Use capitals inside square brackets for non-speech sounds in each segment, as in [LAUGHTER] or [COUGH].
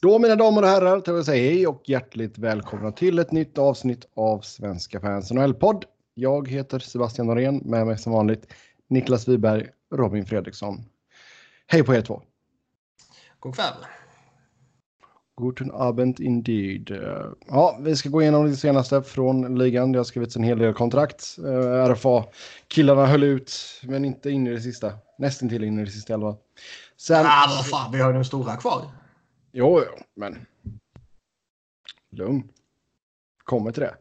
Då mina damer och herrar tar vi säga hej och hjärtligt välkomna till ett nytt avsnitt av Svenska fans NHL-podd. Jag heter Sebastian Norén, med mig som vanligt Niklas Wiberg, Robin Fredriksson. Hej på er två! God kväll! Guten Abend indeed. Ja, vi ska gå igenom det senaste från ligan. Det har skrivits en hel del kontrakt. Eh, RFA-killarna höll ut, men inte in i det sista. Nästan till in i det sista i alla fall. Sen... Ah, vad fan, vi har ju de stora kvar. Jo, jo, men... Lugn. Kommer till det.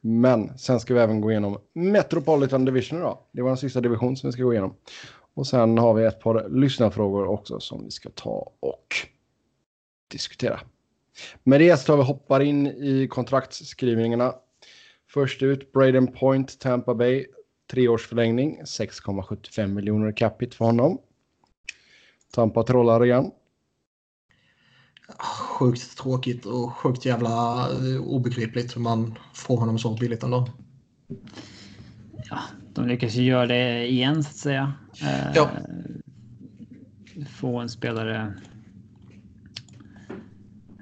Men sen ska vi även gå igenom Metropolitan Division idag. Det var den sista division som vi ska gå igenom. Och sen har vi ett par lyssnarfrågor också som vi ska ta och diskutera. Med det så tar vi hoppar in i kontraktsskrivningarna. Först ut Braden Point, Tampa Bay. Treårsförlängning, 6,75 miljoner capita för honom. Tampa trollar igen. Sjukt tråkigt och sjukt jävla eh, obegripligt hur man får honom så billigt ändå. Ja, de lyckas ju göra det igen så att säga. Ja. Eh, få en spelare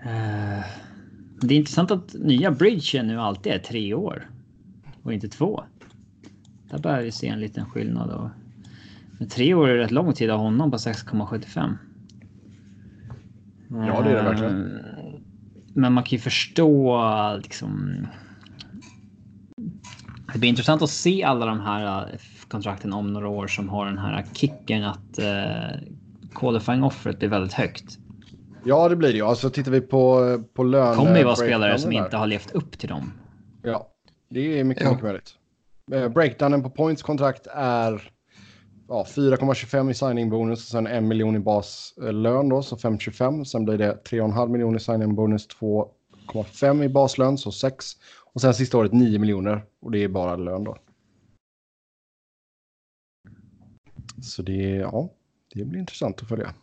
Uh, det är intressant att nya bridgen nu alltid är tre år och inte två. Där börjar vi se en liten skillnad. Och, men tre år är rätt lång tid av honom på 6,75. Ja, det är det verkligen. Uh, men man kan ju förstå liksom. Det blir intressant att se alla de här eh, kontrakten om några år som har den här kicken att uh, qualifying offret blir väldigt högt. Ja, det blir det ju. Alltså tittar vi på, på lön... kommer ju vara spelare som där. inte har levt upp till dem. Ja, det är mycket, ja. mycket möjligt. Eh, breakdownen på points kontrakt är ja, 4,25 i signing bonus och sen 1 miljon i baslön då, så 5,25. Sen blir det 3,5 miljoner i signing bonus, 2,5 i baslön, så 6. Och sen sista året 9 miljoner och det är bara lön då. Så det, ja, det blir intressant att följa.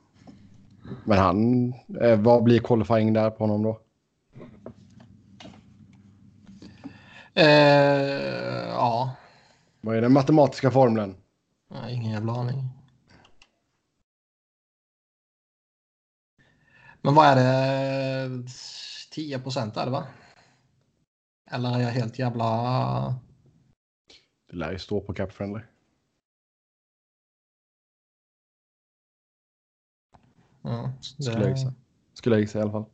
Men han, eh, vad blir qualifying där på honom då? Eh, ja. Vad är den matematiska formeln? Nej, ingen jävla aning. Men vad är det? 10 procent är det va? Eller är jag helt jävla... Det lär ju stå på Cap Friendly. Ja, det... Skulle jag gissa. Skulle jag gissa i alla fall.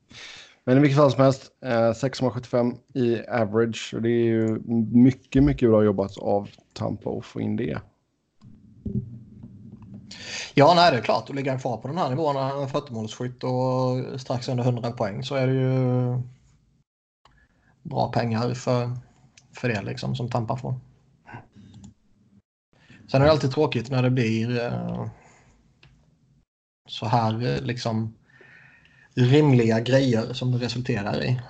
Men i vilket fall som helst, eh, 6,75 i average. Och det är ju mycket, mycket bra jobbat av Tampa att få in det. Ja, nej, det är klart. Att ligga kvar på den här nivån, 40-målsskytt och strax under 100 poäng så är det ju bra pengar för, för det liksom som Tampa får. Sen är det alltid tråkigt när det blir eh, så här eh, liksom rimliga grejer som det resulterar i.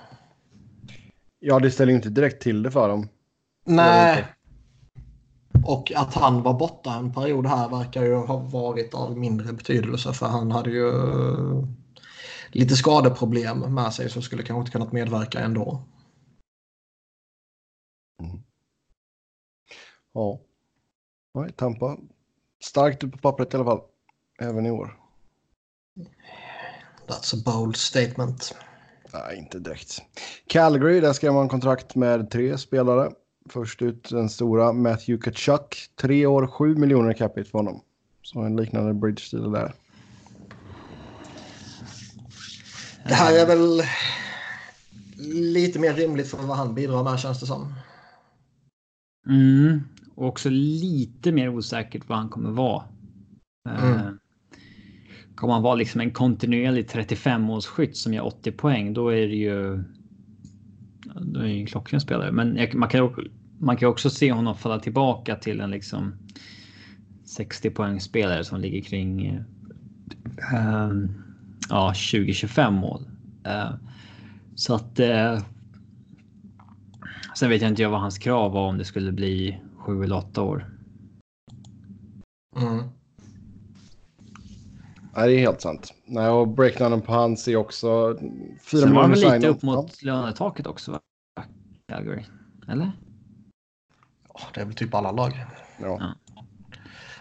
Ja, det ställer ju inte direkt till det för dem. Nej. Och att han var borta en period här verkar ju ha varit av mindre betydelse för han hade ju eh, lite skadeproblem med sig som skulle kanske inte kunnat medverka ändå. Mm. Ja. Nej, Tampa. Starkt på pappret i alla fall. Även i år. That's a bold statement. Nej, inte direkt. Calgary, där skrev man kontrakt med tre spelare. Först ut den stora Matthew Kachuk. Tre år, sju miljoner capita för honom. Så en liknande bridge-stil där. Det här är väl lite mer rimligt för vad han bidrar med känns det som. Mm, och också lite mer osäkert vad han kommer vara. Mm. Uh, Kommer man vara liksom en kontinuerlig 35-målsskytt som gör 80 poäng, då är det ju. Då är det en klockren spelare, men man kan, man kan också se honom falla tillbaka till en liksom 60 poäng spelare som ligger kring. Uh, ja, 20-25 mål. Uh, så att. Uh, sen vet jag inte vad hans krav var om det skulle bli 7 eller 8 år. Mm. Nej, det är helt sant. Nej, och breakdownen på hans är också... Fyra Sen var väl lite upp mot lönetaket också, va? Calgary. Eller? Ja, det är väl typ alla lag. Ja. ja.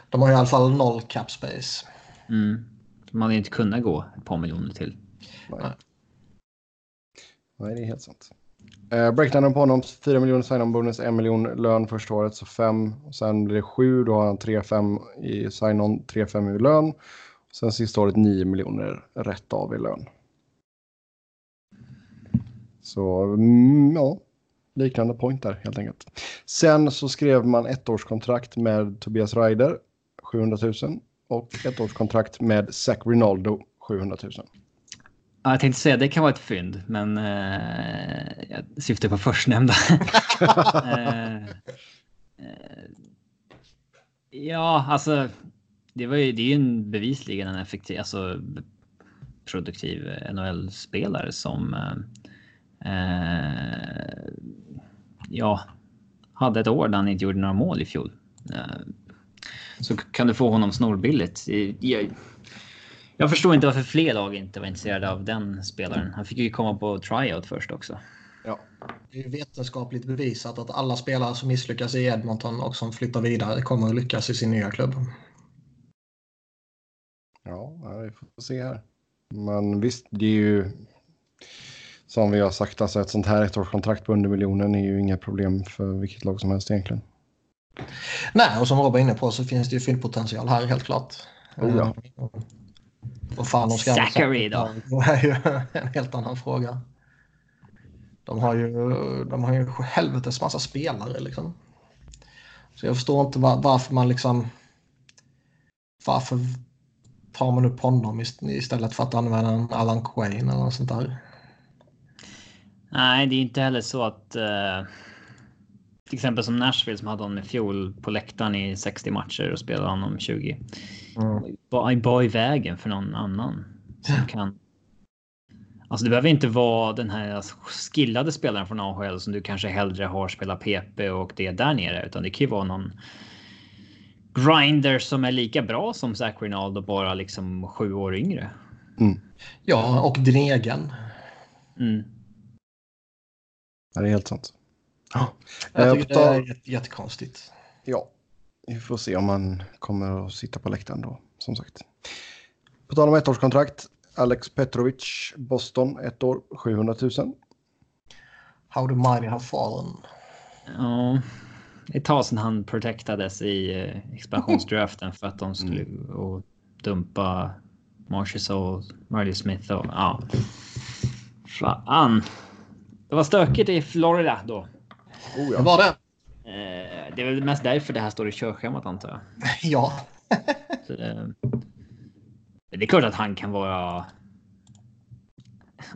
De har i alla fall noll cap space. Mm. Man hade inte kunnat gå ett par miljoner till. Nej. Nej. Nej, det är helt sant. Eh, breakdownen på honom, 4 miljoner sign-on bonus, 1 miljon lön första året, så 5. Sen blir det 7, då har han 3-5 i sign-on, 3-5 i lön. Sen sista året 9 miljoner rätt av i lön. Så mm, ja, liknande point där helt enkelt. Sen så skrev man ettårskontrakt med Tobias Ryder, 700 000. Och ettårskontrakt med Zach Rinaldo, 700 000. Ja, jag tänkte säga det kan vara ett fynd, men eh, jag syftar på förstnämnda. [LAUGHS] eh, eh, ja, alltså. Det, var ju, det är ju en bevisligen en effektiv, alltså produktiv NHL-spelare som eh, eh ja, hade ett år där han inte gjorde några mål i fjol. Eh, så kan du få honom snorbilligt. Jag, jag förstår inte varför fler lag inte var intresserade av den spelaren. Han fick ju komma på tryout först också. Ja. Det är vetenskapligt bevisat att alla spelare som misslyckas i Edmonton och som flyttar vidare kommer att lyckas i sin nya klubb. Ja, vi får se här. Men visst, det är ju som vi har sagt, alltså ett sånt här ettårskontrakt på under miljonen är ju inga problem för vilket lag som helst egentligen. Nej, och som Rob var inne på så finns det ju fyllpotential här helt klart. Oh, ja. Vad fan de ska Zachary då? Det är ju [LAUGHS] en helt annan fråga. De har ju, de har ju helvetes massa spelare liksom. Så jag förstår inte var, varför man liksom... Varför tar man upp honom istället för att använda en Alan Quain eller något sånt där? Nej, det är inte heller så att... Uh, till exempel som Nashville som hade honom i fjol på läktaren i 60 matcher och spelade honom 20. Mm. Bara, bara i vägen för någon annan som kan. Alltså det behöver inte vara den här skillade spelaren från AHL som du kanske hellre har spelat PP och det där nere, utan det kan ju vara någon grinder som är lika bra som Zach Rinaldo, bara liksom sju år yngre. Mm. Ja, och din egen. Mm. Ja, det är helt sant. Ja. Jag tycker det är jättekonstigt. Ja, vi får se om man kommer att sitta på läktaren då, som sagt. På tal om ettårskontrakt. Alex Petrovic, Boston, ett år, 700 000. How the mighty have fallen. Ja, det är ett tag sedan han protectades i eh, expansionsdraften för att de skulle mm. och dumpa Marshall, Marley Smith och ja. Fan. Det var stökigt i Florida då. Oh ja. Det var det. Eh, det är väl mest därför det här står i körschemat antar jag. [LAUGHS] ja. Så, eh, det är klart att han kan vara.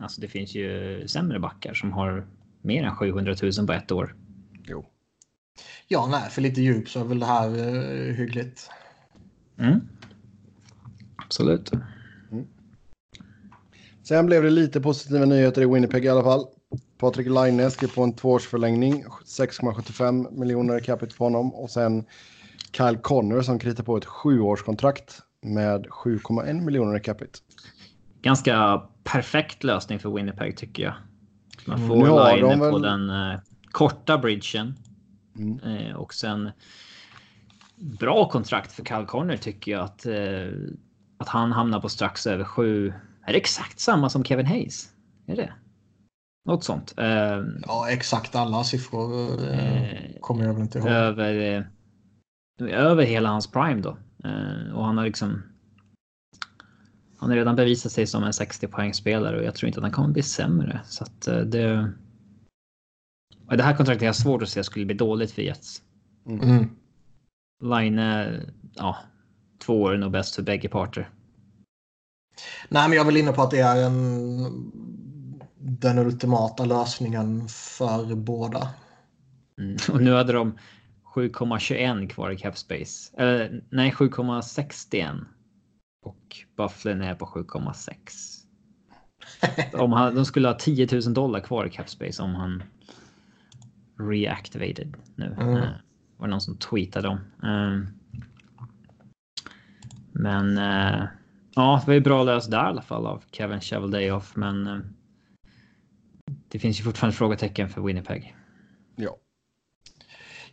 Alltså det finns ju sämre backar som har mer än 700 000 på ett år. Jo. Ja, nej, för lite djup så är väl det här uh, hyggligt. Mm. Absolut. Mm. Sen blev det lite positiva nyheter i Winnipeg i alla fall. Patrik Laine skrev på en tvåårsförlängning, 6,75 miljoner i capita på honom. Och sen Kyle Connor som kritar på ett sjuårskontrakt med 7,1 miljoner i capita. Ganska perfekt lösning för Winnipeg tycker jag. Man mm. får ja, Laine väl... på den uh, korta bridgen. Mm. Uh, och sen bra kontrakt för Kyle Connor tycker jag att, uh, att han hamnar på strax över sju. Är det exakt samma som Kevin Hayes? Är det? Något sånt. Uh, ja, exakt alla siffror uh, kommer jag väl inte ihåg. Över, uh, över hela hans prime då. och han har liksom. Han har redan bevisat sig som en 60 poängspelare och jag tror inte att han kommer bli sämre. Så att det. Det här kontraktet är svårt att se skulle bli dåligt för Jets. Mm. Line, ja, två år är nog bäst för bägge parter. Nej, men jag vill inne på att det är en den ultimata lösningen för båda. Mm. Och nu hade de 7,21 kvar i cap space. Eller nej, 7,61. Och Bufflin är på 7,6. [LAUGHS] om han, de skulle ha 10 000 dollar kvar i cap space om han reactivated nu. Mm. Uh, var det någon som tweetade om. Uh, men uh, ja, det var ju bra löst där i alla fall av Kevin Cheveldayoff. Men uh, det finns ju fortfarande frågetecken för Winnipeg. Ja.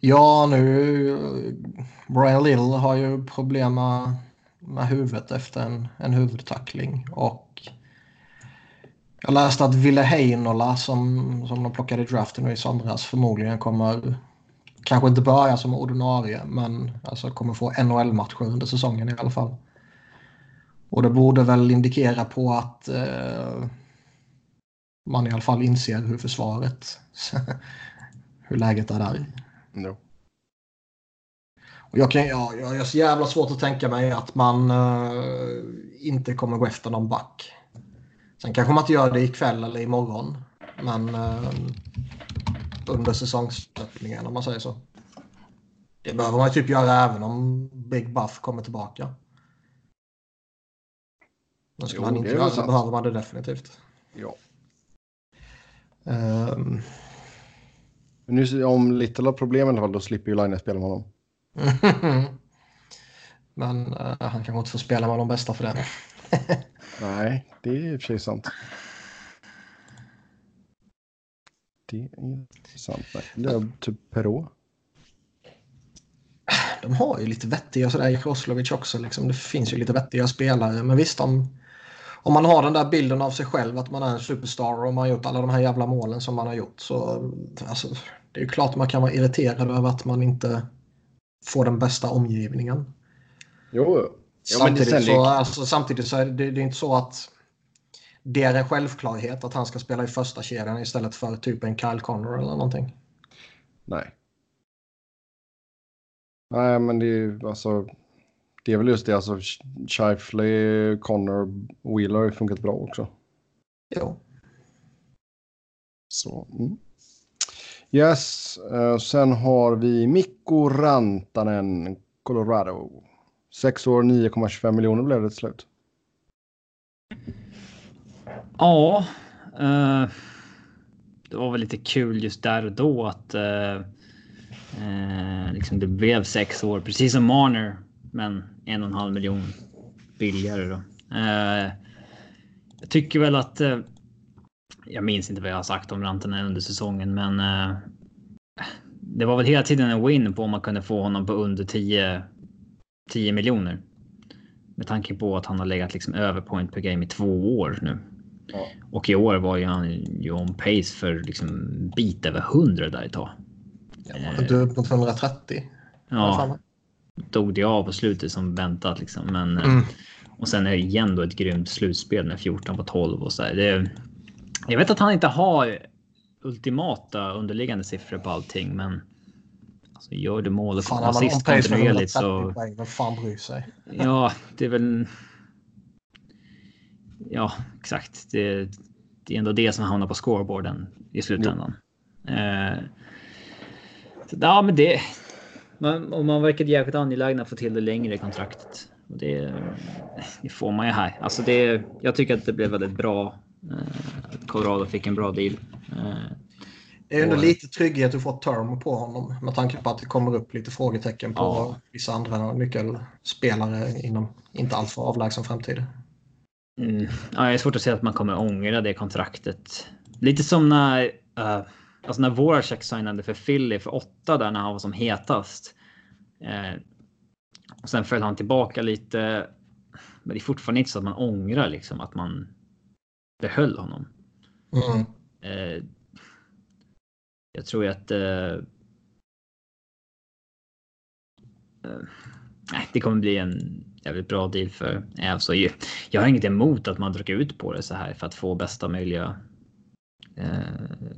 Ja, nu... Brian Lill har ju problem med, med huvudet efter en, en huvudtackling och Jag läste att Ville Heinola som, som de plockade i draften nu i somras förmodligen kommer kanske inte börja som ordinarie men alltså kommer få NHL-matcher under säsongen i alla fall. Och det borde väl indikera på att eh, man i alla fall inser hur försvaret, [LAUGHS] hur läget är där. No. Och jag, kan, ja, jag har så jävla svårt att tänka mig att man uh, inte kommer gå efter någon back. Sen kanske man inte gör det ikväll eller imorgon. Men uh, under säsongsöppningen om man säger så. Det behöver man typ göra även om Big Buff kommer tillbaka. Men skulle Jo, han inte göra det behöver man det definitivt. Ja. Um, nu, om Little har problem i alla fall, då slipper ju Line spela med honom. [LAUGHS] men eh, han kanske inte får spela med de bästa för det. [LAUGHS] Nej, det är i och för sig sant. Det är sant. Nej, det är typ Perå. de har ju lite vettiga sådär Kroslovic också. Liksom. Det finns ju lite vettiga spelare. Men visst, om, om man har den där bilden av sig själv att man är en superstar och man har gjort alla de här jävla målen som man har gjort så alltså, det är ju klart man kan vara irriterad över att man inte får den bästa omgivningen. Jo, Ja, det samtidigt, sen- så, alltså, samtidigt så är det, det är inte så att det är en självklarhet att han ska spela i första kedjan istället för typ en Kyle Connor eller någonting. Nej. Nej, men det är ju alltså. Det är väl just det, alltså Shifley, Connor, Wheeler har ju funkat bra också. Jo. Så. Mm. Yes, eh, sen har vi Mikko Rantanen, Colorado. Sex år, 9,25 miljoner blev det till slut. Ja, eh, det var väl lite kul just där och då att eh, liksom det blev sex år, precis som Marner, men en och en halv miljon billigare. Då. Eh, jag tycker väl att. Eh, jag minns inte vad jag har sagt om Rantanen under säsongen, men eh, det var väl hela tiden en win på om man kunde få honom på under 10, 10 miljoner. Med tanke på att han har legat liksom över point per game i två år nu. Ja. Och i år var ju han ju on pace för liksom bit över 100 där ett tag. Du är upp mot 130. Ja, dog det av på slutet som väntat liksom. Men Mm. och sen är det igen då ett grymt slutspel med 14 på 12 och så där. Det, jag vet att han inte har ultimata underliggande siffror på allting, men alltså, gör du mål och Fan, on assist kontinuerligt 130 så poäng. Vem fan bryr sig? [LAUGHS] ja, det är väl. Ja, exakt. Det, det är ändå det som hamnar på scoreboarden i slutändan. Eh, så, ja, men det. Man, och man verkar jäkligt angelägna att få till det längre i kontraktet. Och det, det får man ju här. Alltså det, jag tycker att det blev väldigt bra. Eh, att Colorado fick en bra deal. Eh, Det är ändå Och- lite trygghet att få term på honom med tanke på att det kommer upp lite frågetecken på Ja. vissa andra nyckelspelare inom inte alltför avlägsen framtid. Mm. Ja, det är svårt att säga att man kommer ångra det kontraktet. Lite som när, uh, alltså när Voracek signade för Philly för åtta där när han var som hetast. Eh, och sen föll han tillbaka lite. Men det är fortfarande inte så att man ångrar liksom att man behöll honom. Mm. Eh, jag tror ju att. Eh, eh, nej, det kommer bli en jävligt bra deal för ju- Jag har inget emot att man drar ut på det så här för att få bästa möjliga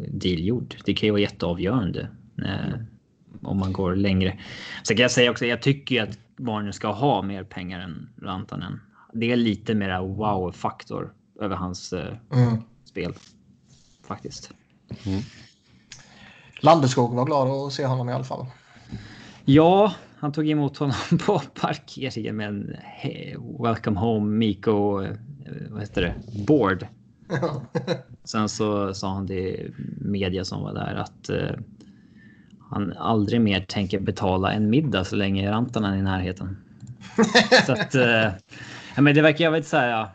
deal gjord. Det kan ju vara jätteavgörande eh, om man går längre. Sen kan jag säga också, jag tycker ju att Warner ska ha mer pengar än Rantanen. Det är lite mera wow-faktor över hans eh, Mm. spel. Faktiskt. Landeskog var glad att se honom i alla fall. Ja, han tog emot honom [LAUGHS] på parkeringen med en he- Welcome Home Miko, eh, vad heter det, board. Sen så sa han till media som var där att eh, han aldrig mer tänker betala en middag så länge Rantanen är i närheten. [LAUGHS] så att, eh, men det verkar jag vet så här. ja.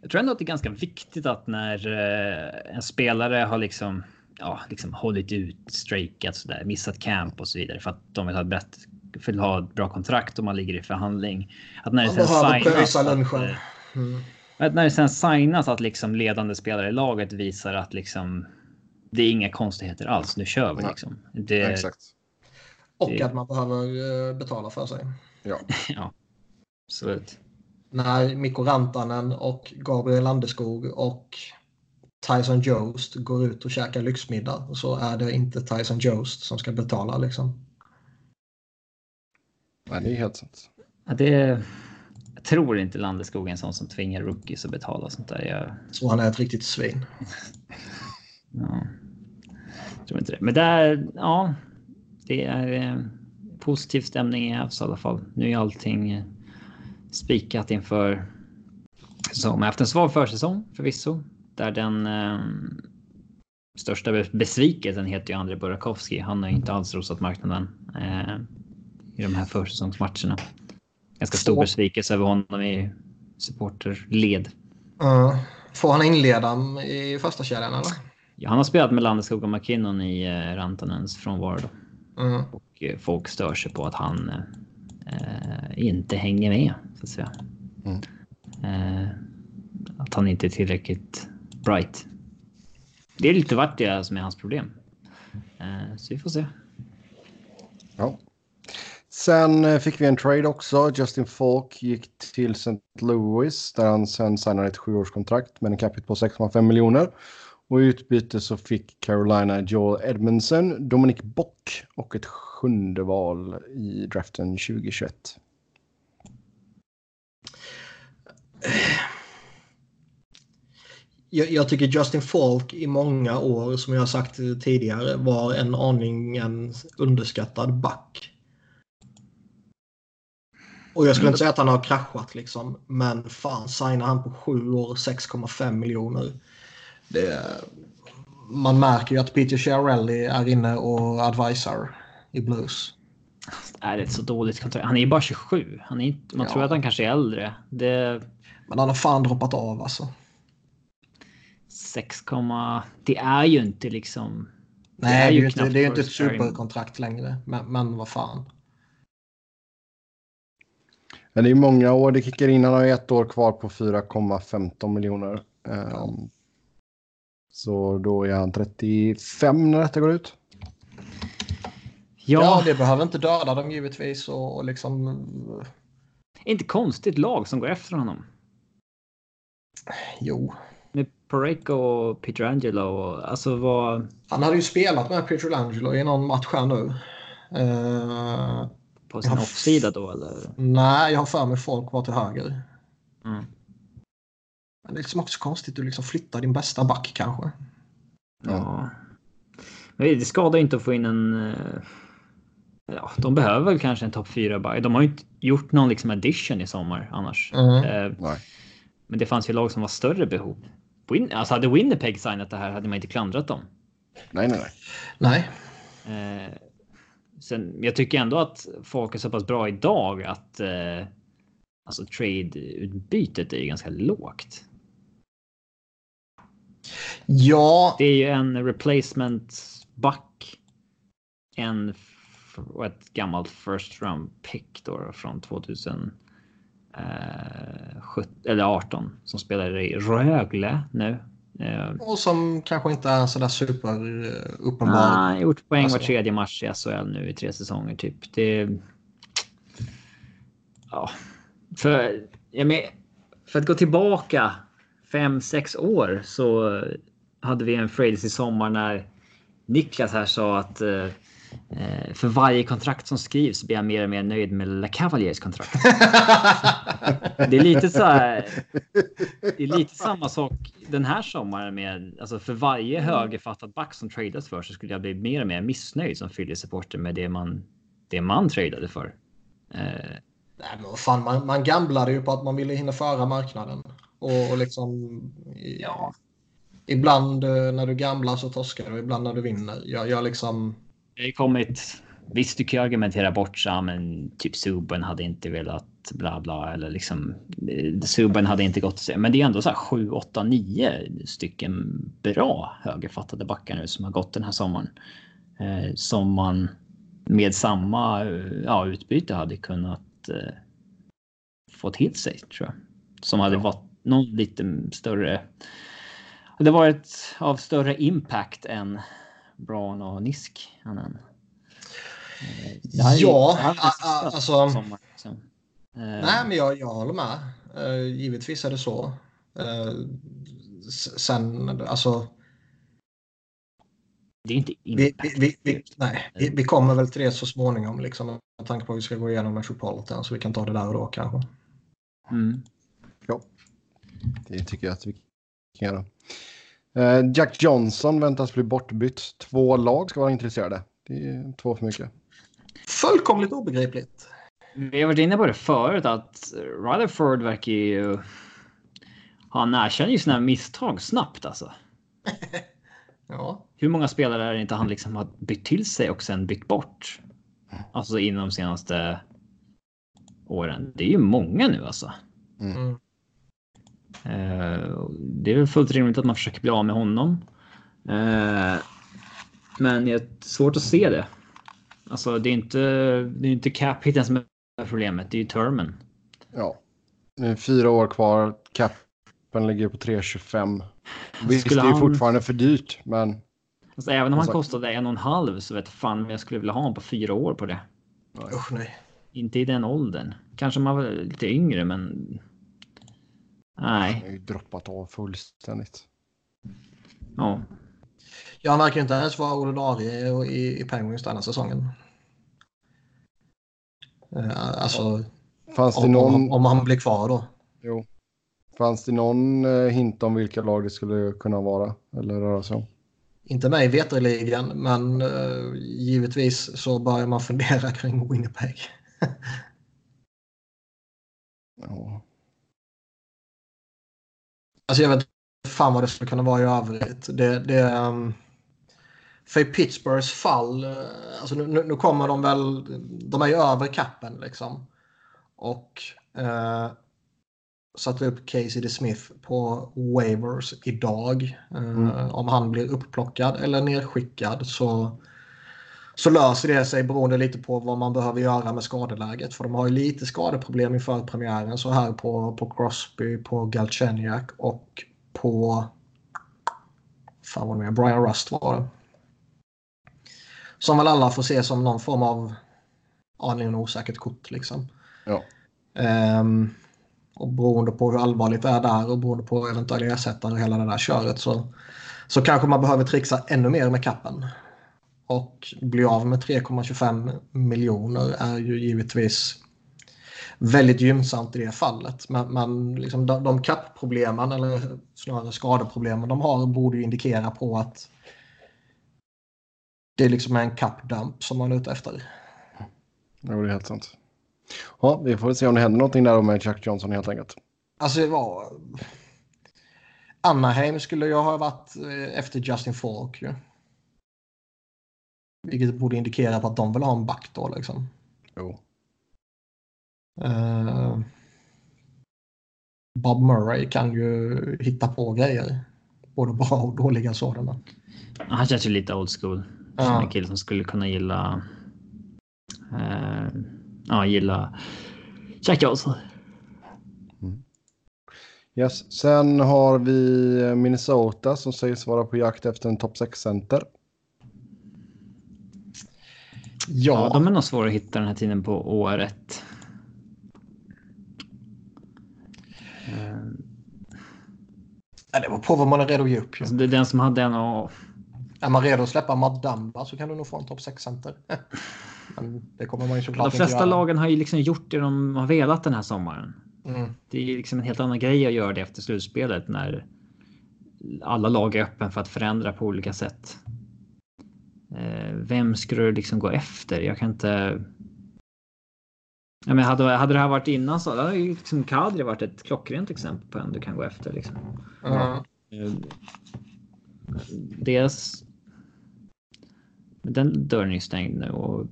Jag tror ändå att det är ganska viktigt att när eh, en spelare har liksom, ja, liksom hållit ut, strejkat sådär, missat camp och så vidare för att de vill ha ett, brett, vill ha ett bra kontrakt och man ligger i förhandling. Att när det sen signas att, eh, Mm. När det sen signas att liksom ledande spelare i laget visar att liksom det är inga konstigheter alls. Nu kör vi Nej. liksom. Det, Exakt. Och Det- att man behöver eh, betala för sig. Ja. [LAUGHS] ja, absolut. När Mikko Rantanen och Gabriel Landeskog och Tyson Jost går ut och käkar lyxmiddag så är det inte Tyson Jost som ska betala liksom. Nej, det är helt sant. Ja, det, tror inte Landeskog är en sån som tvingar rookies att betala sånt där. Jag, Så han är ett riktigt svin. [LAUGHS] ja, jag tror inte det. Men där, ja, det är eh, positiv stämning i Avs i alla fall. Nu är allting eh, spikat inför säsong. Men efter en svag försäsong förvisso, där den eh, största be- besvikelsen heter ju Andrei Burakovsky. Han har inte alls rosat marknaden eh, i de här försäsongsmatcherna. Ganska stor besvikelse över honom i supporterled. Uh, får han inleda i första kedjan eller? Ja, han har spelat med Landeskog och McKinnon i eh, Rantanens frånvaro. då. Mm. Och eh, folk stör sig på att han eh, inte hänger med, så att säga. Mm. Eh, att han inte är tillräckligt bright. Det är lite vart det är som är hans problem. Eh, så vi får se. Ja. Sen eh, fick vi en trade också. Justin Falk gick till St. Louis där han sen signade ett sjuårskontrakt med en capita på 6,5 miljoner. Och i utbyte så fick Carolina Joel Edmondson, Dominic Bock och ett sjunde val i draften 2021. Jag, jag tycker Justin Falk i många år, som jag har sagt tidigare, var en aningen underskattad back. Och jag skulle inte säga att han har kraschat liksom, men fan signar han på sju år 6,5 miljoner. Det, man märker ju att Peter Chiarelli är inne och advisar i Blues. Är det ett så dåligt kontrakt? Han är ju bara 27. Han är inte, man Ja. tror att han kanske är äldre. Det Men han har fan droppat av alltså. 6, det är ju inte liksom. Nej, det är ju inte, det är ju inte ett first pairing. superkontrakt längre. Men, men vad fan. Men det är många år det kickar in. Han har ett år kvar på 4,15 miljoner. Ehm, Ja. Så då är han 35 när detta går ut. Ja, Ja, det behöver inte döda dem givetvis och, och liksom... inte konstigt lag som går efter honom. Jo. Med Pareko och Peter Angelo och alltså vad Han hade ju spelat med Pietrangelo i någon match här nu. Eh, på sin offsida då eller? nej, jag har för mig folk var till höger. Mm. Men det är liksom också konstigt att du liksom flyttar din bästa back kanske. Ja. Men det skadar ju inte att få in en. eh, Ja, de behöver väl kanske en topp 4 back. De har ju inte gjort någon liksom addition i sommar annars. Mm. Eh, Nej. Men det fanns ju lag som var större behov. Win alltså hade Winnipeg signat det här hade man inte klandrat dem. Nej, nej, nej. Nej. Eh, sen, jag tycker ändå att folk är så pass bra idag att eh, alltså trade-utbytet är ju ganska lågt. Ja, Det är ju en replacement back. En och ett gammalt first round pick då från 2017 eller 18 som spelar i Rögle nu. Eh, och som kanske inte är sådär super eh, uppenbar. Nej, gjort poäng Alltså. var tredje match i SHL nu i tre säsonger typ. Det... Ja. För, jag men, för att gå tillbaka fem, sex år så hade vi en Fredays i sommar när Niklas här sa att eh, för varje kontrakt som skrivs blir jag mer och mer nöjd med La Cavaliers kontrakt. [LAUGHS] Det är lite så här. Det är lite samma sak den här sommaren med alltså för varje högerfattad back som tradas för så skulle jag bli mer och mer missnöjd som Philly supporter med det man det man tradade för. Eh, Nej, men fan, man, man gamblade ju på att man ville hinna föra marknaden. Och, och liksom... Ja. Ibland eh, när du gamblar så torskar du, ibland när du vinner. Jag, jag liksom... det har kommit. Visst, du kan ju argumentera bort så, men typ Subban hade inte velat bla bla eller liksom eh, Subban hade inte gått. Men det är ändå så här 7, 8, 9 stycken bra högerfattade backar nu som har gått den här sommaren. Eh, som man med samma eh, ja, utbyte hade kunnat eh, få till sig tror jag. Som hade varit, någon lite större. Det var ett av större impact än Braun och Nisk. Han ja, alltså. Sommar, liksom. Nej, men jag, jag håller med. Uh, givetvis är det så. Sen, alltså. Det är inte vi, vi, vi, nej, vi, vi, kommer väl till det så småningom. Liksom, med tanke på att vi ska gå igenom Metropolitan. Så vi kan ta det där och då kanske. Mm. Ja, det tycker jag att vi kan göra. Uh, Jack Johnson väntas bli bortbytt. Två lag ska vara intresserade. Det är två för mycket. Fullkomligt obegripligt. Vi har varit inne på det förut att Rutherford verkar ju... Han erkänner ju sina misstag snabbt alltså. [LAUGHS] ja. Hur många spelare är det inte han liksom har bytt till sig och sen bytt bort? Alltså inom de senaste åren. Det är ju många nu alltså. Mm. Eh, det är väl fullt rimligt att man försöker bli av med honom. Eh, men det är svårt att se det. Alltså det är inte, det är inte cap hiten som är problemet, det är ju termen. Ja, det är fyra år kvar, capen ligger på 3,25. Visst, det är han... fortfarande för dyrt, men... Alltså, även om han kostade en och en halv så vet fan om jag skulle vilja ha honom på fyra år på det. Usch nej. Inte i den åldern. Kanske man var lite yngre, men... Nej. Han har ju droppat av fullständigt. Ja. Ja, han verkar inte ens vara ordinarie i, i Penguins denna säsongen. Uh, alltså, Fanns det någon... om, om han blir kvar då. Jo. Fanns det någon uh, hint om vilka lag det skulle kunna vara eller röra sig om? Inte mig veterligen, men uh, givetvis så börjar man fundera [LAUGHS] kring Winnipeg. ja. Alltså jag vet fan vad det skulle kunna vara i övrigt. Det, det, um, för i Pittsburghs fall, eh, alltså nu, nu, kommer de väl, de är ju över kappen liksom. Och eh, satte upp Casey DeSmith på waivers idag. Eh, mm. Om han blir upplockad eller nedskickad så, så löser det sig beroende lite på vad man behöver göra med skadeläget. För de har ju lite skadeproblem inför premiären så här på, på Crosby, på Galchenyuk och på fan vad det Brian Rust var det. Som väl alla får se som någon form av aningen osäkert kort. Liksom. Ja. Um, och beroende på hur allvarligt det är där och beroende på eventuella ersättare och hela det där köret så, så kanske man behöver trixa ännu mer med kappen. Och bli av med 3,25 miljoner är ju givetvis väldigt gynnsamt i det fallet. Men, men liksom de, de kappproblemen eller snarare skadeproblemen de har borde ju indikera på att det är liksom en kappdamp som man är ute efter. Ja, det är helt sant. Ja, vi får se om det händer någonting där med Chuck Johnson helt enkelt. Alltså det var... Anaheim skulle jag ha varit eh, efter Justin Falk ju. Vilket borde indikera på att de vill ha en back då liksom. Jo. Uh, Bob Murray kan ju hitta på grejer. Både bra och dåliga sådana. Han känns ju lite old school. Ja. En kille som skulle kunna gilla. Eh, ja, gilla Jack Johnson. Mm. Yes. Sen har vi Minnesota som sägs vara på jakt efter en topp 6-center. Ja. ja, de är nog svåra att hitta den här tiden på året. Ja, det var på vad man är redo att ge upp. Alltså, det är den som hade en och är man redo att släppa Matt Dumba så kan du nog få en topp 6-center. [LAUGHS] Men det kommer man ju såklart De flesta lagen har ju liksom gjort det de har velat den här sommaren. Mm. Det är liksom en helt annan grej att göra det efter slutspelet när alla lag är öppen för att förändra på olika sätt. Eh, vem skulle du liksom gå efter? Jag kan inte. Ja, men hade, hade det här varit innan så hade liksom Kadri varit ett klockrent exempel på en du kan gå efter. Liksom. Mm. Dels den dörren är stängd nu och...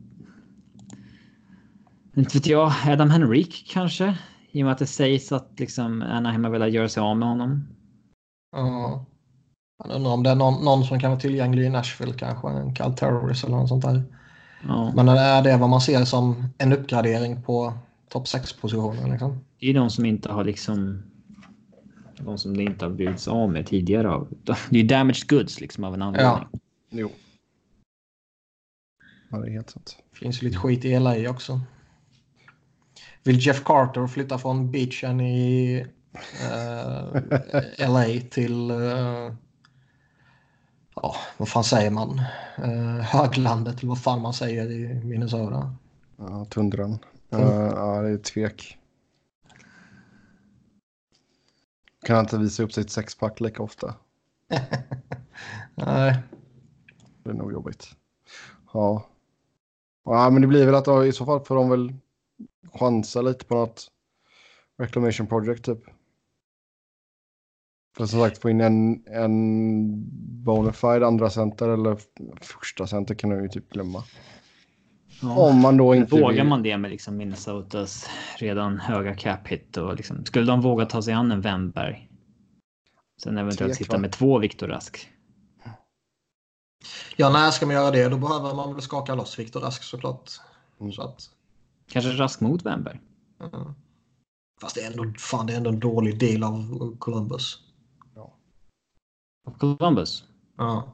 Inte vet jag, Adam Henrik kanske? I och med att det sägs att liksom Anaheim har velat göra sig av med honom. Ja. Jag undrar om det är någon, någon som kan vara tillgänglig i Nashville kanske. En Cal Terrorist eller något sånt där. Ja. Men är det vad man ser som en uppgradering på topp 6-positionen? Liksom? Det är de som inte har liksom De som det inte har blivit av med tidigare. Av. Det är ju damaged goods liksom av en anledning. Ja. Jo. Ja, det är helt sant. Finns lite skit i LA också. Vill Jeff Carter flytta från beachen i eh, LA till... eh, ja, vad fan säger man? Uh, höglandet eller vad fan man säger i Minnesota. Ja, tundran. Ja, Mm. ja, det är tvek. Kan han inte visa upp sitt sexpack lika ofta? [LAUGHS] Nej. Det är nog jobbigt. Ja. Ja, men det blir väl att då, i så fall får de väl chansa lite på något reclamation project typ. För som sagt få in en, en bonafide andra center eller första center kan du ju typ glömma. Ja. Om man då inte Vågar vill- man det med liksom Minnesotas redan höga cap hit och liksom, skulle de våga ta sig an en Wennberg? Sen eventuellt sitta med två Viktor Rask. Ja, när ska man göra det? Då behöver man väl skaka loss Viktor Rask såklart. Mm. Så att, Kanske Rask mot Wennberg. ja. Fast det är, ändå, fan, det är ändå en dålig del av Columbus. Columbus. Ja.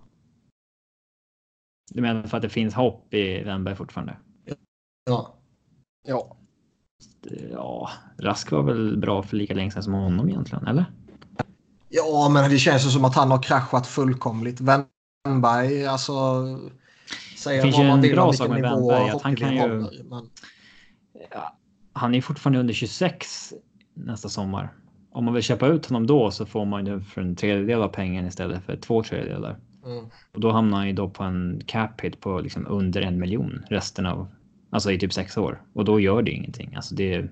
Du menar för att det finns hopp i Wennberg fortfarande? ja. Ja, Ja, Rask var väl bra för lika länge sedan som honom egentligen, eller? Ja, men det känns ju som att han har kraschat fullkomligt. Wennberg, alltså... Säga Det finns vad man en vill bra om sak vilken med nivå Wennberg, att han kan ju- håller, Men, Ja, han är fortfarande under 26 nästa sommar. Om man vill köpa ut honom då så får man ju för en tredjedel av pengen istället för två tredjedelar. mm. Och då hamnar han ju då på en cap hit på liksom under en miljon resten av, alltså i typ sex år. Och då gör det ingenting. Alltså det.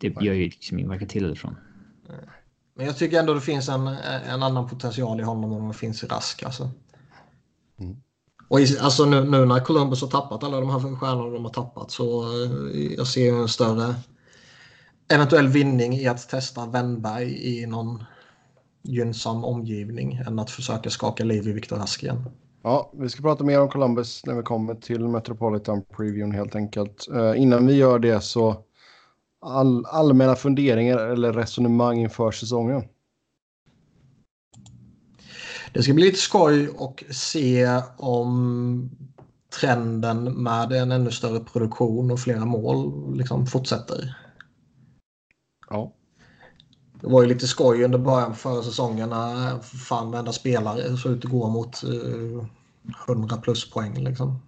Det gör ju liksom varken till eller från. men jag tycker ändå det finns en, en annan potential i honom än vad det finns i Rask. Alltså. Mm. Och i, alltså nu, nu när Columbus har tappat alla de här stjärnorna de har tappat så eh, jag ser ju en större eventuell vinning i att testa Wennberg i någon gynnsam omgivning än att försöka skaka liv i Viktor Rask igen. Ja, vi ska prata mer om Columbus när vi kommer till Metropolitan Previewn helt enkelt. Eh, innan vi gör det så all, allmänna funderingar eller resonemang inför säsongen. Det ska bli lite skoj och se om trenden med en ännu större produktion och flera mål liksom fortsätter. Ja, Det var ju lite skoj under början på förra säsongen när fan varenda spelare såg ut att gå mot eh, 100 plus poäng. Liksom.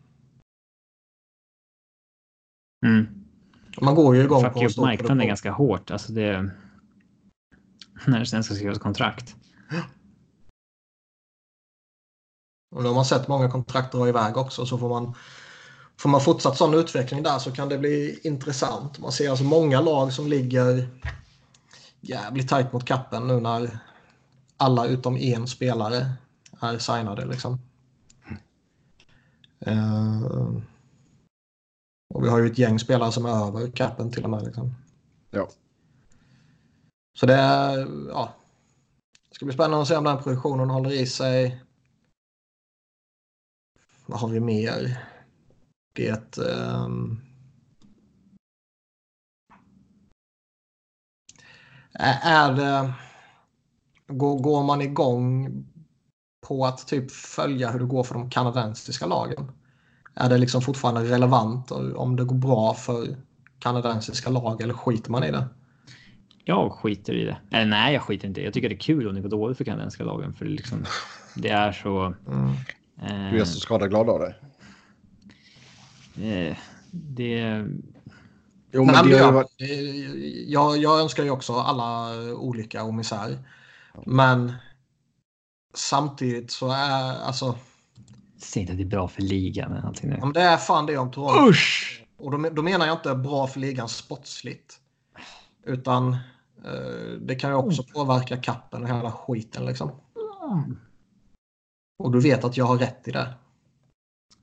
Mm. Man går ju igång Fuck på en stor marknaden ganska hårt. Alltså det. [LAUGHS] När det sen ska skrivas kontrakt. Och då har man sett många kontrakt dra iväg också så får man Får man fortsatt sån utveckling där så kan det bli intressant. Man ser alltså många lag som ligger jävligt tajt mot kappen nu när alla utom en spelare är signade. Liksom. Eh, och vi har ju ett gäng spelare som är över kappen till och med. Liksom. ja. Så det, är, ja, det ska bli spännande att se om den produktionen håller i sig. Vad har vi mer? Det... ehm, Ä- är det... Går, går man igång på att typ följa hur det går för de kanadensiska lagen? Är det liksom fortfarande relevant om det går bra för kanadensiska lag eller skiter man i det? Jag skiter i det. Eller nej, jag skiter inte. Jag tycker det är kul om det går dåligt för kanadensiska lagen. För det, liksom, det är så... Mm. Eh, Du är så skadeglad av det. Eh, det... Jo, Men men det jag, varit... jag, jag önskar ju också alla olika och misär. Men samtidigt så är alltså, Säg inte att det är bra för ligan eller någonting nu. om det är fan det om Toronto. Usch! Och då, då menar jag inte bra för ligan sportsligt. Utan eh, det kan ju också påverka kappen och hela skiten liksom. Och du vet att jag har rätt i det.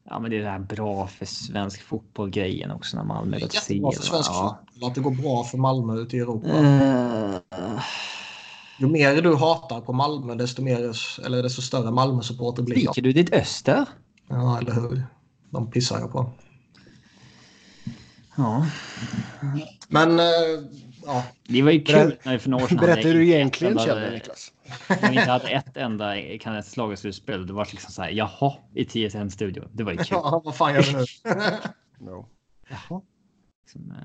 Ja, men det är det här bra för svensk fotboll grejen också när Malmö går till jättebra för CL, svensk va? fotboll att det går bra för Malmö ute i Europa. Eh, Ju mer du hatar på Malmö desto, mer, eller desto större Malmö-supporter blir jag. Du ditt öster? Ja, eller hur? De pissar jag på. Ja. Men eh, ja. Det var ju kul när för några år sedan Berätta hur du egentligen känner Niklas. När vi inte hade ett enda kanadensiskt lag i slutspel. Det var liksom så här, jaha, i TSN studio. Det var ju kul. ja, vad fan gör vi nu? [LAUGHS] No. Jaha. Liksom, eh,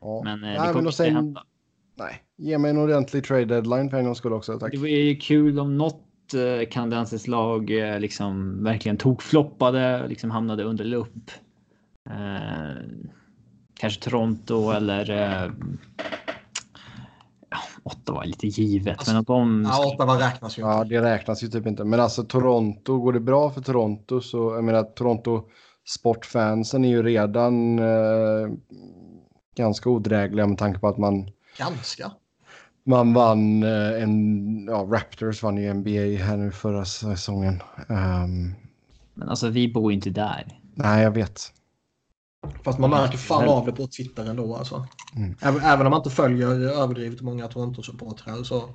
Ja. Men eh, Nej, det kommer inte sen, hända. nej, ge mig en ordentlig trade deadline för en gångs skull också. Tack. Det var ju kul om något eh, kanadensiskt lag eh, liksom verkligen tog floppade, liksom hamnade under lupp. Eh, kanske Toronto eller eh, Ottawa är lite givet, Alltså, men att de Ja, Ottawa räknas ju Ja, det räknas ju typ inte. Men alltså Toronto, går det bra för Toronto så, jag menar Toronto sportfansen är ju redan eh, ganska odrägliga med tanke på att man, Ganska. man vann eh, en, ja Raptors vann ju NBA här nu förra säsongen. Ehm, Men alltså, vi bor ju inte där. nej, jag vet. Fast man märker fan av det på Twitter ändå alltså. Mm. Även, även om man inte följer överdrivet många Toronto-supportrar så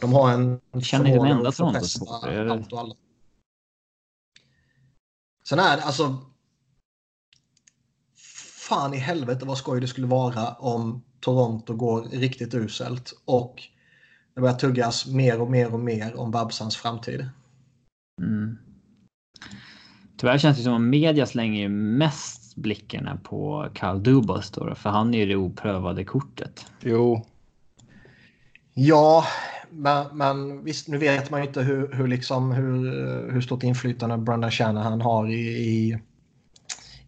de har en Känner inte en förmåga enda allt och alla. Sen är det alltså fan i helvete vad skoj det skulle vara om Toronto går riktigt uselt och det börjar tuggas mer och mer och mer om Babsans framtid. Mm. Tyvärr känns det som att media slänger ju mest blickarna på Kyle Dubas då, för han är ju det oprövade kortet. Jo, Ja, men, men visst, nu vet man ju inte hur, hur, liksom, hur, hur stort inflytande Brandon Shanahan har i, i,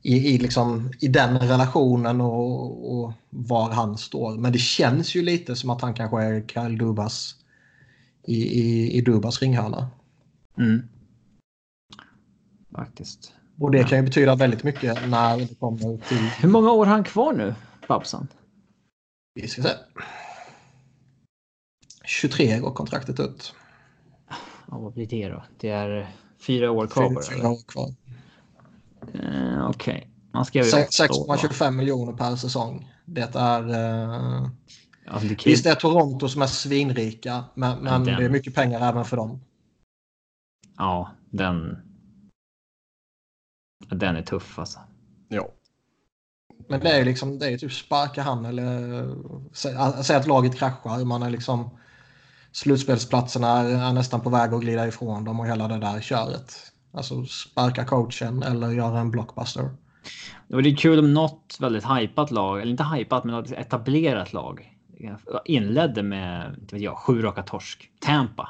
i, i, liksom, i den relationen och, och var han står. Men det känns ju lite som att han kanske är Kyle Dubas i, i, i Dubas ringhörna. Mm. Faktiskt. Och det kan ju betyda väldigt mycket när det kommer till... Hur många år har han kvar nu, Babsan? Vi ska se. 23 går kontraktet ut. Ja, vad blir det då? Det är fyra år kvar bara. Fyra år kvar. Eh, Okej. Man skrev va? 6,25 miljoner per säsong. Det är... Eh, Alltså, det visst det är Toronto som är svinrika, men, men den- det är mycket pengar även för dem. Ja, den. Den är tuff alltså. ja. Men det är ju liksom, det är typ sparka han eller sä- säg att laget kraschar. Man är liksom slutspelsplatserna är, nästan på väg att glida ifrån dem och hela det där köret. Alltså sparka coachen eller göra en blockbuster. Och det är kul om något väldigt hypat lag, eller inte hypat, men något etablerat lag inledde med inte vet jag, sju raka torsk. Tampa,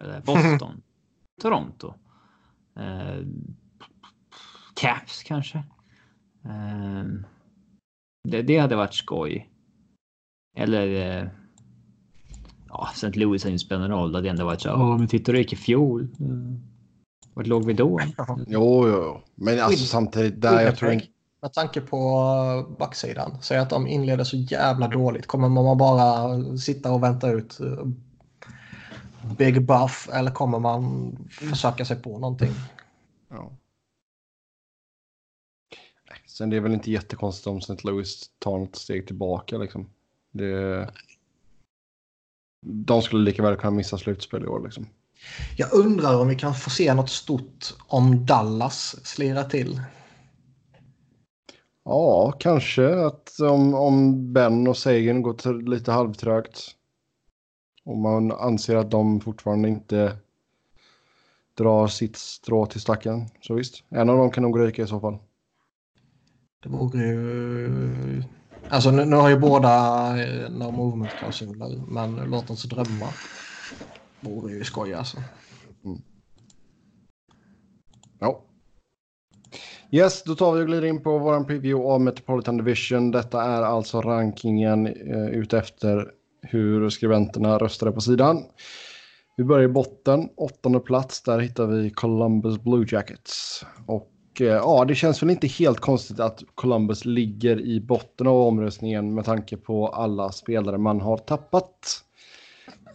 eller Boston, [LAUGHS] Toronto. Eh, Caps kanske. Eh, det, det hade varit skoj. Eller eh, ja, St. Louis har ju inte spelat roll. Det hade ändå varit så. Ja, men titta hur det gick i fjol. Eh, Vart låg vi då? [LAUGHS] Jo, jo. Men alltså samtidigt där jag tror inte... Med tanke på backsidan. Säg att de inleder så jävla dåligt. Kommer man bara sitta och vänta ut eh, Big Buff eller kommer man försöka sig på någonting? Ja. Sen det är väl inte jättekonstigt om St. Louis tar något steg tillbaka liksom. Det... De skulle lika väl kunna missa slutspel i år liksom. Jag undrar om vi kan få se något stort om Dallas slirar till. Ja, kanske att om, om Ben och Sagan går lite halvtrögt. Om man anser att de fortfarande inte drar sitt strå till stacken. Så visst, en av dem kan nog ryka i så fall. Det vore ju... Alltså nu, nu har ju båda eh, no movement-klausuler, men låt oss drömma. Det vore ju skoj alltså. Mm. Ja. Yes, då tar vi och glider in på vår preview av Metropolitan Division. Detta är alltså rankingen eh, utefter hur skribenterna röstade på sidan. Vi börjar i botten, åttonde plats. Där hittar vi Columbus Blue Jackets. Och eh, ja, det känns väl inte helt konstigt att Columbus ligger i botten av omröstningen med tanke på alla spelare man har tappat.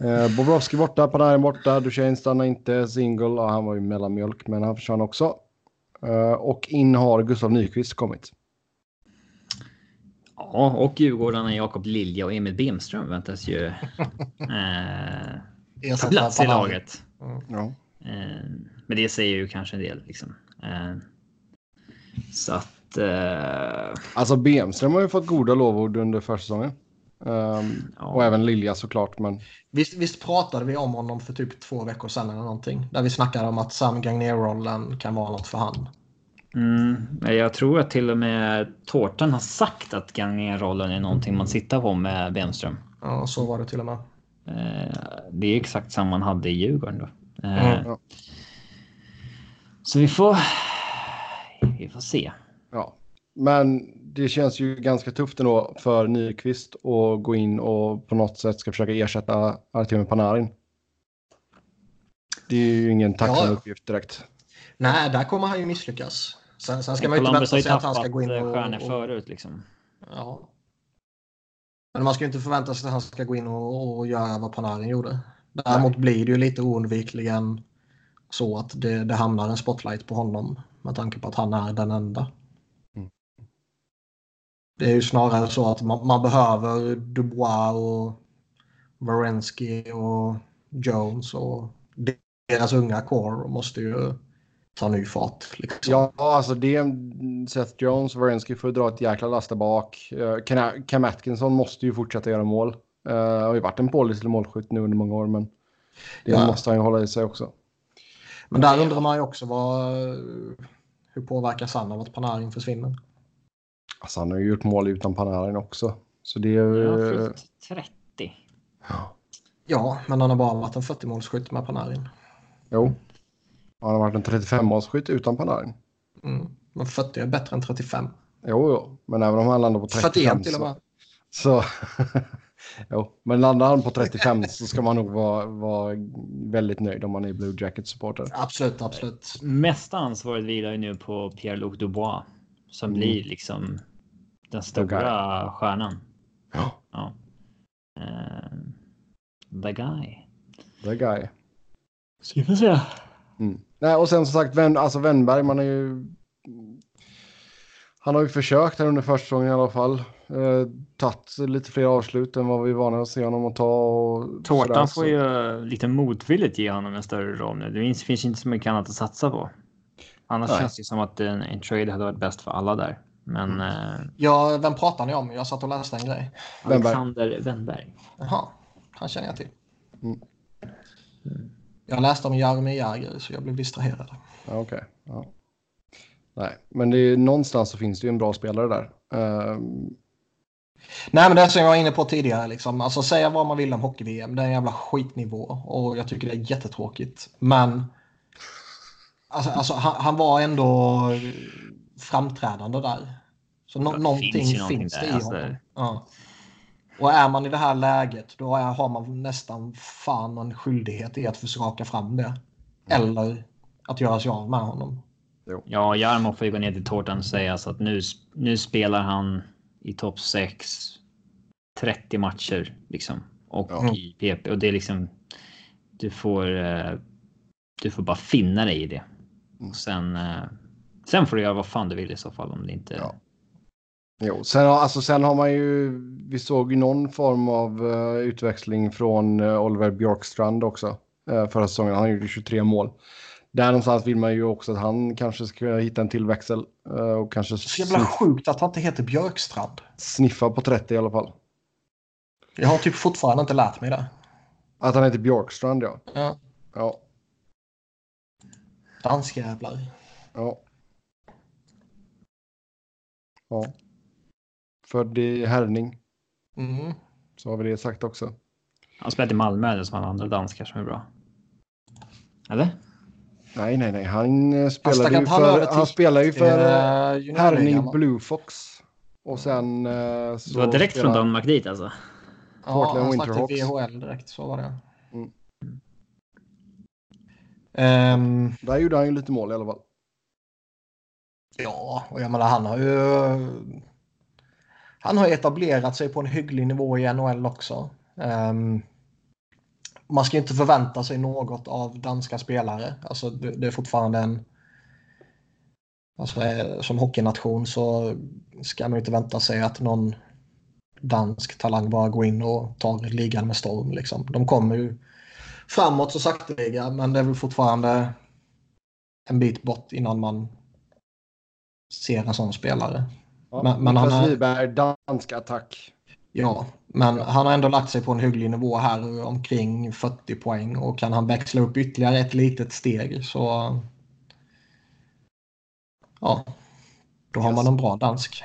Eh, Bobrovski borta, Panarin borta, Duchene stannar inte, Single, ja, han var ju mellanmjölk men han försvann också. Eh, och in har Gustav Nyqvist kommit. Ja, och Djurgårdarna Jakob Lilja och Emil Bemström väntas ju [LAUGHS] eh, ta plats i laget. Ja. Eh, men det säger ju kanske en del. Liksom. Eh, så att. Uh... Alltså Bemström har ju fått goda lovord under försäsongen. Um, ja. Och även Lilja såklart. Men... Visst, visst pratade vi om honom för typ två veckor sedan eller någonting. Där vi snackade om att Sam Gagner-rollen kan vara något för han. Mm, jag tror att till och med Tårtan har sagt att Gagner-rollen är någonting man sitter på med Bemström. Ja, så var det till och med. Eh, det är exakt samma man hade i Djurgården då. Eh, mm. Så vi får... Vi får se. Ja, men det känns ju ganska tufft ändå för Nyqvist att gå in och på något sätt ska försöka ersätta Artemi Panarin. Det är ju ingen tacksam ja. uppgift direkt. Nej, där kommer han ju misslyckas. Sen, sen ska man ju inte vänta sig att han ska gå in och... stjärnor förut liksom. Ja. Men man ska ju inte förvänta sig att han ska gå in och, och göra vad Panarin gjorde. Däremot Nej. blir det ju lite oundvikligen så att det, det hamnar en spotlight på honom med tanke på att han är den enda. Mm. Det är ju snarare så att man, man behöver Dubois och Varensky och Jones och deras unga core måste ju ta ny fart. Liksom. Ja, alltså det Seth Jones och Varensky får dra ett jäkla last där bak. Cam Atkinson måste ju fortsätta göra mål. Uh, har ju varit en pålitlig målskytt nu under många år, men det ja. måste han ju hålla i sig också. Men där undrar man ju också vad, hur påverkas han av att Panarin försvinner? Alltså han har ju gjort mål utan Panarin också. Så det är... Ja, 30. Ja. ja, men han har bara varit en 40-målsskytt med Panarin. Jo. Han har varit en 35-målsskytt utan Panarin. Mm. Men 40 är bättre än 35. Jo, jo. men även om han landar på 35 41 till och med. Så, jo. Men landar han på 35 så ska man nog vara, vara väldigt nöjd om man är Blue Jacket-supporter. Absolut, absolut. Mesta ansvaret vilar ju nu på Pierre-Luc Dubois som mm. blir liksom den stora stjärnan. Ja. ja. Uh, the guy. The guy. Ska vi se. Mm. Nej, och sen som sagt, Wen, alltså Wennberg, man är ju... Han har ju försökt här under försäsongen i alla fall. Eh, tagit lite fler avslut än vad vi är vana att se honom att ta. Och Tårtan får ju lite motvilligt ge honom en större roll nu. Det finns, finns inte så mycket annat att satsa på. Annars Nej. känns det som att en, en, trade hade varit bäst för alla där. Men... Mm. Eh, ja, vem pratar ni om? Jag satt och läste en grej. Alexander Wennberg. Jaha, han känner jag till. Mm. Mm. Jag läste om Jaromir Jagr så jag blev distraherad. Okej. Okay. Ja. Nej, men det är, någonstans så finns det ju en bra spelare där. Um... Nej, men det som jag var inne på tidigare, liksom, alltså säga vad man vill om hockey-VM, det är en jävla skitnivå och jag tycker det är jättetråkigt. Men alltså, alltså han, han, var ändå framträdande där. Så no, någonting finns, finns det i alltså. honom. Ja. Och är man i det här läget då är, har man nästan fan en skyldighet i att försöka fram det. Mm. Eller att göra sig av med honom. Jo. Ja, Jarmo får ju gå ner till tårtan och säga så att nu, nu spelar han i topp 6 30 matcher liksom och ja. i PP och det är liksom. Du får. Eh, du får bara finna dig i det. Mm. Och sen. Eh, sen får du göra vad fan du vill i så fall om det inte. Ja. Jo, sen, alltså, sen har man ju, vi såg ju någon form av uh, utväxling från uh, Oliver Björkstrand också uh, förra säsongen. Han gjorde 23 mål. Där någonstans vill man ju också att han kanske ska hitta en tillväxel. Uh, och kanske så jävla sjukt att han inte heter Björkstrand. Sniffa på 30 i alla fall. Jag har typ fortfarande inte lärt mig det. Att han heter Björkstrand ja. Ja. ja. Danskjävlar. Ja. Ja. Född i Herning. Mm. Så har vi det sagt också. Han spelat i Malmö eller som andra danskar som är bra. Eller? Nej, nej, nej. Han eh, spelar ju för, han spelar ju för uh, Herning Blue Fox. Och sen uh, så... Det var direkt från Danmark dit alltså? Ja, han stack till VHL direkt. Så var det. Mm. Um, Där gjorde han ju lite mål i alla fall. Ja, och jag menar han har ju han har etablerat sig på en hygglig nivå i NHL också. Um, man ska inte förvänta sig något av danska spelare. Alltså, det, det är fortfarande en... Alltså, eh, som hockeynation så ska man inte vänta sig att någon dansk talang bara går in och tar ligan med storm. Liksom. De kommer ju framåt så sakteliga men det är väl fortfarande en bit bort innan man ser en sån spelare. Ja, Men- men han är- Wiberg, dansk attack. Ja, men han har ändå lagt sig på en hygglig nivå här omkring 40 poäng och kan han växla upp ytterligare ett litet steg så ja, då har man en bra dansk.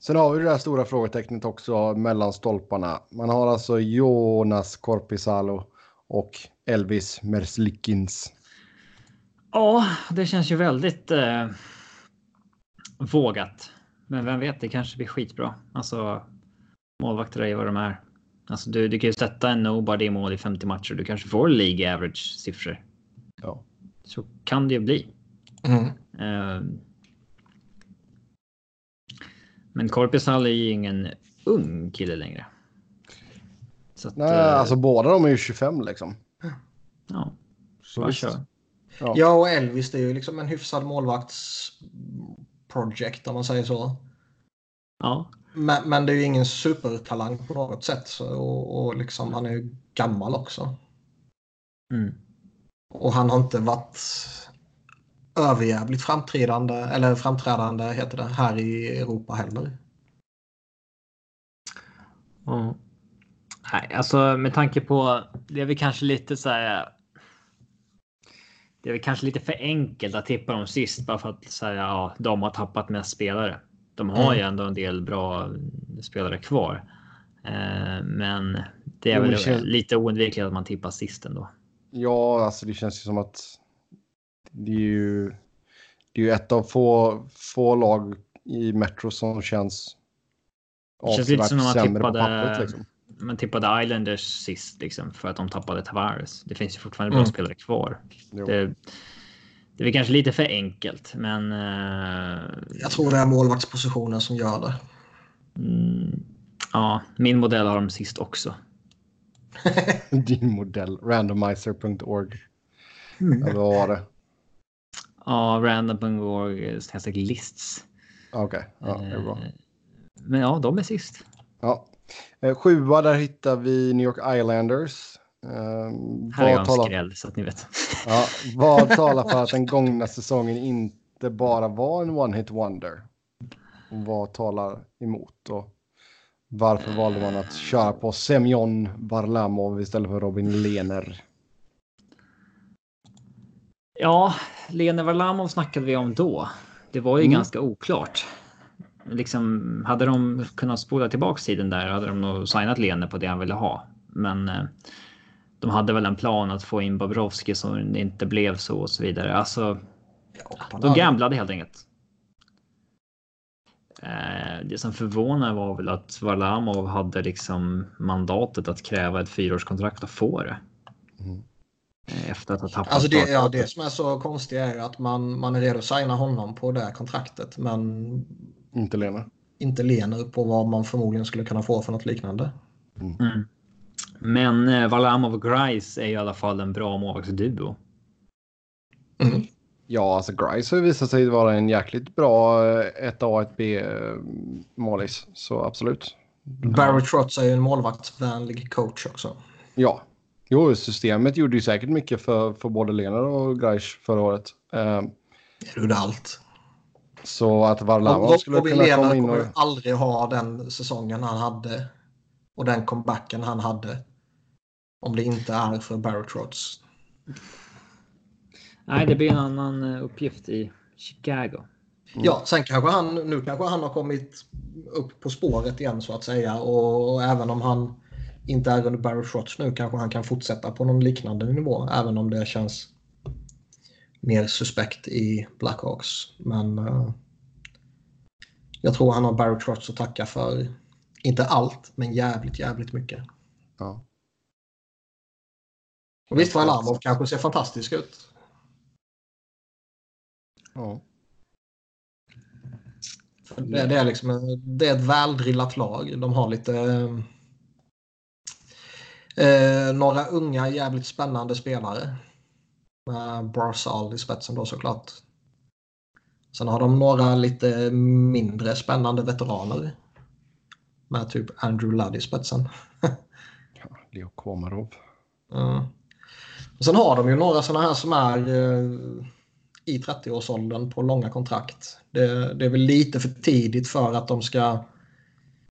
Sen har vi det där stora frågetecknet också mellan stolparna. Man har alltså Jonas Korpisalo och Elvis Merslikins. Ja, det känns ju väldigt eh, vågat. Men vem vet, det kanske blir skitbra. Alltså målvakter är ju vad de är. Alltså du, du kan ju sätta en nobody i mål i 50 matcher. Du kanske får League average siffror. Ja. Så kan det ju bli. Mm. Eh, men Korpisal är ju ingen ung kille längre. Så att, Nej, eh, alltså båda de är ju 25 liksom. ja, Så bara visst. kör. Ja. Ja, och Elvis det är ju liksom en hyfsad målvaktsprojekt om man säger så. Ja, Men, men det är ju ingen supertalang på något sätt så, och, och liksom han är ju gammal också. mm. Och han har inte varit överjävligt framträdande, eller framträdande heter det, här i Europa heller. Ja. Nej, alltså med tanke på det är väl kanske lite så här. Det är väl kanske lite för enkelt att tippa dem sist bara för att säga ja, de har tappat mest spelare. De har Mm. ju ändå en del bra spelare kvar. Eh, men det är väl känns- lite oundvikligt att man tippar sist ändå. Ja, alltså det känns ju som att det är ju, det är ju ett av få, få lag i Metro som känns Det känns lite som när man tippade, pappret. Liksom. man tippade Islanders sist liksom för att de tappade Tavares. Det finns ju fortfarande bra Mm. spelare kvar. Jo. Det, det är kanske lite för enkelt, men. eh, Jag tror det är målvaktspositionen som gör det. Mm, ja, min modell har de sist också. [LAUGHS] Din modell, randomizer.org. Eller vad var det? Ja, random.org hashtag lists. Okej, ja, det är bra. Eh, Men ja, de är sist. Ja. Eh, Sjua, där hittar vi New York Islanders. Eh, Här är jag vad, en talar, skräll så att ni vet. [LAUGHS] ja, vad talar för att den [LAUGHS] gångna säsongen inte bara var en one-hit wonder? Vad talar emot? Och varför valde man att köra på Semyon Varlamov istället för Robin Lehner? Ja, Lene Varlamov snackade vi om då. Det var ju Mm. ganska oklart. Liksom, hade de kunnat spola tillbaka tiden där hade de nog signat Lene på det han ville ha. Men eh, de hade väl en plan att få in Bobrovski som inte blev så och så vidare. Alltså, de gamblade helt enkelt. Eh, det som förvånar var väl att Varlamov hade liksom mandatet att kräva ett fyraårskontrakt och få det. Mm. Eh, Efter att ha tappat Alltså det, ja, det som är så konstigt är att man, man är redo att signa honom på det kontraktet men Inte Lehner. inte Lener på vad man förmodligen skulle kunna få för något liknande. Mm. Men eh, Varlamov och Grice är i alla fall en bra målvaktsduo. Mm. Ja, alltså Grice har ju visat sig vara en jäkligt bra eh, 1A, 1B eh, målis. Så absolut. Barry Trotz är ju en målvaktsvänlig coach också. Ja. Jo, systemet gjorde ju säkert mycket för, för både Lehner och Grice förra året. Eh, Det gjorde allt. så att Varlamov skulle kunna komma in och... kommer aldrig ha den säsongen han hade och den comebacken han hade. Om det inte är för Barry Trotz. Nej, det blir en annan eh, uppgift i Chicago. Ja, sen kanske han, nu kanske han har kommit upp på spåret igen så att säga. Och, och även om han inte är under Barry Trotz nu kanske han kan fortsätta på någon liknande nivå. Även om det känns mer suspekt i Blackhawks. Men eh, jag tror han har Barry Trotz att tacka för, inte allt, men jävligt, jävligt mycket. Ja. Och visst, Varlamov kanske ser fantastisk ut. Ja. Det, det, är liksom, det är ett väldrillat lag. De har lite... Eh, några unga jävligt spännande spelare. Med Barzal i spetsen då såklart. Sen har de några lite mindre spännande veteraner. Med typ Andrew Ludd i spetsen. [LAUGHS] ja Leo Komarov. Ja. Och sen har de ju några sådana här som är eh, i 30-årsåldern på långa kontrakt. Det, det, är väl lite för tidigt för att de ska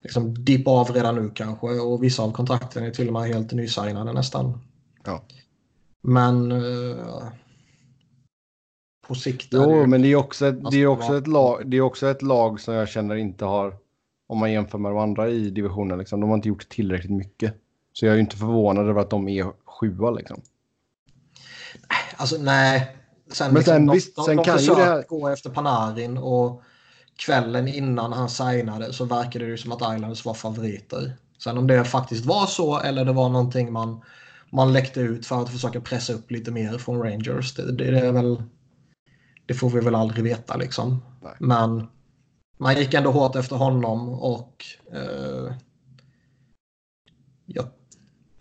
liksom dippa av redan nu kanske och vissa av kontrakten är till och med helt nysignade nästan. Ja. Men uh, på sikt. Jo, det men det är också ett, det är också ett lag. Det är också ett lag som jag känner inte har, om man jämför med de andra i divisionen, liksom, de har inte gjort tillräckligt mycket. Så jag är inte förvånad över att de är sjua liksom. Alltså nej. Sen, men sen, liksom, visst, de, sen de, kan ju det här... gå efter Panarin och kvällen innan han signade så verkade det ju som att Islanders var favoriter. Sen om det faktiskt var så eller det var någonting man, man läckte ut för att försöka pressa upp lite mer från Rangers. Det, det, det är väl... Det får vi väl aldrig veta liksom. Nej. Men man gick ändå hårt efter honom och eh,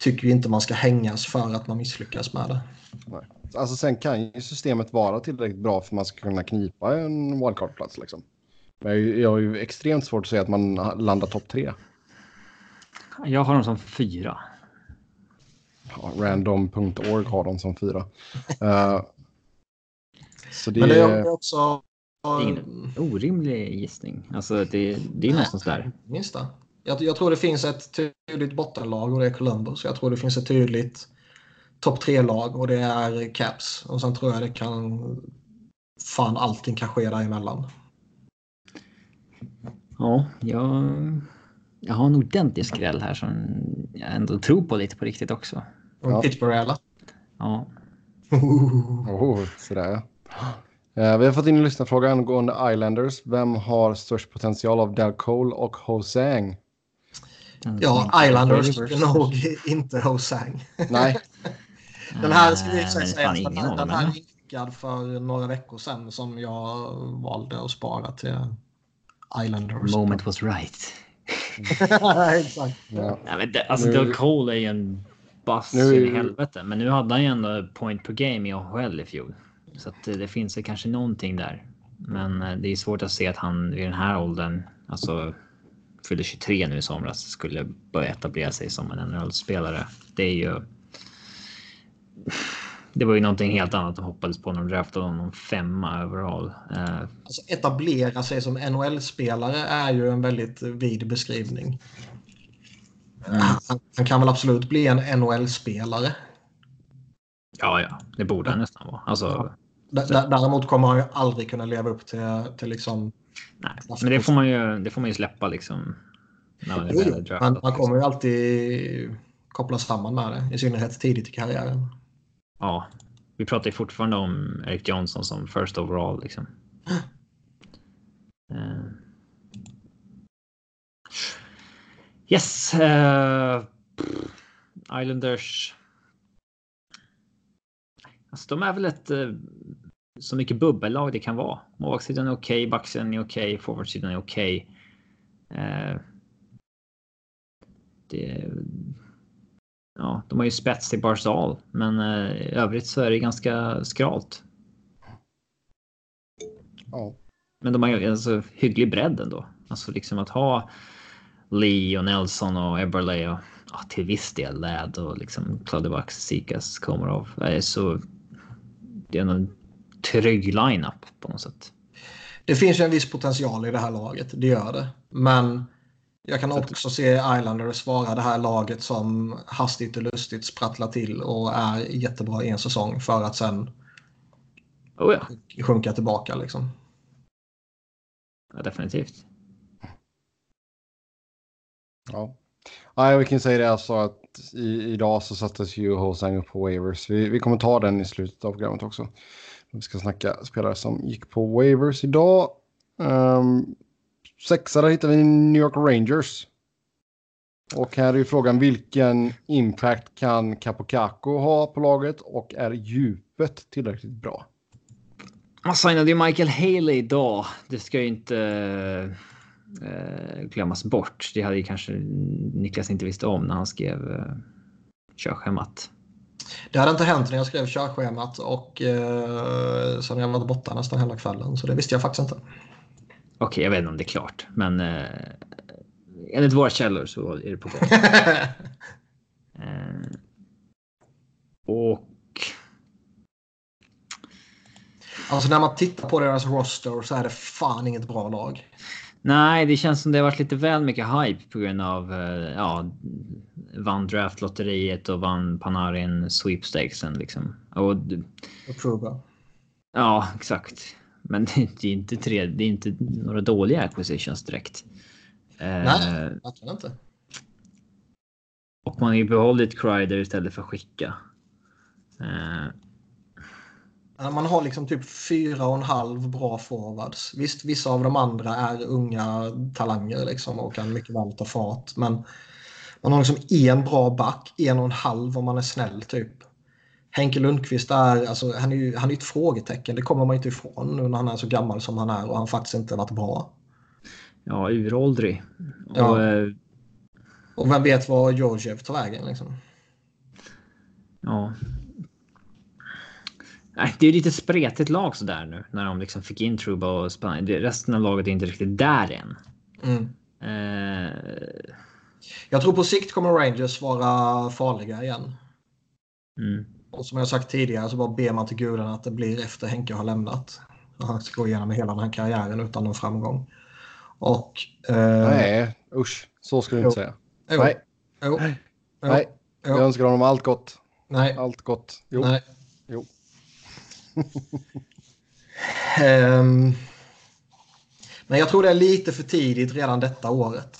tycker inte man ska hängas för att man misslyckas med det. Nej. Alltså sen kan ju systemet vara tillräckligt bra för att man ska kunna knipa en wildcard-plats liksom. Men jag har ju extremt svårt att säga att man landar topp tre. Jag har dem som fyra. Ja, Random.org har dem som fyra. uh, [LAUGHS] så det... Men det är också... Det är ingen orimlig gissning. Alltså det, det är någonstans där. Minst det. Jag, jag, tror det finns ett tydligt bottenlag och det är Columbus. Jag tror det finns ett tydligt topp tre-lag och det är Caps. Och sen tror jag det kan... Fan, allting kan ske däremellan. Ja, jag, jag har en ordentlig skräll här som jag ändå tror på lite på riktigt också. Ja. Pittsburgh eller? Ja. oh, sådär ja. vi har fått in en lyssnarfråga angående Islanders. Vem har störst potential av Dal Cole och Hosang? Ja, Islanders är nog [LAUGHS] inte Hosang. Nej. [LAUGHS] den här ska vi säga den, här, den här är inskickad för några veckor sedan som jag valde att spara till Islanders. Moment was right. [LAUGHS] Exakt. Ja. Ja, men det, alltså, nu... Doug Cole är ju en bass nu... i helvete. Men nu hade han ju ändå point per game i AHL i fjol. Så att det finns kanske någonting där. Men eh, det är svårt att se att han vid den här åldern, alltså fyllde 23 nu i somras, skulle börja etablera sig som en NHL-spelare. Det är ju det var ju någonting helt annat de hoppades på när de draftade honom femma overall. Uh, alltså etablera sig som NHL-spelare är ju en väldigt vid beskrivning. Mm. Han, han, kan väl absolut bli en NHL-spelare. Ja, ja, det borde han nästan vara. Alltså, ja. Däremot kommer han ju aldrig kunna leva upp till, till liksom... Nej, men det får man ju, det får man ju släppa liksom. När man, man kommer ju alltid koppla samman med det, i synnerhet tidigt i karriären ja, vi pratar ju fortfarande om Eric Johnson som first overall liksom. Uh. [GASPS] Yes. Uh, Islanders. Alltså, de är väl ett uh, så mycket bubbellag det kan vara. Målvaktssidan är okej, okay, backsidan är okej, okay, forwardsidan är okej. Okay. Det, ja, de har ju spets till Barzal, men eh, i övrigt så är det ganska skralt. Ja. Men de har ju alltså hygglig bredd ändå. Alltså liksom att ha Lee och Nelson och Eberle och ja, till viss del Lad och liksom Cluddebucks, Sikas, Komarov. Så det är en trygg lineup på något sätt. Det finns ju en viss potential i det här laget, det gör det. Men jag kan också se Islanders vara det här laget som hastigt och lustigt sprattlar till och är jättebra i en säsong för att sen oh ja. sjunka tillbaka. Liksom. Ja, definitivt. Ja. ja, vi kan säga det alltså att i, idag så sattes ju Hosang upp på waivers. Vi, vi kommer ta den i slutet av programmet också. Vi ska snacka spelare som gick på waivers idag. Ehm, um, Sexa där hittar vi New York Rangers. Och här är ju frågan vilken impact kan Capocaco ha på laget och är djupet tillräckligt bra? Man signade ju Michael Haley idag. Det ska ju inte eh, glömmas bort. Det hade ju kanske Niklas inte visste om när han skrev eh, körschemat. Det hade inte hänt när jag skrev körschemat och eh, sen jag varit borta nästan hela kvällen. Så det visste jag faktiskt inte. Okej, jag vet inte om det är klart, men eh, enligt våra källor så är det på gång. [LAUGHS] eh, och. Alltså när man tittar på deras roster så är det fan inget bra lag. Nej, det känns som det har varit lite väl mycket hype på grund av eh, ja, vann draftlotteriet och vann Panarin sweepstakesen liksom. Och, Truba. ja, exakt. Men [LAUGHS] det är inte tre, det är inte några dåliga acquisitions direkt. Eh, Nej, verkligen inte. Och man har ju behållit Kreider istället för skicka. Eh, Man har liksom typ fyra och en halv bra forwards. Visst, vissa av de andra är unga talanger liksom och kan mycket väl ta fart. Men man har liksom en bra back, en och en halv om man är snäll typ. Henke Lundqvist är, alltså, han är ju han är ett frågetecken. Det kommer man inte ifrån nu när han är så gammal som han är och han faktiskt inte varit bra. ja, uråldrig. Ja. Och, eh, Och vem vet vad Georgiev tar vägen liksom. Ja. Nej, det är lite spretigt lag sådär nu när de liksom fick in Truba och Spanien. Resten av laget är inte riktigt där än. Mm. Eh, Jag tror på sikt kommer Rangers vara farliga igen. mm. Och som jag sagt tidigare så bara ber man till gudarna att det blir efter Henke har lämnat. Så han ska gå igenom hela den här karriären utan någon framgång. Och... Eh, Nej, usch. Så ska du inte säga. jo, Nej, Jo, jo, nej. jo, Jag önskar honom allt gott. nej, Allt gott. Jo. nej. [LAUGHS] Ehm, men jag tror det är lite för tidigt redan detta året.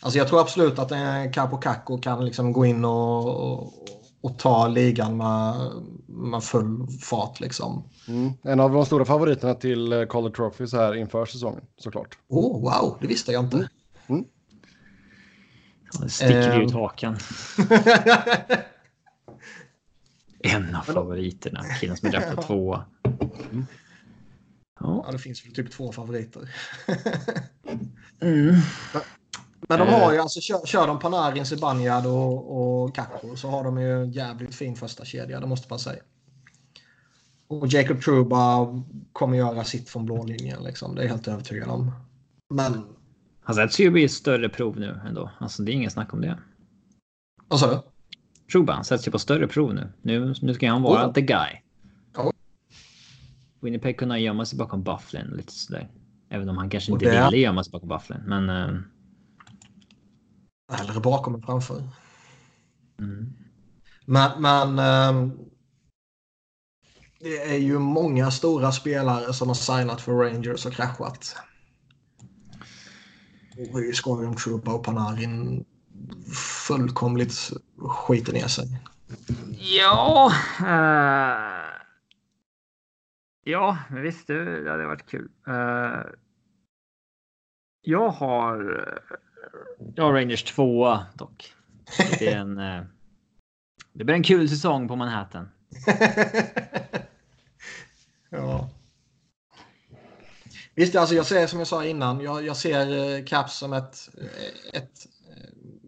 Alltså jag tror absolut att en Capo Caco kan liksom gå in och, och, och ta ligan med, med full fart. Liksom. Mm. En av de stora favoriterna till eh, Calder Trophy så här inför säsongen, såklart. Oh, wow, det visste jag inte. Ja, det sticker Ehm. ut hakan. [LAUGHS] En av favoriterna. Killen som är draftad tvåa. Ja, Ja. det finns väl typ två favoriter. Mm. Men de Eh. har ju alltså, kör, kör de Panarin, Zibanejad och, och Kakko så har de ju en jävligt fin första kedja, det måste man säga. Och Jacob Truba kommer göra sitt från blå linjen, liksom. det är jag helt övertygad om. Men, Han sätts ju i ett större prov nu ändå. Alltså det är ingen snack om det. vad sa du? Truba han sätts ju på större prov nu. Nu, nu ska han vara Oh. the guy. Ja. Winnipeg kunde gömma sig bakom Bufflin lite sådär. Även om han kanske inte det- ville gömma sig bakom Bufflin. Men... eh, Hellre bakom än framför. mm. Men, men ehm, det är ju många stora spelare som har signat för Rangers och kraschat. Det är ju skoj om Truba och Panarin fullkomligt skiter ner sig. Ja. eh, ja, men visst. Det, det hade varit kul. Eh, jag har... Jag har Rangers tvåa dock. Det är en... eh, det blir en kul säsong på Manhattan. [LAUGHS] ja. Visst, alltså jag ser som jag sa innan, jag, jag ser Caps som ett, ett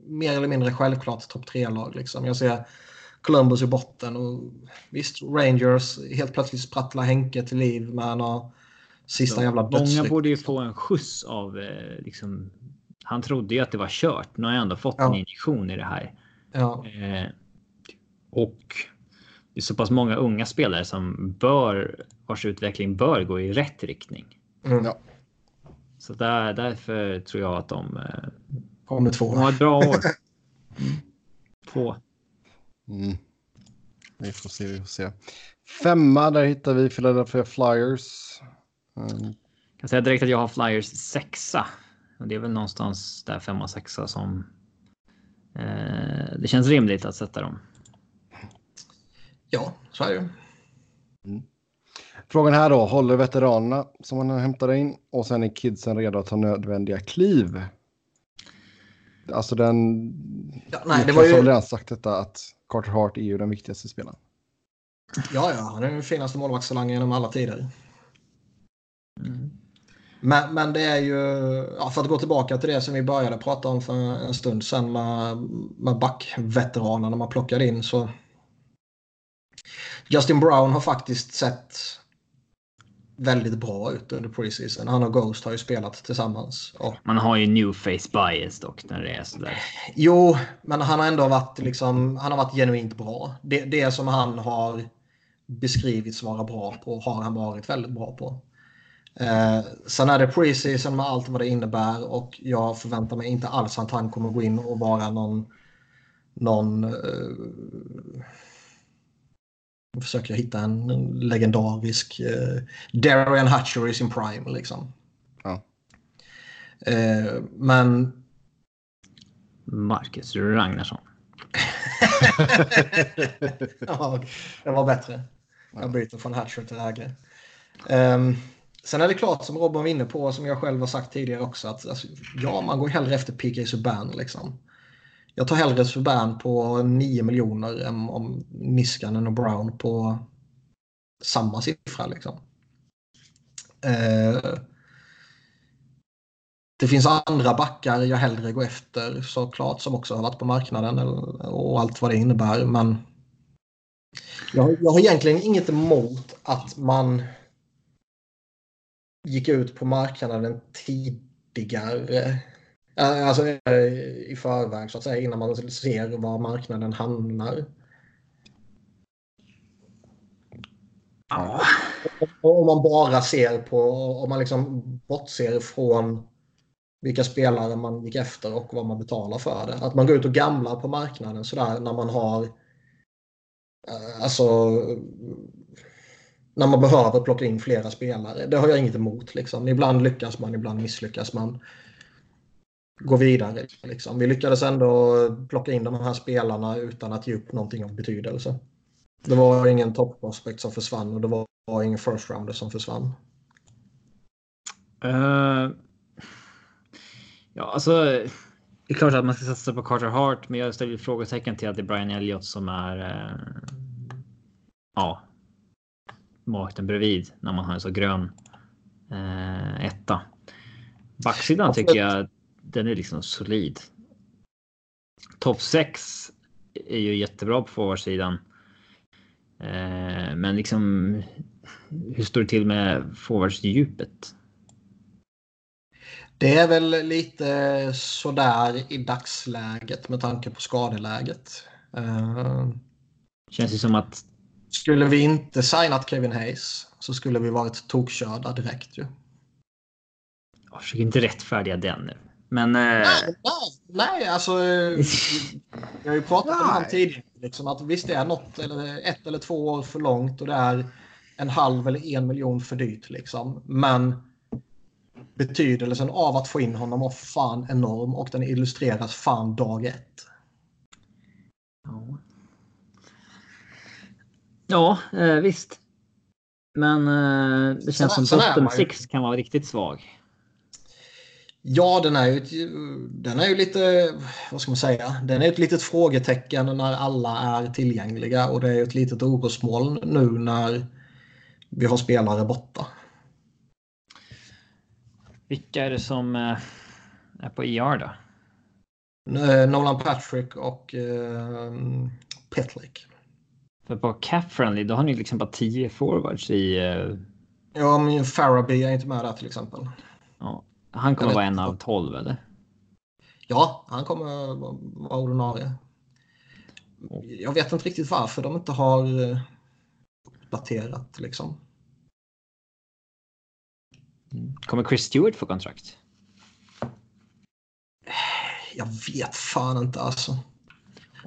mer eller mindre självklart topp tre-lag. Liksom. Jag ser Columbus i botten och visst, Rangers helt plötsligt sprattlar Henke till liv med några sista jävla Många dödsryck. borde ju få en skjuts av eh, liksom. Han trodde ju att det var kört. Nu har jag ändå fått Ja. en injektion i det här. Ja, Eh, och det är så pass många unga spelare som bör vars utveckling bör gå i rätt riktning. mm. Ja. Så där, därför tror jag att de, kommer två. ett bra år. Mm. Två. Mm. Vi får se, vi får se. Femma, där hittar vi Philadelphia Flyers. Mm. Jag kan säga direkt att jag har Flyers sexa. Och det är väl någonstans där femma, sexa som eh, det känns rimligt att sätta dem. Ja, så är det ju. Frågan här då, håller veteranerna som man hämtar in och sen är kidsen redo att ta nödvändiga kliv? Alltså den... Ja, nej, det var ju... har redan sagt detta att Carter Hart är ju den viktigaste spelaren. Ja, ja, han är den finaste målvaktstalangen genom alla tider. Mm. Men, men det är ju, ja, för att gå tillbaka till det som vi började prata om för en stund sedan med, med backveteranerna man plockade in så. Justin Brown har faktiskt sett väldigt bra ut under preseason. Han och Ghost har ju spelat tillsammans. Och, Man har ju new face bias dock när det är sådär. jo, men han har ändå varit, liksom, han har varit genuint bra. Det, det som han har beskrivits vara bra på har han varit väldigt bra på. Eh, sen är det preseason med allt vad det innebär och jag förväntar mig inte alls att han kommer gå in och vara någon någon eh, försöker hitta en legendarisk eh, Darian Hatcher i sin prime liksom. Ja. Eh, men Marcus Ragnarsson. [LAUGHS] ja, det var bättre. Jag byter från Hatcher till Hägre. Um, sen är det klart som Robin var inne på, som jag själv har sagt tidigare också, att alltså, ja, man går hellre efter PK Subban liksom. Jag tar hellre Subban på 9 miljoner än om Niskanen och Brown på samma siffra liksom. Eh, det finns andra backar jag hellre går efter såklart som också har varit på marknaden och allt vad det innebär. Men jag, jag har egentligen inget emot att man gick ut på marknaden tidigare. Alltså i förväg så att säga innan man ser var marknaden hamnar. Ja. Om man bara ser på, om man liksom bortser från vilka spelare man gick efter och vad man betalar för det. Att man går ut och gamlar på marknaden sådär när man har eh, Alltså när man behöver plocka in flera spelare. Det har jag inget emot. Liksom. Ibland lyckas man, ibland misslyckas man. Gå vidare. Liksom. Vi lyckades ändå plocka in de här spelarna utan att ge upp någonting av betydelse. Det var ingen topprospekt som försvann och det var ingen first rounder som försvann. Uh, Ja, alltså. Det är klart att man ska satsa på Carter Hart, men jag ställer frågetecken till att det är Brian Elliott som är. Uh, ja. Makten bredvid när man har en så grön uh, etta. Backsidan tycker jag den är liksom solid. Topp 6 är ju jättebra på forwardsidan. Eh, men liksom. Hur står det till med forwardsdjupet? Det är väl lite sådär i dagsläget med tanke på skadeläget. Uh, Känns det som att... Skulle vi inte signat Kevin Hayes så skulle vi varit tokkörda direkt ju. Jag försöker inte rättfärdiga den nu. Men... Uh... Nej, nej, nej, alltså. Jag har ju pratat om han [LAUGHS] tidigare. Liksom, att visst det är något eller ett eller två år för långt och det är en halv eller en miljon för dyrt. Liksom. Men betydelsen av att få in honom var fan enorm och den illustreras fan dag ett. Ja, ja eh, visst. Men eh, det känns sen, som bottom six kan vara riktigt svag. Ja, den är ju, den är ju lite, vad ska man säga, den är ett litet frågetecken när alla är tillgängliga och det är ett litet orosmoln nu när vi har spelare borta. Vilka är det som eh, är på IR då? Eh, Nolan Patrick och uh, Petlik. För på Cap Friendly då har ni liksom bara 10 forwards i... Uh... Ja, men Faraby är inte med där till exempel. Ja, han kommer vara en av 12 eller? Ja, han kommer vara ordinarie. Jag vet inte riktigt varför de inte har uppdaterat liksom. Kommer Chris Stewart få kontrakt? Jag vet fan inte alltså.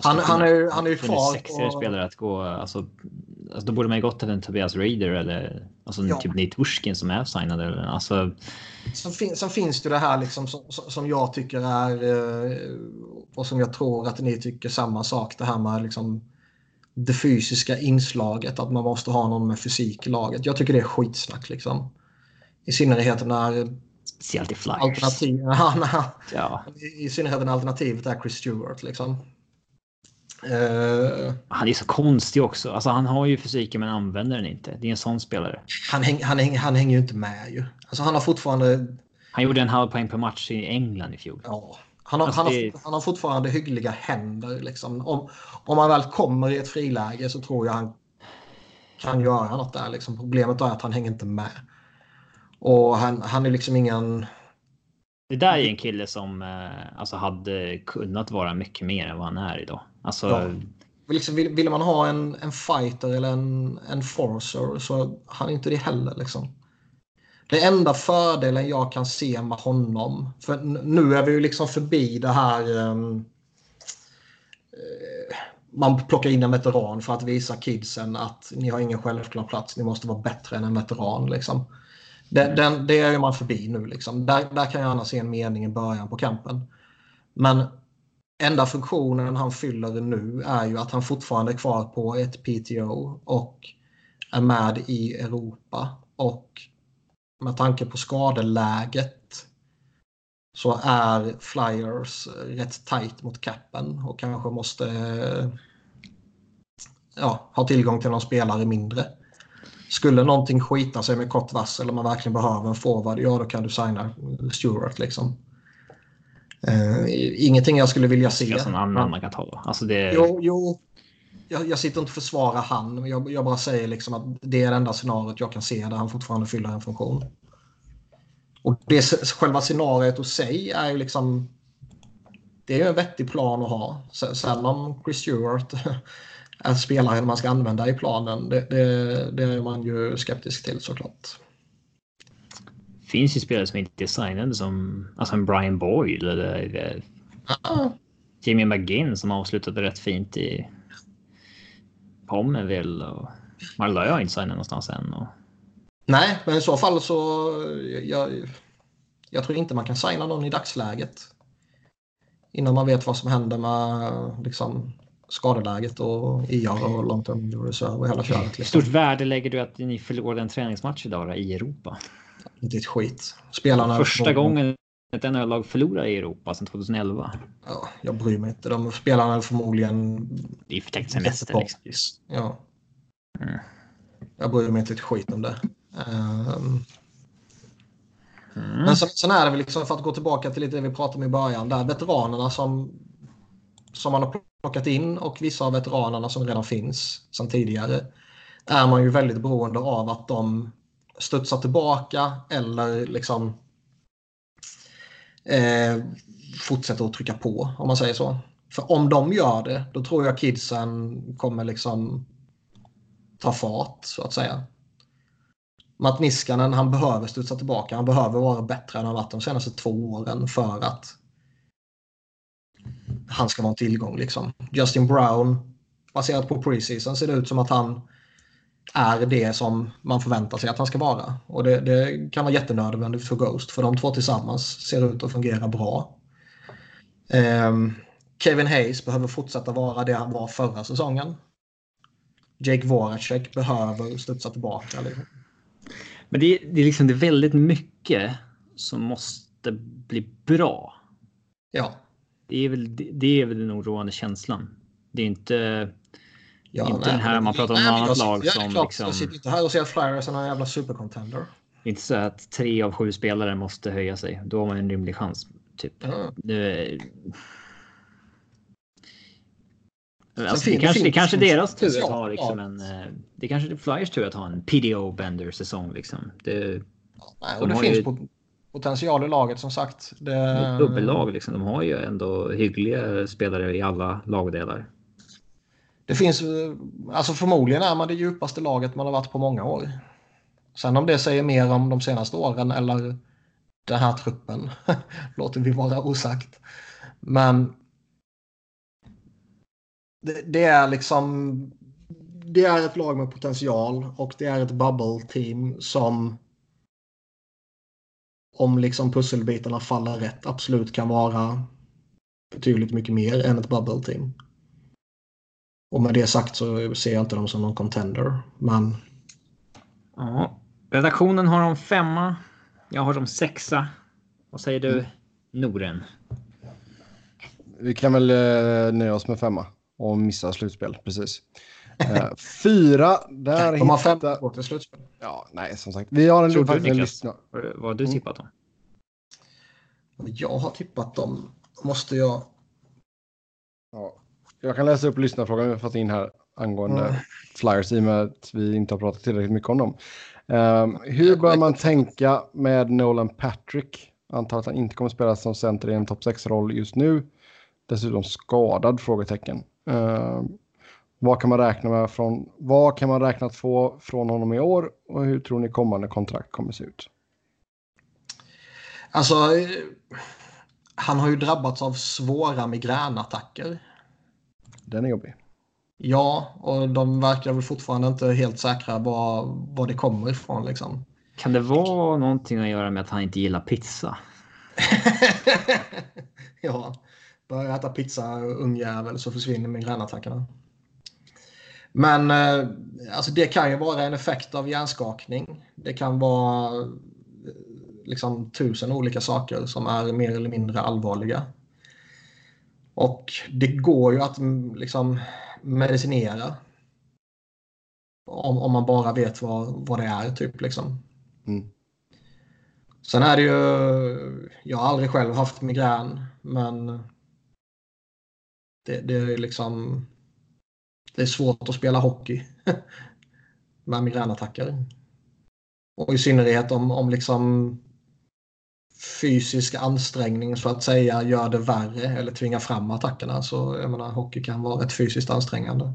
Han, han, är, han är ju kvar. Sexigare på... spelare att gå. Alltså, alltså, då borde man ju gått till en Tobias Raider eller alltså, ja. typ Nate Wushkin som är signad. Eller, alltså... sen, fin, sen finns det det här liksom som, som jag tycker är eh, och som jag tror att ni tycker samma sak. Det här med liksom det fysiska inslaget. Att man måste ha någon med fysik i laget. Jag tycker det är skitsnack liksom. I synnerhet när... Speciellt i Flyers. Alternativ, [LAUGHS] ja. I synnerhet när alternativet är Chris Stewart. Liksom. Uh, han är så konstig också. Alltså, han har ju fysiken men använder den inte. Det är en sån spelare. Han, häng, han, häng, han hänger ju inte med ju. Alltså, han har fortfarande... Han gjorde en halv poäng per match i England i fjol. Ja. Han har, alltså, han, har, han har fortfarande hyggliga händer. Liksom. Om, om han väl kommer i ett friläge så tror jag han kan göra något där. Liksom. Problemet är att han hänger inte med. Och han, han är liksom ingen... Det där är en kille som eh, alltså hade kunnat vara mycket mer än vad han är idag. Alltså... Ja. liksom, vill, vill man ha en, en fighter eller en, en forcer så han är inte det heller. Liksom. Det enda fördelen jag kan se med honom, för nu är vi ju liksom förbi det här um, man plockar in en veteran för att visa kidsen att ni har ingen självklar plats, ni måste vara bättre än en veteran. Liksom. Den, mm. den, det är man förbi nu. Liksom. Där, där kan jag gärna se en mening i början på kampen. Men enda funktionen han fyller nu är ju att han fortfarande är kvar på ett PTO och är med i Europa. Och med tanke på skadeläget så är Flyers rätt tight mot capen och kanske måste ja, ha tillgång till någon spelare mindre. Skulle någonting skita sig med kort varsel och man verkligen behöver en forward, ja då kan du signa Stewart liksom. Uh, ingenting jag skulle vilja se. Det namn man kan ta. Alltså det... Jo, jo. Jag, jag sitter inte och försvarar han. Jag, jag bara säger liksom att det är det enda scenariot jag kan se där han fortfarande fyller en funktion. Och det, själva scenariot och sig är ju liksom... Det är ju en vettig plan att ha. Sen om Chris Stewart [LAUGHS] är spelaren man ska använda i planen, det, det, det är man ju skeptisk till såklart. Finns ju spelare som inte är signade som alltså en Brian Boyle eller, eller uh. Jimmy McGinn som avslutade rätt fint i Pommerville och Marlö har inte signat någonstans än. Och... Nej, men i så fall så jag, jag tror inte man kan signa någon i dagsläget. Innan man vet vad som händer med liksom, skadeläget och IR och long term reserve och hela köret. Liksom. Stort värde lägger du att ni förlorade en träningsmatch idag då, i Europa? Inte ett skit. Spelarna Första gången ett NHL-lag förlorar i Europa sedan 2011. Ja, jag bryr mig inte. De spelarna är förmodligen... Det är förtäckt semester. Liksom. Ja. Mm. Jag bryr mig inte ett skit om det. Um... Mm. Men sen, sen, är det väl liksom för att gå tillbaka till lite det vi pratade om i början. Där veteranerna som, som man har plockat in och vissa av veteranerna som redan finns sedan tidigare är man ju väldigt beroende av att de studsa tillbaka eller liksom eh, fortsätta att trycka på om man säger så. För om de gör det då tror jag kidsen kommer liksom ta fart så att säga. Matt Niskanen han behöver studsa tillbaka. Han behöver vara bättre än han varit de senaste två åren för att han ska vara en tillgång. Liksom. Justin Brown, baserat på preseason, ser det ut som att han är det som man förväntar sig att han ska vara. Och det, det kan vara jättenödvändigt för Ghost, för de två tillsammans ser ut att fungera bra. Um, Kevin Hayes behöver fortsätta vara det han var förra säsongen. Jake Voracek behöver studsa tillbaka. Liksom. Men det, det, är liksom det är väldigt mycket som måste bli bra. Ja. Det är väl, det är väl den oroande känslan. Det är inte, ja, inte den här man pratar om något annat lag ja, som... Klart, liksom, jag sitter inte här och säger att Flyers är en jävla supercontender. Inte så att tre av sju spelare måste höja sig. Då har man en rimlig chans. Typ. Mm. Det, Alltså, det, kanske, det kanske deras tur att ha liksom en... Eh, det kanske är Flyers tur att ha en PDO Bender säsong liksom. Det, Nej, och de det finns ju, potential i laget som sagt. Det... Dubbellag liksom. De har ju ändå hyggliga spelare i alla lagdelar. Det finns, eh, alltså förmodligen är man det djupaste laget man har varit på många år. Sen om det säger mer om de senaste åren eller den här truppen [LAUGHS] låter vi vara osagt. Men det, det, är liksom det är ett lag med potential och det är ett bubble team som om liksom pusselbitarna faller rätt absolut kan vara betydligt mycket mer än ett bubble team. Och med det sagt så ser jag inte dem som någon contender. Men... Ja. Redaktionen har de femma. Jag har de sexa. Vad säger du, mm. Noren? Vi kan väl eh, nöja oss med femma och missa slutspel, precis. Uh, fyra, där [LAUGHS] De har fem till slutspel. Ja, nej, som sagt. Vi har en, Tror du, en lista. Vad har du tippat dem? Jag har tippat dem. Måste jag... Ja. Jag kan läsa upp lyssnarfrågan vi har fått in här angående mm. Flyers i och med att vi inte har pratat tillräckligt mycket om dem. Um, hur bör man tänka med Nolan Patrick? Antar att han inte kommer spela som center i en topp 6-roll just nu. Dessutom skadad? frågetecken. Uh, Vad kan man räkna med från, vad kan man räkna att få från honom i år och hur tror ni kommande kontrakt kommer se ut? Alltså, eh, han har ju drabbats av svåra migränattacker. Den är jobbig. Ja, och de verkar väl fortfarande inte helt säkra var, var det kommer ifrån liksom. Kan det vara någonting att göra med att han inte gillar pizza? [LAUGHS] ja, börja äta pizza ungjävel så försvinner migränattackerna. Men eh, alltså det kan ju vara en effekt av hjärnskakning. Det kan vara eh, liksom tusen olika saker som är mer eller mindre allvarliga. Och det går ju att mm, liksom medicinera. Om, om man bara vet vad, vad det är typ liksom. Mm. Sen är det ju, jag har aldrig själv haft migrän men det, det är liksom det är svårt att spela hockey [LAUGHS] med migränattacker. Och i synnerhet om, om liksom fysisk ansträngning så att säga gör det värre eller tvingar fram attackerna. Så jag menar, hockey kan vara rätt fysiskt ansträngande.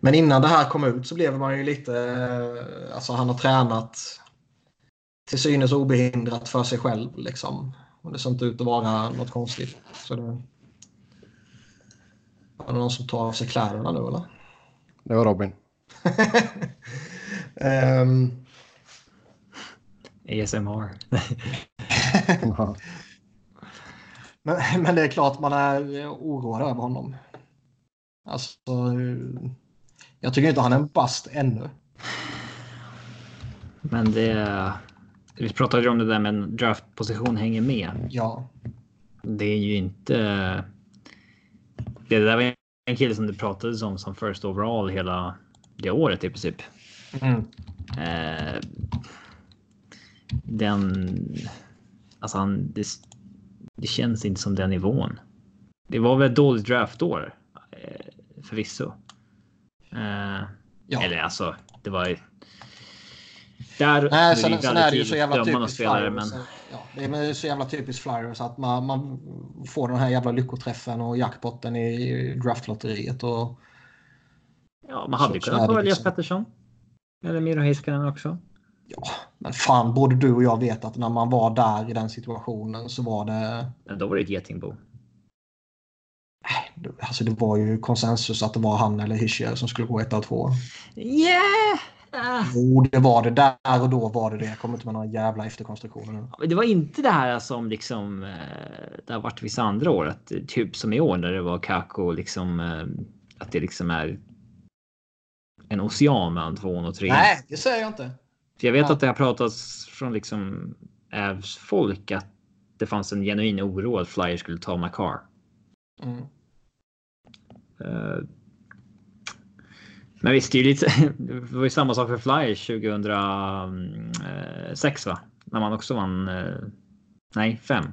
Men innan det här kom ut så blev man ju lite, alltså han har tränat till synes obehindrat för sig själv liksom. Och det ser inte ut att vara något konstigt. Så det... Är det någon som tar av sig kläderna nu eller? Det var Robin. um... [LAUGHS] ASMR. [LAUGHS] men, men det är klart man är oroad över honom. Alltså, jag tycker inte han är en bast ännu. Men det... Vi pratade ju om det där med en draftposition hänger med. Ja. Det är ju inte... Det där var en kille som det pratades om som first overall hela det året i princip. Mm. Eh, den... Alltså han... Det, det känns inte som den nivån. Det var väl ett dåligt draftår. Eh, förvisso. Eh, Ja. Eller alltså, det var ju... Där Nej, är sen, det sen är det ju så jävla typiskt spelare, men Ja, det är så jävla typiskt Flyers att man, man får den här jävla lyckoträffen och jackpotten i draftlotteriet. Och, ja, man hade ju kunnat få Elias liksom. Pettersson. Eller Miro Heiskanen också. ja, men fan, både du och jag vet att när man var där i den situationen så var det... Men då var det ett getingbo. Alltså det var ju konsensus att det var han eller Hischier som skulle gå ett av två. Yeah! Ah. Jo, det var det. Där och då var det det. Jag kommer inte med några jävla efterkonstruktioner. Men Det var inte det här som liksom eh, det har varit vissa andra år, att, eh, typ som i år när det var Kako liksom eh, att det liksom är en ocean mellan tvåan och trean. Nej, det säger jag inte. För jag vet Ja. att det har pratats från liksom Ävs folk att det fanns en genuin oro att Flyers skulle ta McCarr. Mm. Eh, Men visst, det är lite. [LAUGHS] Det var ju samma sak för Flyers 2006 va? När man också vann. eh, Nej, fem.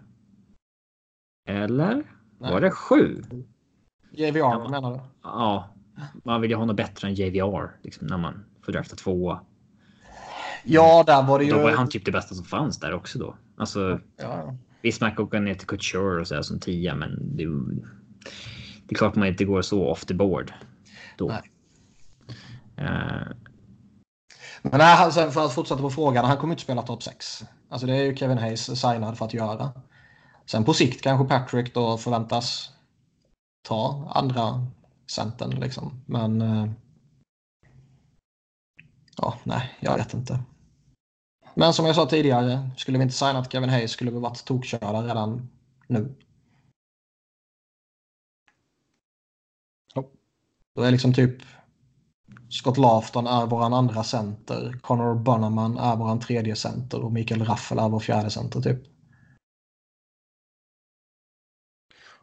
Eller? Nej. Var det sju? JVR Ja. menar du? Ja, man vill ju ha något bättre än JVR liksom, när man får drafta tvåa. Ja, där var det ju... Då var han typ det bästa som fanns där också då. Alltså, Ja, visst man kan åka ner till Couture och så här som tia, men det, det är klart man inte går så off the board. Då. Nej. Eh, Men nej, sen för att fortsätta på frågan, han kommer inte spela topp 6. Alltså det är ju Kevin Hayes signad för att göra. Sen på sikt kanske Patrick då förväntas ta andra centern liksom. Men... eh, Ja, nej, jag vet inte. Men som jag sa tidigare, skulle vi inte signat Kevin Hayes skulle vi varit tokkörda redan nu. Ja. Då är liksom typ Scott Lafton är våran andra center. Connor Bunnaman är våran tredje center och Mikael Raffel är vår fjärde center typ.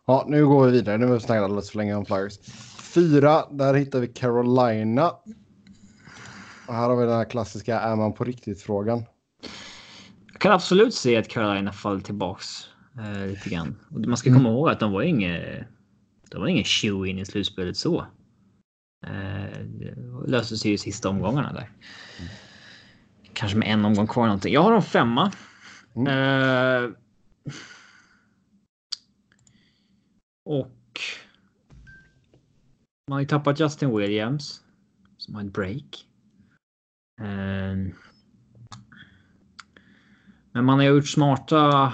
Ja, nu går vi vidare. Nu har vi snackat alldeles för länge om Flyers. Fyra, där hittar vi Carolina. Och här har vi den här klassiska är man på riktigt-frågan. Kan absolut se att Carolina faller tillbaks eh, lite grann. Och man ska Mm. komma ihåg att de var inget. De var ingen shoe in i slutspelet så. Eh, det löste sig i sista omgångarna där. Kanske med en omgång kvar någonting. Jag har en femma. Mm. Eh, och. man har ju tappat Justin Williams som har ett break. Eh, men man har gjort smarta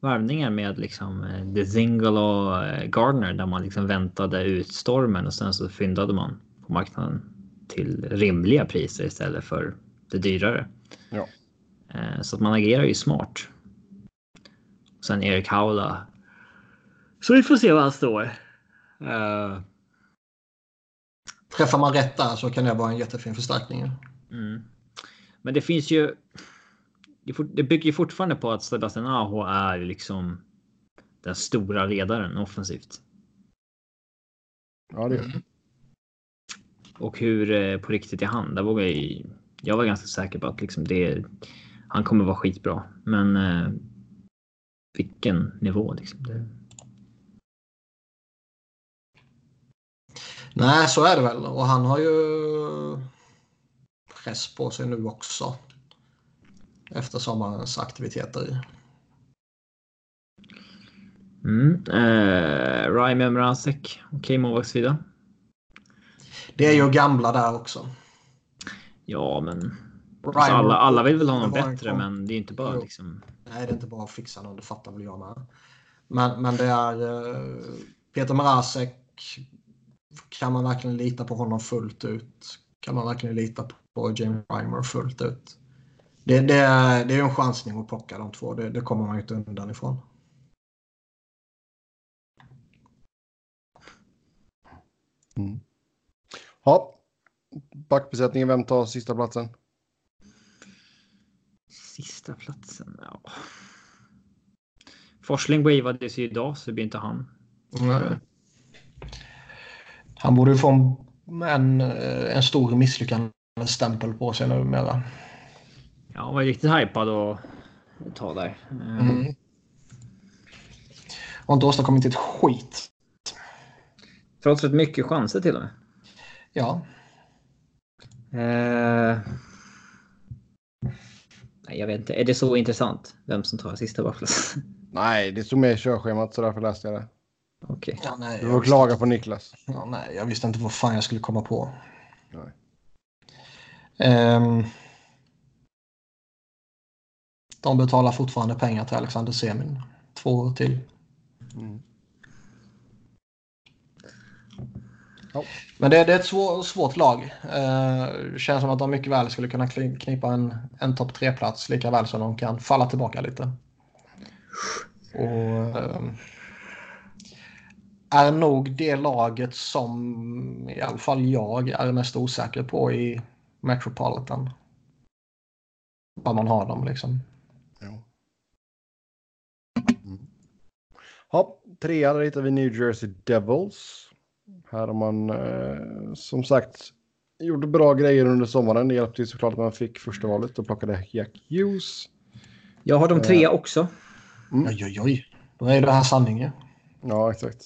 värvningar med liksom eh, The Zingle och eh, Gardner där man liksom väntade ut stormen och sen så fyndade man på marknaden till rimliga priser istället för det dyrare. Ja. Eh, så att man agerar ju smart. Sen Erik Haula. Så vi får se var han står. Uh, Träffar man rätt där så kan det vara en jättefin förstärkning. mm. Men det finns ju. Det bygger fortfarande på att Sebastian Aho är liksom den stora ledaren offensivt. Ja, det är Och hur eh, på riktigt är han? Där vågar jag Jag var ganska säker på att liksom det. Han kommer vara skitbra, men. Eh, vilken nivå liksom. Det, Nej, så är det väl. Och han har ju press på sig nu också. Efter sommarens aktiviteter. mm. eh, Raimi Mrazek. Okej målvaktssida. Det är ju gamla där också. Ja, men alltså, alla, alla vill väl ha någon bättre, kom- men det är inte bara Jo. liksom. Nej, det är inte bara att fixa någon, det fattar väl jag med. Men, men det är eh, Peter Mrazek. Kan man verkligen lita på honom fullt ut? Kan man verkligen lita på James Reimer fullt ut? Det, det, är, det är ju en chansning att plocka de två. Det, det kommer man ju inte undan ifrån. Mm. Ja. Backbesättningen, vem tar sista platsen? Sista platsen. Ja. Forsling wavades ju idag, så det blir inte han. Han borde ju få en, en, en stor misslyckandestämpel på sig numera. Ja, han var ju riktigt hypad och ta där. Eh, Mm. Har inte åstadkommit ett skit. Trots rätt mycket chanser till och med. Ja, Eh, nej, jag vet inte. Är det så intressant? Vem som tar sista backplats? [LAUGHS] Nej, det stod med i körschemat så därför läste jag det. Okej. ja nej, Du jag får klaga på Niklas. ja, nej, jag visste inte vad fan jag skulle komma på. Nej. Ehm, de betalar fortfarande pengar till Alexander Semin. Två år till. Mm. Men det, det är ett svår, svårt lag. Eh, det känns som att de mycket väl skulle kunna knipa en, en topp tre-plats lika väl som de kan falla tillbaka lite. Och eh, är nog det laget som i alla fall jag är mest osäker på i Metropolitan. Var man har dem liksom. Jo. Mm. Ja, trea där hittar vi New Jersey Devils. Här har man eh, som sagt gjort bra grejer under sommaren. Det hjälpte ju såklart att man fick första valet och plockade Jack Hughes. Jag har de tre också. Oj, oj, oj. Då är det här sanningen. Ja, exakt.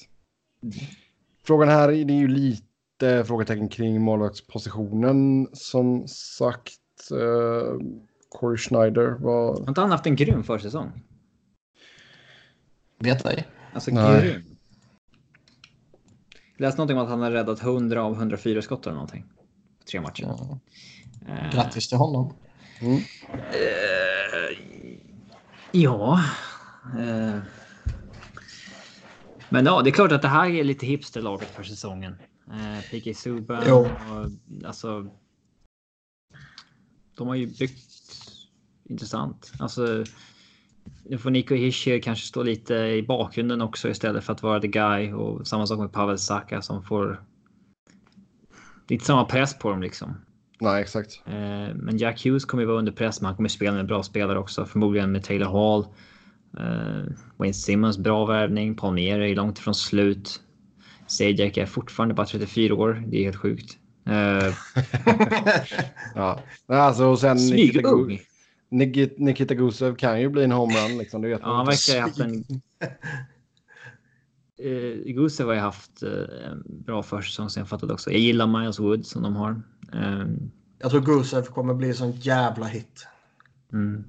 Frågan här är det är ju lite frågetecken kring målvaktspositionen. Som sagt, eh, Corey Schneider var... Har inte han haft en grym försäsong? Vet ej. Alltså Nej. grym. Jag läste någonting om att han har räddat 100 av 104 skott eller någonting. På tre matcher. Ja. Eh, Grattis till honom. Mm. Eh, ja. Eh. Men ja, det är klart att det här är lite hipsterlaget för säsongen. Eh, PK Subban Jo. och alltså. De har ju byggt intressant. Alltså. Nu får Nico Hischier kanske stå lite i bakgrunden också istället för att vara the guy och samma sak med Pavel Saka som får. Inte samma press på dem liksom. Nej, exakt. Eh, Men Jack Hughes kommer ju vara under press, men han kommer spela med bra spelare också. Förmodligen med Taylor Hall. Eh, Wayne Simmons bra värvning. Palmier är långt ifrån slut. Sajak är fortfarande bara 34 år. Det är helt sjukt. Eh, [LAUGHS] Ja. Alltså, och sen Smygung. Nikita, Gusev kan ju bli en homerun. Liksom, det vet Ja, han verkar ha haft en... Uh, Gusev har ju haft eh, en bra försäsong sen jag fattade också. Jag gillar Miles Wood som de har. Eh, Jag tror Gusev kommer bli en sån jävla hit. mm.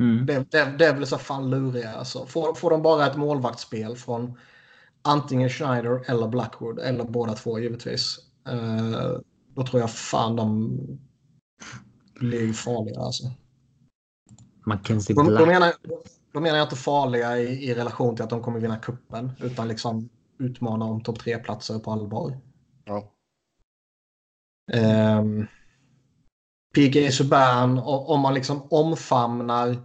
Mm. Det, det, det är väl så fan luriga alltså. Får, får de bara ett målvaktsspel från antingen Schneider eller Blackwood eller båda två givetvis. Uh, då tror jag fan de blir farliga alltså. Mackenzie Då, Black. då, menar, då menar jag inte farliga i, i relation till att de kommer vinna kuppen utan liksom utmana om topp tre-platser på allvar. Ja. Um, PG Subban, o- om man liksom omfamnar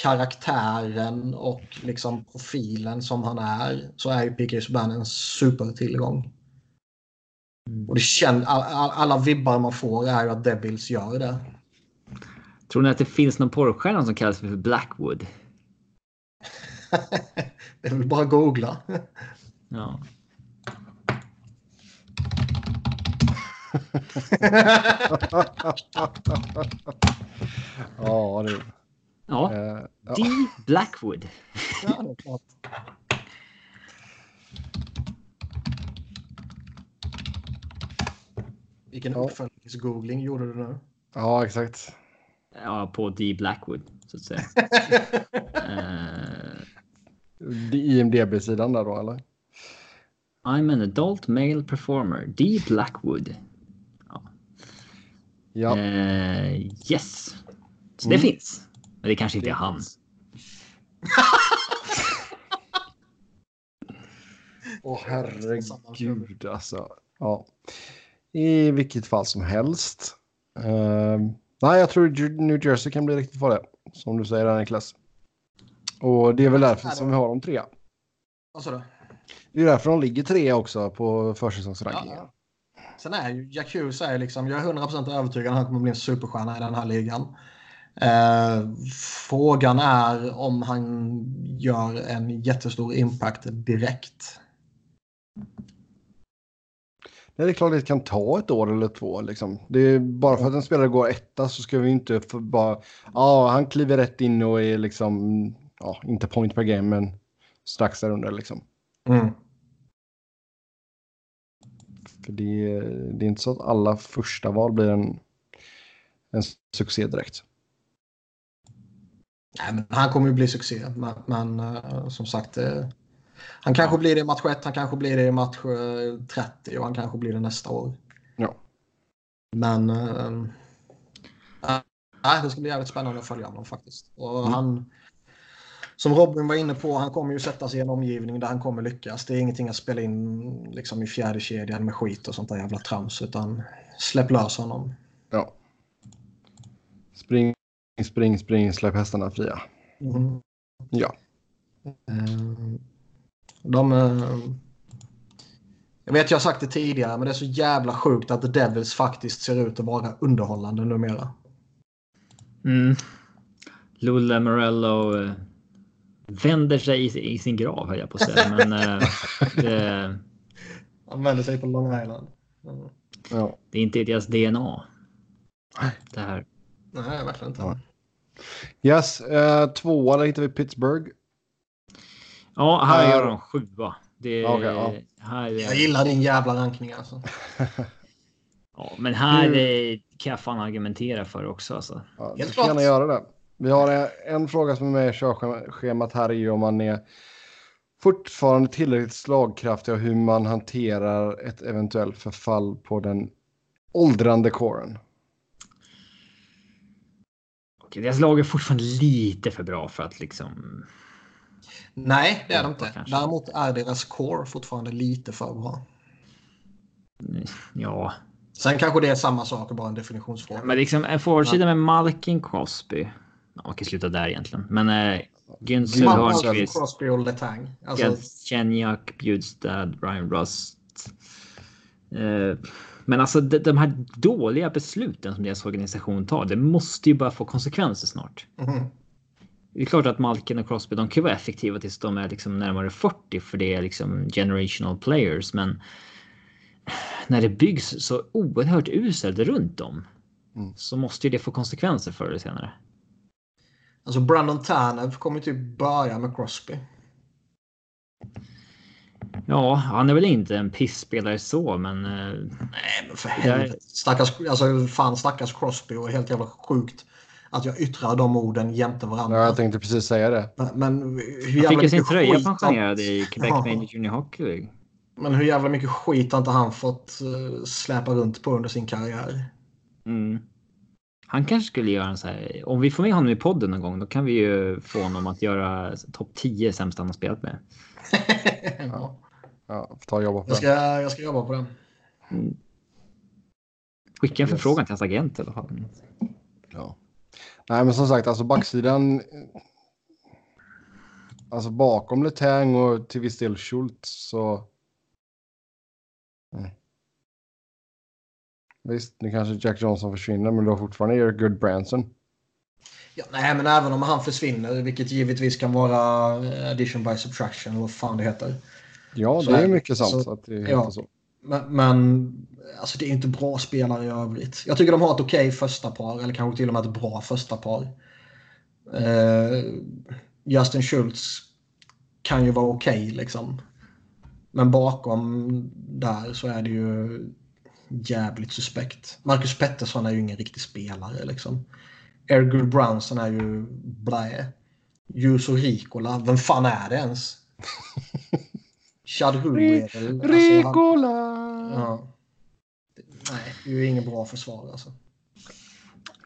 karaktären och liksom profilen som han är så är ju PG Subban en supertillgång. Mm. Och det känn, all, all, alla vibbar man får är ju att Devils gör det. Tror ni att det finns någon porrstjärna som kallas för Blackwood? [LAUGHS] det är väl bara att googla. Ja. [LAUGHS] Ja, det... Ja, Eh, ja. D. Blackwood. ja, det är klart. Vilken Ja. uppföljningsgoogling gjorde du nu? ja, exakt. Ja, på D. Blackwood så att säga. Det [LAUGHS] är IMDB-sidan där då, eller? I'm an adult male performer. D. Blackwood. Ja. Eh, yes. Så det Mm. finns. Men det kanske inte är han. [LAUGHS] Åh herregud alltså. Ja. I vilket fall som helst. Ehm, nej, jag tror New Jersey kan bli riktigt farliga. Som du säger Niklas. Och det är väl därför som vi har dem trea. Vad sa du? Det är därför de ligger trea också på försäsongsrankingen. Ja, Sen är ju Hughes är liksom, jag är 100% övertygad att han kommer bli en superstjärna i den här ligan. Eh, frågan är om han gör en jättestor impact direkt. Det är klart att det kan ta ett år eller två. Liksom. Det är bara för att en spelare går etta så ska vi inte bara... Ja, han kliver rätt in och är liksom... Ja, inte point per game, men strax där under liksom. Mm. För det, det är inte så att alla första val blir en, en succé direkt. Nej, men han kommer ju bli succé. Men, men eh, som sagt, eh, han kanske blir det i match 1, han kanske blir det i match eh, 30 och han kanske blir det nästa år. Ja. Men eh, nej, det ska bli jävligt spännande att följa honom faktiskt. Och Mm. han, som Robin var inne på, han kommer ju sätta sig i en omgivning där han kommer lyckas. Det är ingenting att spela in liksom, i fjärde kedjan med skit och sånt där jävla trams. Utan släpp lös honom. Ja. Spring, spring, spring, släpp hästarna fria. Mhm. Ja. Eh, De... eh, Jag vet jag har sagt det tidigare men det är så jävla sjukt att The Devils faktiskt ser ut att vara underhållande numera. Mm. Lulla Morello eh, vänder sig i, i sin grav höll jag på att säga. Men eh, [LAUGHS] det, Han vänder sig på Long Island. Mm. ja. det är inte i deras DNA. Det här. Nej, verkligen inte. Ja. Yes, eh, tvåa där hittar vi Pittsburgh. Ja, här gör de sjua. Det, Okej, ja. här, Jag gillar din jävla rankning alltså. ja, men här eh, kan jag fan argumentera för också. Alltså. Ja, du Helt får gärna göra det. Vi har en fråga som är med i körschemat här är ju om man är fortfarande tillräckligt slagkraftig och hur man hanterar ett eventuellt förfall på den åldrande kåren. Okej, deras lag är fortfarande lite för bra för att liksom... Nej, det är de inte. Kanske. Däremot är deras core fortfarande lite för bra. Ja, Sen kanske det är samma sak bara en definitionsfråga. men liksom en forwardsida med Malkin Crosby. Ja, man kan sluta där egentligen. Men äh, Günther Hörnqvist, Crosby och Letang. Alltså, Galchenyuk, Bjudstad, Brian Rust. Eh, men alltså de, de här dåliga besluten som deras organisation tar, det måste ju bara få konsekvenser snart. mhm. Det är klart att Malkin och Crosby, de kan vara effektiva tills de är liksom närmare 40 för det är liksom generational players. Men när det byggs så oerhört uselt runt om Mm. så måste ju det få konsekvenser förr eller senare. Alltså Brandon Tanev kommer typ börja med Crosby. Ja, han är väl inte en pissspelare så, men eh, Nej, men för helvete. Stackars, alltså, fan stackars Crosby och helt jävla sjukt att jag yttrar de orden jämte varandra. Ja, jag tänkte precis säga det. Men, men hur Han jävla fick ju sin mycket tröja pensionerad i Quebec Ja. Major Junior Hockey League. Men hur jävla mycket skit har inte han fått uh, släpa runt på under sin karriär? Mm. Han kanske skulle göra en så här. Om vi får med honom i podden någon gång, då kan vi ju få honom att göra topp 10 sämsta han har spelat med. [LAUGHS] ja. Ja, ta och jobba på jag, det. ska, jag ska jobba på den. Skicka en Yes. förfrågan till hans agent i alla fall. Ja. Nej, men som sagt, alltså backsidan. Alltså bakom Letang och till viss del Schultz så. Mm. Visst, nu kanske Jack Johnson försvinner, men du har fortfarande Eric Goodbranson. Ja, nej, men även om han försvinner, vilket givetvis kan vara eh, addition by subtraction, vad fan det heter. Ja, Så det är är mycket sant. Så- Så att det är ja. så. Men, men alltså, det är inte bra spelare i övrigt. Jag tycker de har ett okej första par, eller kanske till och med ett bra första par. Eh, Justin Schultz kan ju vara okej liksom. Men bakom där så är det ju jävligt suspekt. Marcus Pettersson är ju ingen riktig spelare liksom. Ergur Brownson är ju blä. Juso Ricola, vem fan är det ens? [LAUGHS] Chad Hu är väl... alltså, han- Ricola! Ja. Nej, det är ju ingen bra försvar alltså.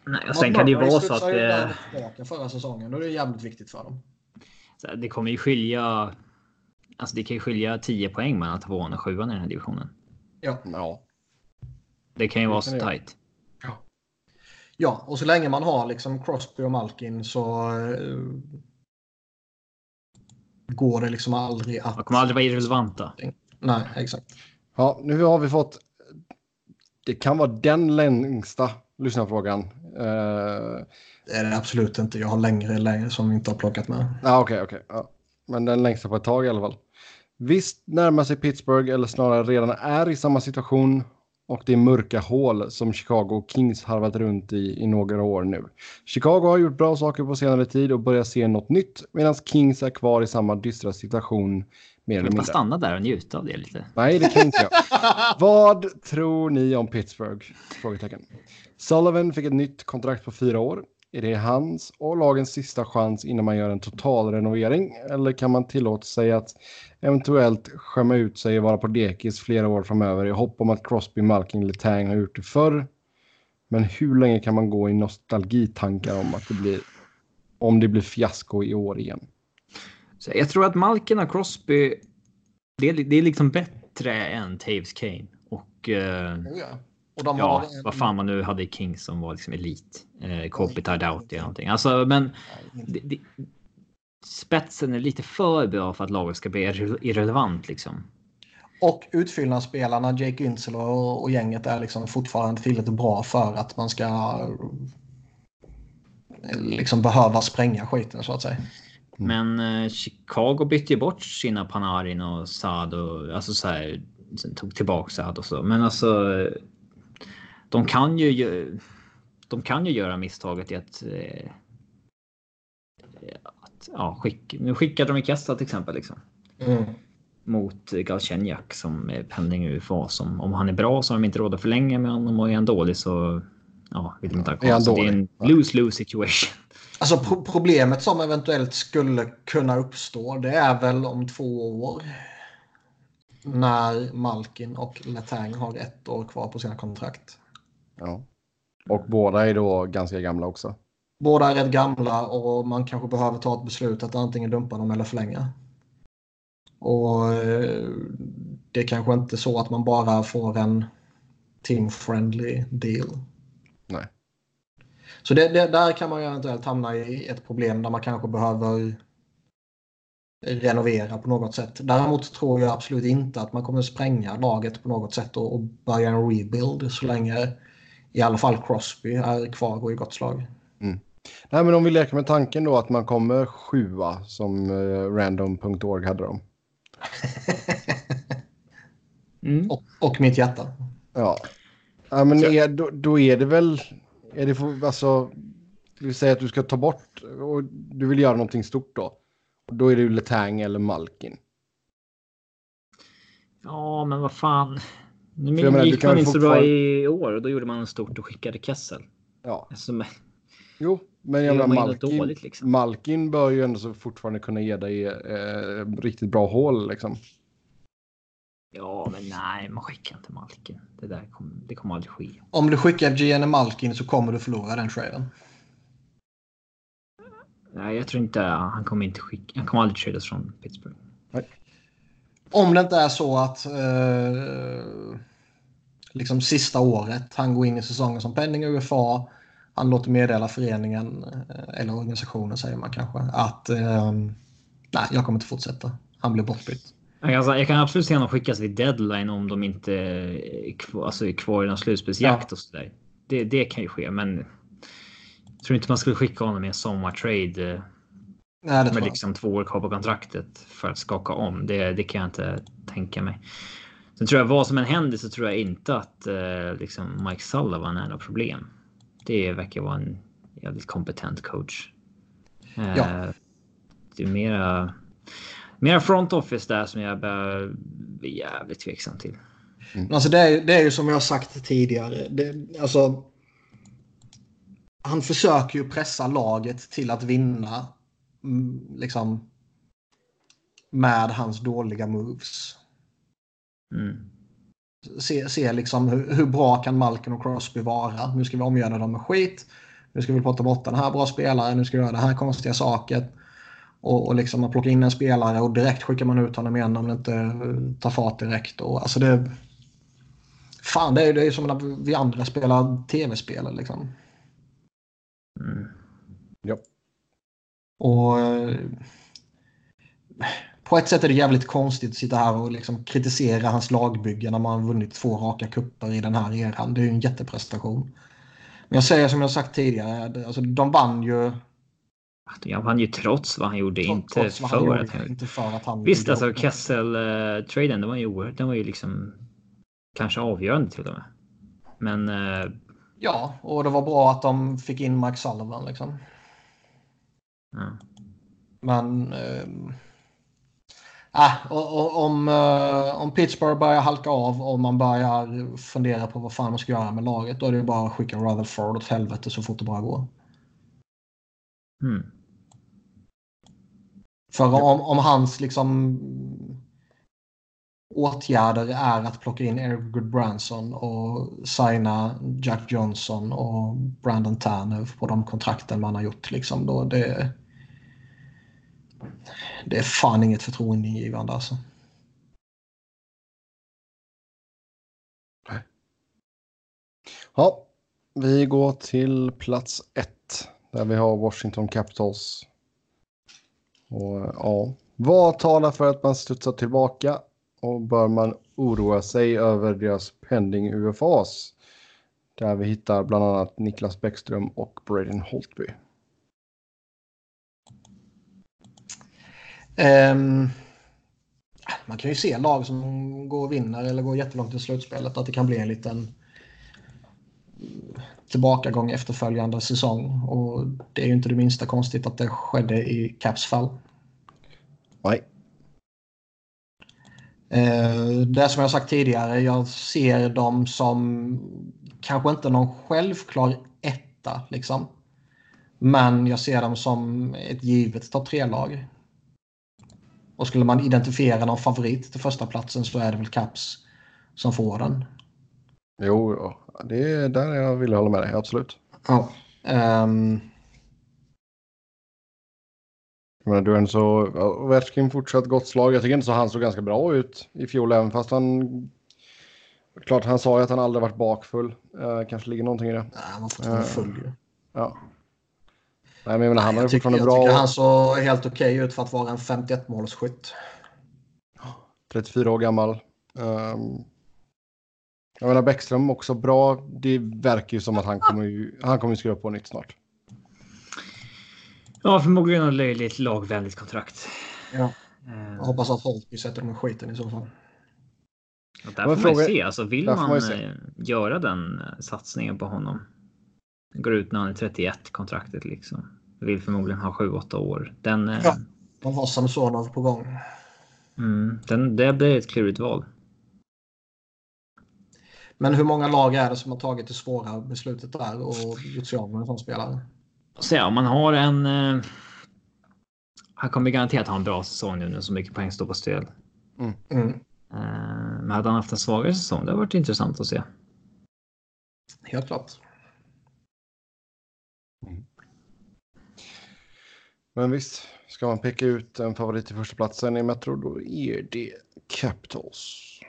Nej, och sen kan det ju vara så att det... det, tillbaka förra säsongen och det är jävligt viktigt för dem. det kommer ju skilja. Alltså det kan ju skilja 10 poäng mellan tvåan och sjuan i den här divisionen. Ja. Ja. Det kan ju Det vara kan så tajt. ja, och så länge man har liksom Crosby och Malkin så eh, går det liksom aldrig att... De kommer aldrig vara irrelevanta. Nej, exakt. ja, nu har vi fått. Det kan vara den längsta lyssnarfrågan. Uh, Det är det absolut inte. Jag har längre längre som vi inte har plockat med. Ja, okej, okej. Ja. Men den längsta på ett tag i alla fall. Visst närmar sig Pittsburgh, eller snarare redan är i samma situation. Och det mörka hål som Chicago Kings harvat runt i i några år nu. Chicago har gjort bra saker på senare tid och börjar se något nytt. Medan Kings är kvar i samma dystra situation. Mer eller mindre. stanna där och njuta av det lite. Nej, det kan inte jag. [LAUGHS] Vad tror ni om Pittsburgh? Frågetecken. Sullivan fick ett nytt kontrakt på fyra år. Är det hans och lagens sista chans innan man gör en total renovering? Eller kan man tillåta sig att eventuellt skämma ut sig och vara på dekis flera år framöver i hopp om att Crosby, Malkin eller Tang har gjort det förr? Men hur länge kan man gå i nostalgitankar om att det blir om det blir fiasko i år igen? Så jag tror att Malkin och Crosby. Det är, det är liksom bättre än Taves Kane och eh, Oh, ja. Ja, har... vad fan man nu hade Kings som var liksom elit. Eh, Kopitar out eller någonting. Alltså, men det, det, spetsen är lite för bra för att laget ska bli irre- irrelevant liksom. Och utfyllnadsspelarna, Jake Güntzel och, och gänget är liksom fortfarande tillräckligt bra för att man ska liksom behöva spränga skiten så att säga. Men eh, Chicago bytte ju bort sina Panarin och Saad och alltså så här. Sen tog tillbaka Saad och så. Men alltså. De kan ju. De kan ju göra misstaget i att. Eh, att ja, skick, nu skickade de i Kessa till exempel liksom. Mm. Mot Galchenyak som är pendling UFA. Som om han är bra så har de inte råd att förlänga med honom och är han dålig så. Ja, vill de inte ha kvar. Det är en dålig? lose-lose situation. Alltså pro problemet som eventuellt skulle kunna uppstå det är väl om två år. När Malkin och Letang har ett år kvar på sina kontrakt. Ja. Och båda är då ganska gamla också. Båda är rätt gamla och man kanske behöver ta ett beslut att antingen dumpa dem eller förlänga. Och eh, det är kanske inte så att man bara får en team-friendly deal. Nej. Så det, det, där kan man ju eventuellt hamna i ett problem där man kanske behöver renovera på något sätt. Däremot tror jag absolut inte att man kommer spränga laget på något sätt och, och börja en rebuild så länge i alla fall Crosby är kvar och i gott slag. Nej, men om vi leker med tanken då att man kommer sjua som eh, random.org hade dem. [LAUGHS] Mm. Och, och mitt hjärta. Ja. Ja, men är, då, då är det väl... Är det för, alltså, vi säger att du ska ta bort och du vill göra någonting stort då. Och Då är det ju Letang eller Malkin. Ja, men vad fan. Nu För jag menar, du gick kan man inte så bra i år och då gjorde man en stort och skickade Kessel. Ja. Alltså, men, Jo, men jag menar Malkin, dåligt liksom. Malkin bör ju ändå så fortfarande kunna ge dig eh, riktigt bra hål liksom. Ja, men nej, man skickar inte Malkin. Det där kommer, det kommer aldrig ske. Om du skickar GN Malkin så kommer du förlora den traden. Nej, jag tror inte han kommer inte skicka. Han kommer aldrig tradas från Pittsburgh. Om det inte är så att eh, liksom sista året han går in i säsongen som penning UFA. Han låter meddela föreningen eh, eller organisationen säger man kanske att eh, nej, jag kommer inte fortsätta. Han blir bortbytt. Jag kan, jag kan absolut se honom skickas vid deadline om de inte är kvar, alltså är kvar i någon slutspelsjakt Ja. och sådär. Det, det kan ju ske, men jag tror inte man skulle skicka honom i en sommartrade eh, Nej, med liksom två år kvar på kontraktet för att skaka om. Det, det kan jag inte tänka mig. Sen tror jag vad som än händer så tror jag inte att eh, liksom Mike Sullivan är något problem. Det verkar vara en jävligt kompetent coach. Eh, Ja. Det är mera, mera front office där som jag börjar bli jävligt tveksam till. Men Alltså det, är, det är ju som jag har sagt tidigare. Det, alltså, han försöker ju pressa laget till att vinna. mm, Liksom, med hans dåliga moves. Mm. Se, se liksom hur, hur bra kan Malkin och Crosby vara. Nu ska vi omgöra dem med skit. Nu ska vi plocka bort den här bra spelaren. Nu ska vi göra det här konstiga saker. Och, och liksom man plockar in en spelare och direkt skickar man ut honom igen om det inte eh, tar fart direkt. Och, alltså det, fan, det är ju det är som när vi andra spelar tv-spel. Liksom. Mm. Ja. Och eh, på ett sätt är det jävligt konstigt att sitta här och liksom kritisera hans lagbygge när man har vunnit två raka kupper i den här eran. Det är ju en jätteprestation. Men jag säger som jag sagt tidigare, alltså, de vann ju Jag vann ju trots vad han gjorde, inte trots vad han för gjorde, att han inte för att han... Visst, alltså Kessel-traden, den var ju oerhört, den var ju liksom kanske avgörande till och med. Men eh, Ja, och det var bra att de fick in Mike Sullivan liksom. ja. Men... ehm, Äh, om, eh, om Pittsburgh börjar halka av och man börjar fundera på vad fan man ska göra med laget då är det bara att skicka Rutherford åt helvete så fort det bara går. Mm. För om, om hans liksom åtgärder är att plocka in Eric Goodbranson och signa Jack Johnson och Brandon Tanner på de kontrakten man har gjort liksom då det det är fan inget förtroendeingivande alltså. Ja, vi går till plats ett där vi har Washington Capitals. Och ja, vad talar för att man studsar tillbaka och bör man oroa sig över deras pending UFAs? Där vi hittar bland annat Niklas Bäckström och Braden Holtby. Ehm, man kan ju se lag som går och vinner eller går jättelångt i slutspelet att det kan bli en liten tillbakagång efterföljande säsong. Och det är ju inte det minsta konstigt att det skedde i Caps fall. Nej, Eh, det som jag sagt tidigare, jag ser dem som kanske inte någon självklar etta liksom. Men jag ser dem som ett givet topp tre-lag. Och skulle man identifiera någon favorit till första platsen så är det väl Caps som får den. jo, det är där jag vill hålla med dig, absolut. Ja. Jag menar, du är en så, Ovechkin fortsatt gott slag. Jag tycker inte så han såg ganska bra ut i fjol, även fast han... Klart, han sa ju att han aldrig varit bakfull. Eh, kanske ligger någonting i det. nej, han var fortfarande Eh, full ju. Ja. Nej, men jag menar, han har ju Jag fortfarande jag bra... tycker han såg helt okej ut för att vara en 51-målsskytt. 34 år gammal. Um, jag menar Bäckström också bra. Det verkar ju som att han kommer ju, han kommer skriva på nytt snart. ja, förmodligen ett löjligt lagvänligt kontrakt. Ja. Eh, Jag hoppas att Holtby sätter dem i skiten i så fall. och där får man ju fråga- se. Alltså, vill man, man eh, göra den eh, satsningen på honom. Den går ut när han är 31 kontraktet liksom. Vill förmodligen ha 7-8 år. Den, eh, Ja. De har Samsonov på gång. mm, den, det blir ett klurigt val. Men hur många lag är det som har tagit det svåra beslutet där och gjort sig av med en sån spelare? Så om man har en... Eh, han kommer garanterat ha en bra säsong nu när så mycket poäng står på spel. Mm. Eh, men hade han haft en svagare säsong, det har varit intressant att se. Helt klart. Men visst, ska man peka ut en favorit i första platsen i Metro då är det Capitals.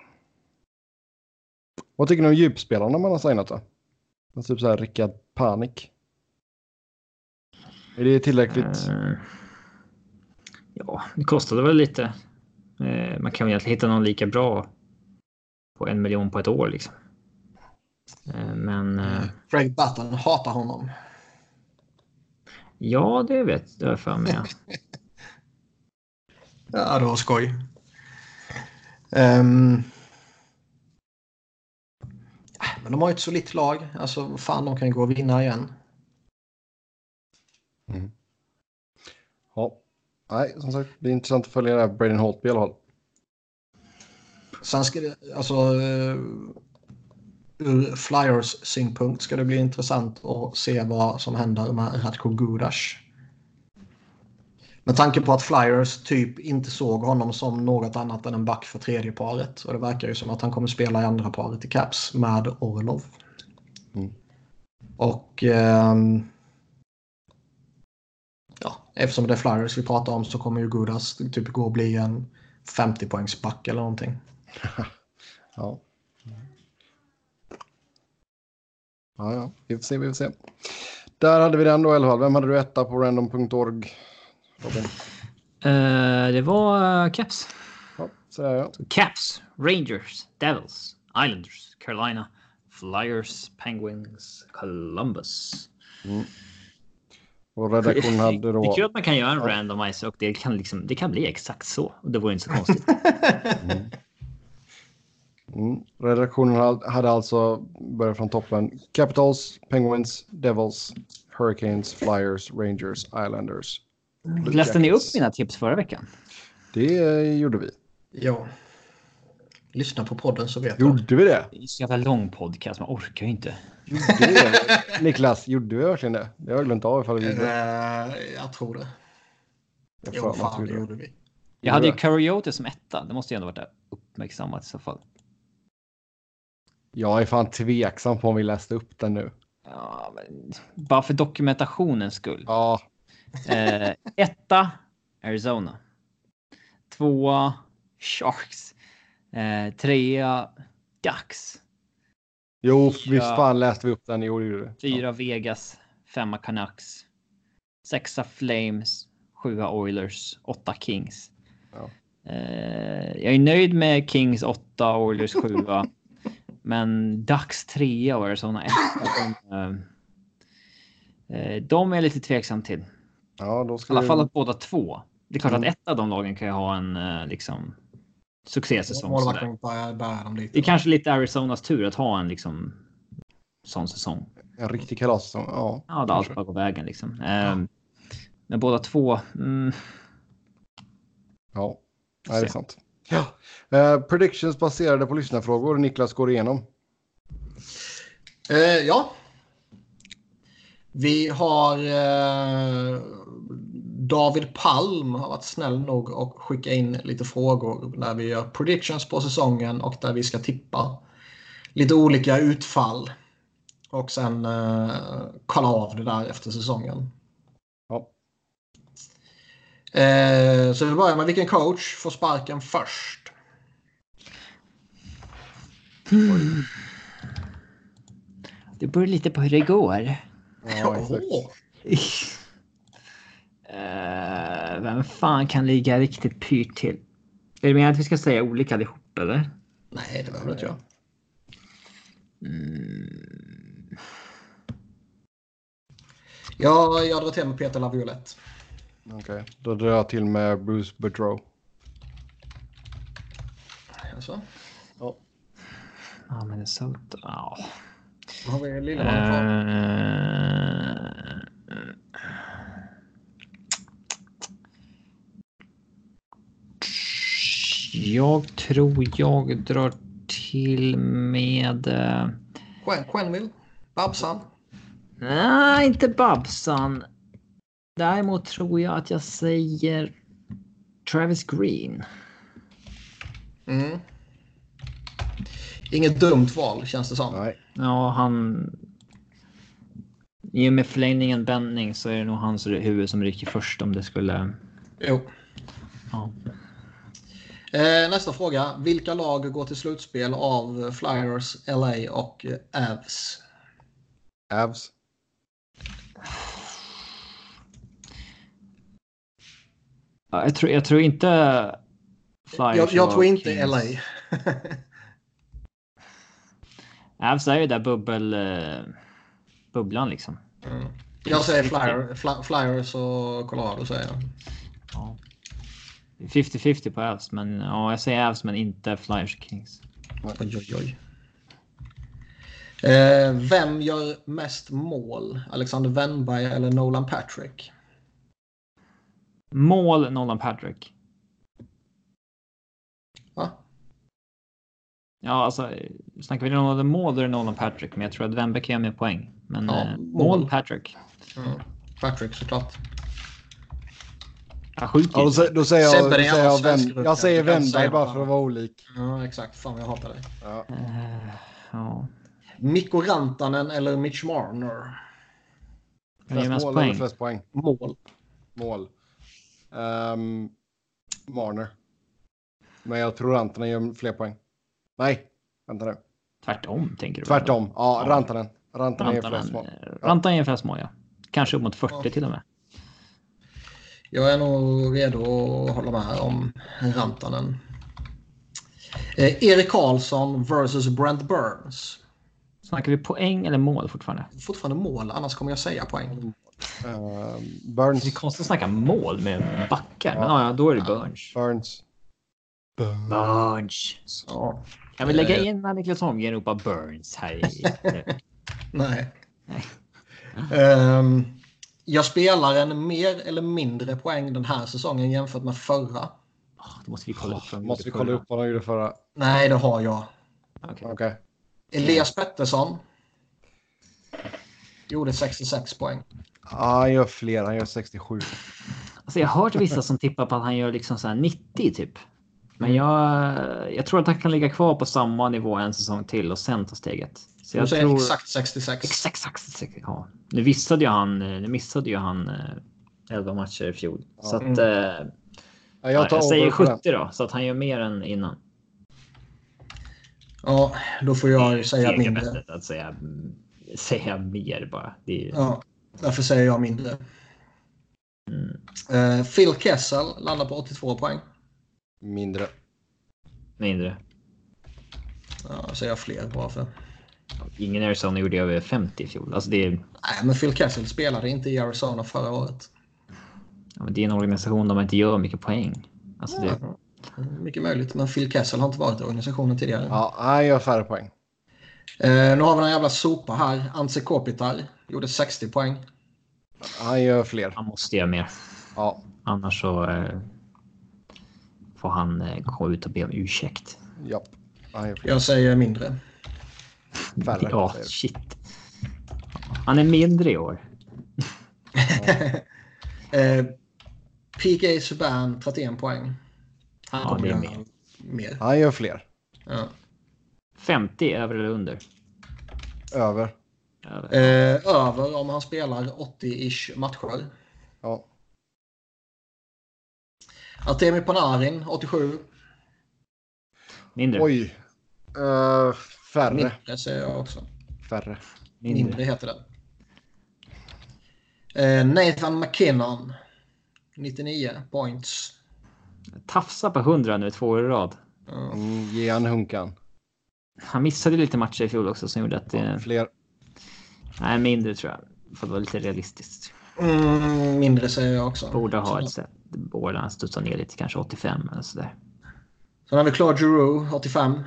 Vad tycker ni om djupspelarna man har signat då? Typ så här Rickard Panik. Är det tillräckligt? Eh, ja, det kostade väl lite. Eh, man kan väl egentligen hitta någon lika bra på en miljon på ett år liksom. Eh, men Craig Button hatar honom. Ja, det vet jag för mig. Ja, [LAUGHS] det var skoj. Ehm. men de har ju ett solitt lag. Alltså, fan, de kan ju gå och vinna igen. Ja. Nej, som sagt, det är intressant att följa det här Braden Holtby i alla fall. Sen ska det, alltså, ur Flyers synpunkt ska det bli intressant att se vad som händer med Radko Gudas. Med tanke på att Flyers typ inte såg honom som något annat än en back för tredje paret. Och det verkar ju som att han kommer spela i andra paret i Caps med Orlov. Mm. Och ehm, ja, eftersom det är Flyers vi pratar om så kommer ju Gudas typ gå och bli en 50 poängs back eller någonting. [LAUGHS] Ja. Ja, ja, vi får se, vi får se. Där hade vi den då i alla fall. Vem hade du etta på random.org? Robin? Eh, det var uh, Caps. Ja, så är jag. Caps, Rangers, Devils, Islanders, Carolina, Flyers, Penguins, Columbus. Och redaktionen hade Det är då... kul att man kan göra en randomizer och det kan, liksom, det kan bli exakt så. Och det vore inte så konstigt. [LAUGHS] Mm. Redaktionen hade- alltså börjat från toppen. Capitals, Penguins, Devils, Hurricanes, Flyers, Rangers, Islanders. Läste ni upp mina tips förra veckan? Det eh, gjorde vi. Ja. Lyssna på podden så vet du. Gjorde vi det? Det är så jävla lång podcast, man orkar ju inte. Gjorde vi det? [LAUGHS] Niklas, gjorde vi verkligen det? Det har jag glömt av ifall vi gjorde. Eh, jag tror det. Jag Jo, fan det gjorde gjorde vi. Jag hade ju Coyote som etta. Det måste ju ändå varit uppmärksammat i så fall. Jag är fan tveksam på om vi läste upp den nu. Ja, bara för dokumentationens skull. Ja, Eh, etta, Arizona. Tvåa, Sharks. Eh, trea, Ducks. jo, Fyra. visst fan läste vi upp den. Gjorde vi. Fyra, Vegas. Femma, Canucks. Sexa, Flames. Sjua, Oilers. Åtta, Kings. Ja. Eh, jag är nöjd med Kings åtta, Oilers sjua. [LAUGHS] men Ducks trea och Arizona etta. De, eh, eh, de är lite tveksam till. Ja, då I ska alla vi... fall att båda två. Det är klart Mm. att ett av de lagen kan ju ha en eh, liksom succésäsong. sådär. Målvakten bär, bär dem lite. Det är kanske lite Arizonas tur att ha en liksom sån säsong. En riktig kalassäsong. Ja, Ja, det allt bara går vägen liksom. Ehm, Men båda två. Mm, Ja, Nej, det är sant. Ja. Uh, predictions baserade på lyssnarfrågor. Niklas går igenom. Uh, ja. Vi har uh, David Palm har varit snäll nog att skicka in lite frågor när vi gör predictions på säsongen och där vi ska tippa lite olika utfall. Och sen kolla av det där efter säsongen. Ja. Eh, så vi börjar med vilken coach får sparken först? Det beror lite på hur det går. Ja, [LAUGHS] Eh, vem fan kan ligga riktigt pyrt till? Är det meningen att vi ska säga olika allihop eller? Nej, det behöver inte göra. Mm. Jag, jag drar till med Peter Laviolette. Okej, då drar jag till med Bruce Boudreau. Alltså, Ja, Minnesota. Ja. vad har vi kvar? Eh, Jag tror jag drar till med... eh, Quen- Quenville? Babsan? Nej, inte Babsan. Däremot tror jag att jag säger Travis Green. Mm. Inget dumt val känns det som. Nej. Ja, han... I och med förlängningen Benning så är det nog hans huvud som ryker först om det skulle... Jo. Ja. Eh, nästa fråga. Vilka lag går till slutspel av Flyers, LA och Avs? Avs. Jag tror, jag tror inte Flyers Jag, jag tror inte Kings. LA. Avs [LAUGHS] är ju där bubbel... eh, Bubblan liksom. Mm. Jag säger flyer, fly, Flyers och Colorado säger jag. Ja. 50-50 på Avs, men ja, jag säger Avs men inte Flyers och Kings. Oj, oj, oj. Eh, vem gör mest mål? Alexander Wennberg eller Nolan Patrick? Mål Nolan Patrick. Va? Ja, alltså snackar vi om mål då är det Nolan Patrick, men jag tror att Wembeck göra mer poäng. Men Ja, eh, mål. mål Patrick. Mm. Patrick såklart. Ja, Ja, då, sä- då säger jag, då är säger jag, jag där. säger Wennberg bara för att vara olik. Ja, exakt. Fan, jag hatar dig. Ja. Eh, ja. Mikko Rantanen eller Mitch Marner? Flest mål poäng? eller flest poäng? Mål. Mål. Um, Marner. Men jag tror Rantanen gör fler poäng. Nej, vänta nu. Tvärtom tänker du? Tvärtom. Ja, Ja. Rantanen. Rantanen gör flest Rantanen, mål. eh, Rantanen ger flest mål, ja. Kanske upp mot 40 Ja. till och med. Jag är nog redo att hålla med om Rantanen. Eh, Erik Karlsson versus Brent Burns. Snackar vi poäng eller mål fortfarande? Fortfarande mål, annars kommer jag säga poäng. Ehm, Det är Burns. konstigt att snacka mål med backar. Men ja, då är det Burns. Burns. Burns. Ja. Kan vi lägga Eh. in när Niklas Holmgren ropar Burns här i... [LAUGHS] Nej. Nej. Ehm, jag spelar en mer eller mindre poäng den här säsongen jämfört med förra. Ah, Då måste vi kolla upp. de Måste vi kolla upp vad de gjorde förra. Nej, det har jag. Okej. Okej. Elias Pettersson. Gjorde 66 poäng. Ja, han gör fler. Han gör 67. Alltså jag har hört vissa som tippar på att han gör liksom så här 90 typ. Men jag, jag tror att han kan ligga kvar på samma nivå en säsong till och sen ta steget. Så Jag säger tror... exakt 66. Exakt, exakt, exakt. Ja. Nu missade ju han, eh, nu missade ju han eh, 11 matcher i fjol. Ja. Så att, Mm. eh, Ja, jag, jag tar jag säger over på den. 70 då, så att han gör mer än innan. Ja, då får jag säga mindre. Att säga, mm, säga mer bara. Det är, Ja, därför säger jag mindre. mm, Eh, Phil Kessel landar på 82 poäng. Mindre. mindre. Ja, säger jag fler bara för. Ingen Arizona gjorde över 50 i fjol. Alltså det, är, Nej, men Phil Kessel spelade inte i Arizona förra året. ja, men det är en organisation där man inte gör mycket poäng. Alltså det, Ja, mycket möjligt, men Phil Kessel har inte varit i organisationen tidigare. Ja, han gör färre poäng. Eh, nu har vi en jävla sopa här. Antse Kopitar gjorde 60 poäng. Han gör fler. han måste göra mer. Ja, Annars så eh, får han eh, gå ut och be om ursäkt. fler. Jag säger mindre. Färre. Ja, shit. Han är mindre i år. [LAUGHS] eh, PK Subban 31 poäng. Han Ja, kommer göra mer. mer. Han gör fler. Ja. 50 över eller under? Över. Över. Eh, över om han spelar 80-ish matcher. Ja. Artemi Panarin 87. Mindre. Oj. Uh, färre. Mindre säger jag också. Färre. Mindre, Mindre. heter det. Eh, Nathan McKinnon. 99 points. Tafsa på 100 nu två år i rad. Mm, ge han hunkan. Han missade lite matcher i fjol också som gjorde att det... Fler. Nej, mindre tror jag. För att vara lite realistiskt. Mm, mindre säger jag också. Borde ha ett sätt. Borde han studsa ner lite, kanske 85 eller sådär. Sen har vi Claude Giroux 85.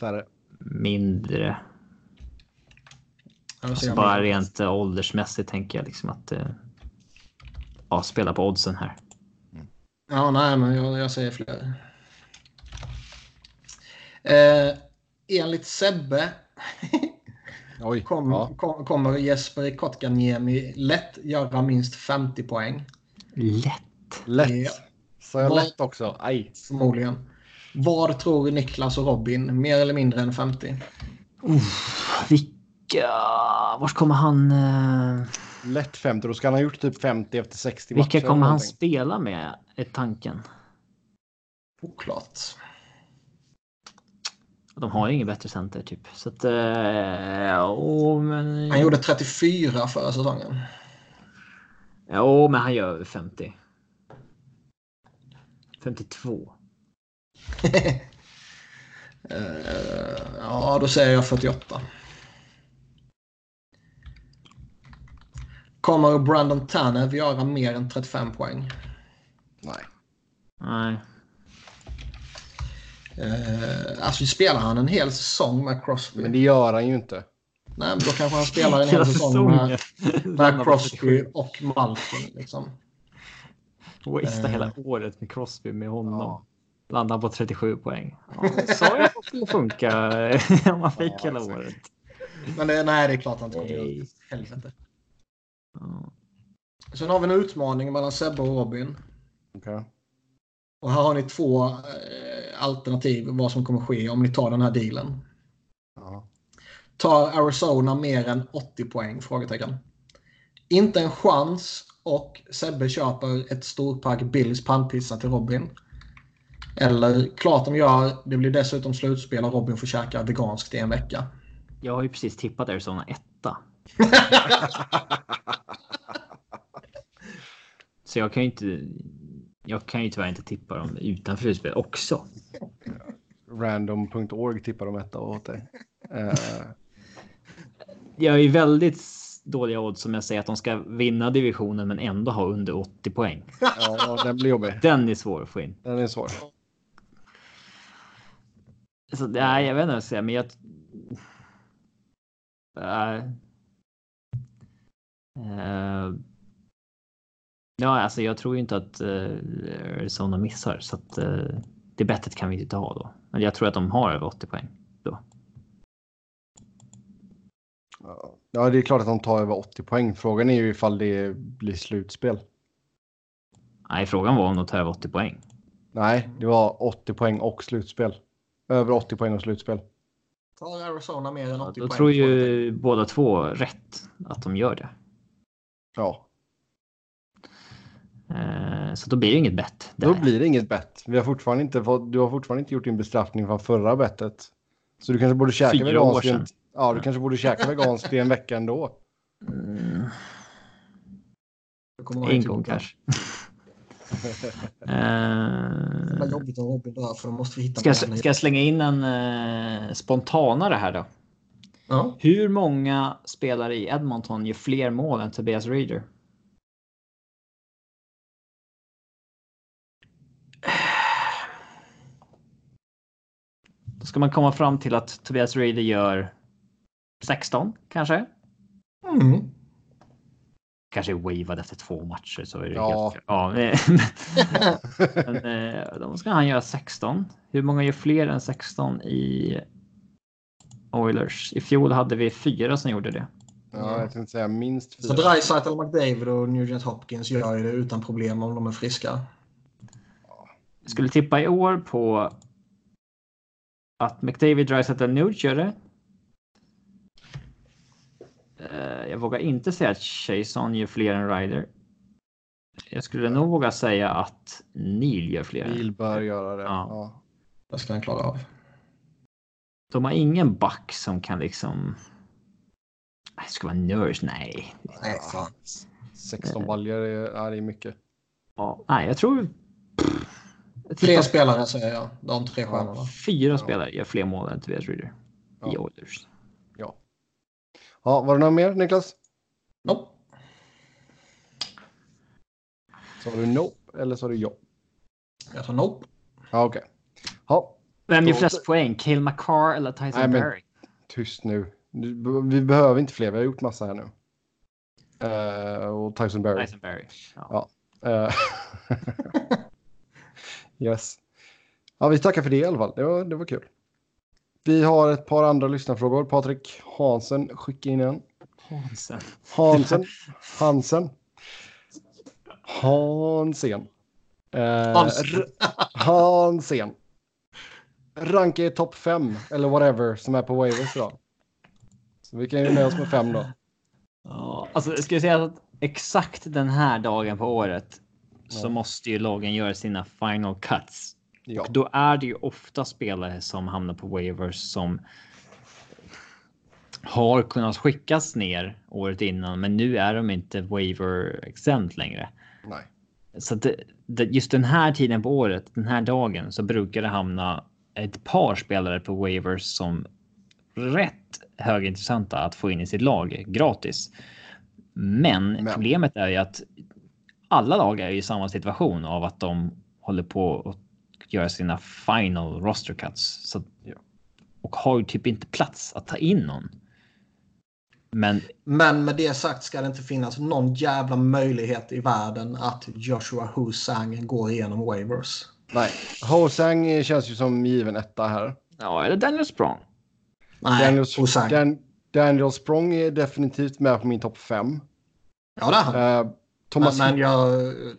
Färre. Mindre. Jag Alltså bara mindre. rent eh, åldersmässigt tänker jag liksom att... Eh, ja, spela på oddsen här. Ja, nej, men jag, jag säger fler. Eh, enligt Sebbe [LAUGHS] Oj. Kom, ja. kom, kommer Jesper Kotkaniemi lätt göra minst 50 poäng? Lätt. Lätt. Ja. Sa jag Vad- lätt också? Aj. Förmodligen. Vad tror Niklas och Robin? Mer eller mindre än 50? Uff, vilka... Vart kommer han... eh, Lätt 50. Då ska han ha gjort typ 50 efter 60 Vilka matcher kommer eller han spela med? Är tanken. Oklart. De har ju ingen bättre center typ. Så att... Uh, oh, men... Han gjorde 34 förra säsongen. Jo, men han gör 50. 52. [LAUGHS] Eh, ja, då säger jag 48. Kommer Brandon Tanev göra mer än 35 poäng? Nej. Nej. Eh, alltså spelar han en hel säsong med Crosby? Men det gör han ju inte. Nej, men då kanske han spelar en hel säsong med, [LAUGHS] med Crosby och Malkin. Liksom. Wastea Eh. hela året med Crosby med honom. Ja. Landar på 37 poäng. Ja, sa jag att det skulle funka [LAUGHS] om man fick Ja, hela exakt. året. Men det, nej, det är klart han inte kommer göra. Helvete. Ja. Sen har vi en utmaning mellan Sebbe och Robin. Okej. Och här har ni två eh, alternativ vad som kommer ske om ni tar den här dealen. Ja. Tar Arizona mer än 80 poäng? Frågetecken. Inte en chans och Sebbe köper ett storpack Billys pannpizza till Robin. Eller klart de gör. Det blir dessutom slutspel och Robin får käka veganskt i en vecka. Jag har ju precis tippat Arizona etta. [LAUGHS] Så jag kan ju inte. Jag kan ju tyvärr inte tippa dem utanför slutspel också. Random.org tippar de etta åt dig. Eh, Jag är väldigt dåliga odds som jag säger att de ska vinna divisionen men ändå ha under 80 poäng. ja, den blir jobbig. Den är svår att få in. Den är svår. Så, nej, jag vet inte vad jag ska säga, men jag... Äh, ja, alltså jag tror ju inte att uh, Arizona missar så att uh, det bettet kan vi inte ha då. Men jag tror att de har över 80 poäng. Ja, det är klart att de tar över 80 poäng. Frågan är ju ifall det blir slutspel. Nej, frågan var om de tar över 80 poäng. Nej, det var 80 poäng och slutspel. Över 80 poäng och slutspel. Tar Arizona mer än Ja, 80 då poäng? tror ju båda två rätt att de gör det. Ja, Eh, så då blir det inget bett. då blir det inget bett. Vi har fortfarande inte fått, du har fortfarande inte gjort din bestraffning från förra bettet. Så du kanske borde käka Fyra veganskt. år sedan. Ja, du kanske borde käka veganskt i en vecka ändå. Mm. En gång kanske. [LAUGHS] Eh, jobbigt om Robin dör för då måste vi hitta ska, jag, ska jag slänga in en eh, spontanare här då? Ja. Hur många spelare i Edmonton gör fler mål än Tobias Raider? Då ska man komma fram till att Tobias Raider gör 16 kanske. Mm. Kanske wavad efter två matcher så är det Ja. helt... Ja, men, [LAUGHS] men eh, då ska han göra 16. Hur många gör fler än 16 i Oilers? I fjol hade vi fyra som gjorde det. Ja, jag tänkte säga minst Så fyra. Dreisaitl, McDavid och Nugent Hopkins gör ju det utan problem om de är friska. Jag skulle tippa i år på att McDavid, Dreisaitl och Nuge gör det. Eh, Jag vågar inte säga att Chason gör fler än Ryder. Jag skulle nog våga säga att Neil gör fler. Bil bör göra det. Ja. Ja. Det ska han klara av. De har ingen back som kan liksom... Det ska vara Nurse, nej. Nej, fan. 16 baljor är, är mycket. Ja, nej, jag tror... Jag Tippar spelare säger jag. De tre stjärnorna. fyra spelare gör fler mål än Tobias Ryder i Ja. Oilers. Ja. ja, var det något mer Niklas? Nope. Sa du nope eller sa du ja? Jag tar nope. Ja, okej. Ja, Vem gör flest poäng? Cale McCarr eller Tyson Nej, men- Barry? tyst nu. Vi behöver inte fler, vi har gjort massa här nu. Eh, och Tyson Berry. Tyson Barry. Ja. Eh, [LAUGHS] [LAUGHS] yes. Ja, vi tackar för det i alla fall. Det var, det var kul. Vi har ett par andra lyssnarfrågor. Patrik Hansen skickar in en. Hansen. Hansen. [LAUGHS] Hansen. Hansen. Eh, Hansen. Hansen. Ranka i topp fem eller whatever som är på waivers idag. Så vi kan ju nöja oss med fem då. Ja, alltså ska jag säga att exakt den här dagen på året så måste ju lagen göra sina final cuts. Ja. Och då är det ju ofta spelare som hamnar på waivers som har kunnat skickas ner året innan, men nu är de inte waiver exempt längre. Nej. Så det, det, just den här tiden på året, den här dagen, så brukar det hamna ett par spelare på waivers som rätt högintressanta att få in i sitt lag gratis. Men, Men. problemet är ju att alla lag är ju i samma situation av att de håller på att göra sina final roster cuts. Så, och har ju typ inte plats att ta in någon. Men Men med det sagt ska det inte finnas någon jävla möjlighet i världen att Joshua Husang går igenom waivers. Nej. Hosang känns ju som given etta här. ja, eller Daniel Sprong. Nej, Daniel, Husang. Dan, Daniel Sprong är definitivt med på min topp fem. Ja, det är han. Eh, Thomas men men jag,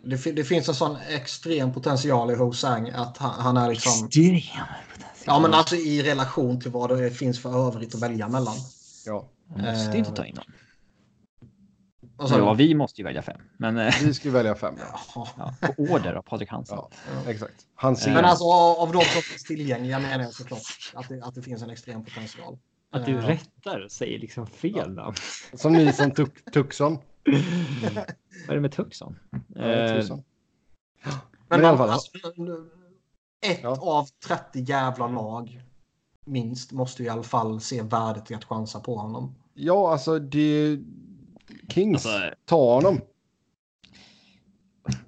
det, det finns en sån extrem potential i Hosang att han, han är liksom... Extrem Ja, men alltså i relation till vad det finns för övrigt att välja mellan. Ja, Man måste inte ta in någon. Och så, Ja, vi måste ju välja fem. Men eh, vi ska välja fem. Ja. Ja, på order av Patrik Hansen. Ja, exakt. Han ser. Men alltså av de som finns tillgängliga menar jag såklart att det, att det finns en extrem potential. Att du Eh, rättar säger liksom fel namn. Som ni som Tucson. Vad är det med Tucson? Ja, Eh, tusen. Men, Men i alla fall, alltså, ett Ja. av 30 jävla lag minst måste ju i alla fall se värdet i att chansa på honom. Ja, alltså det... Kings, Alltså- ta honom.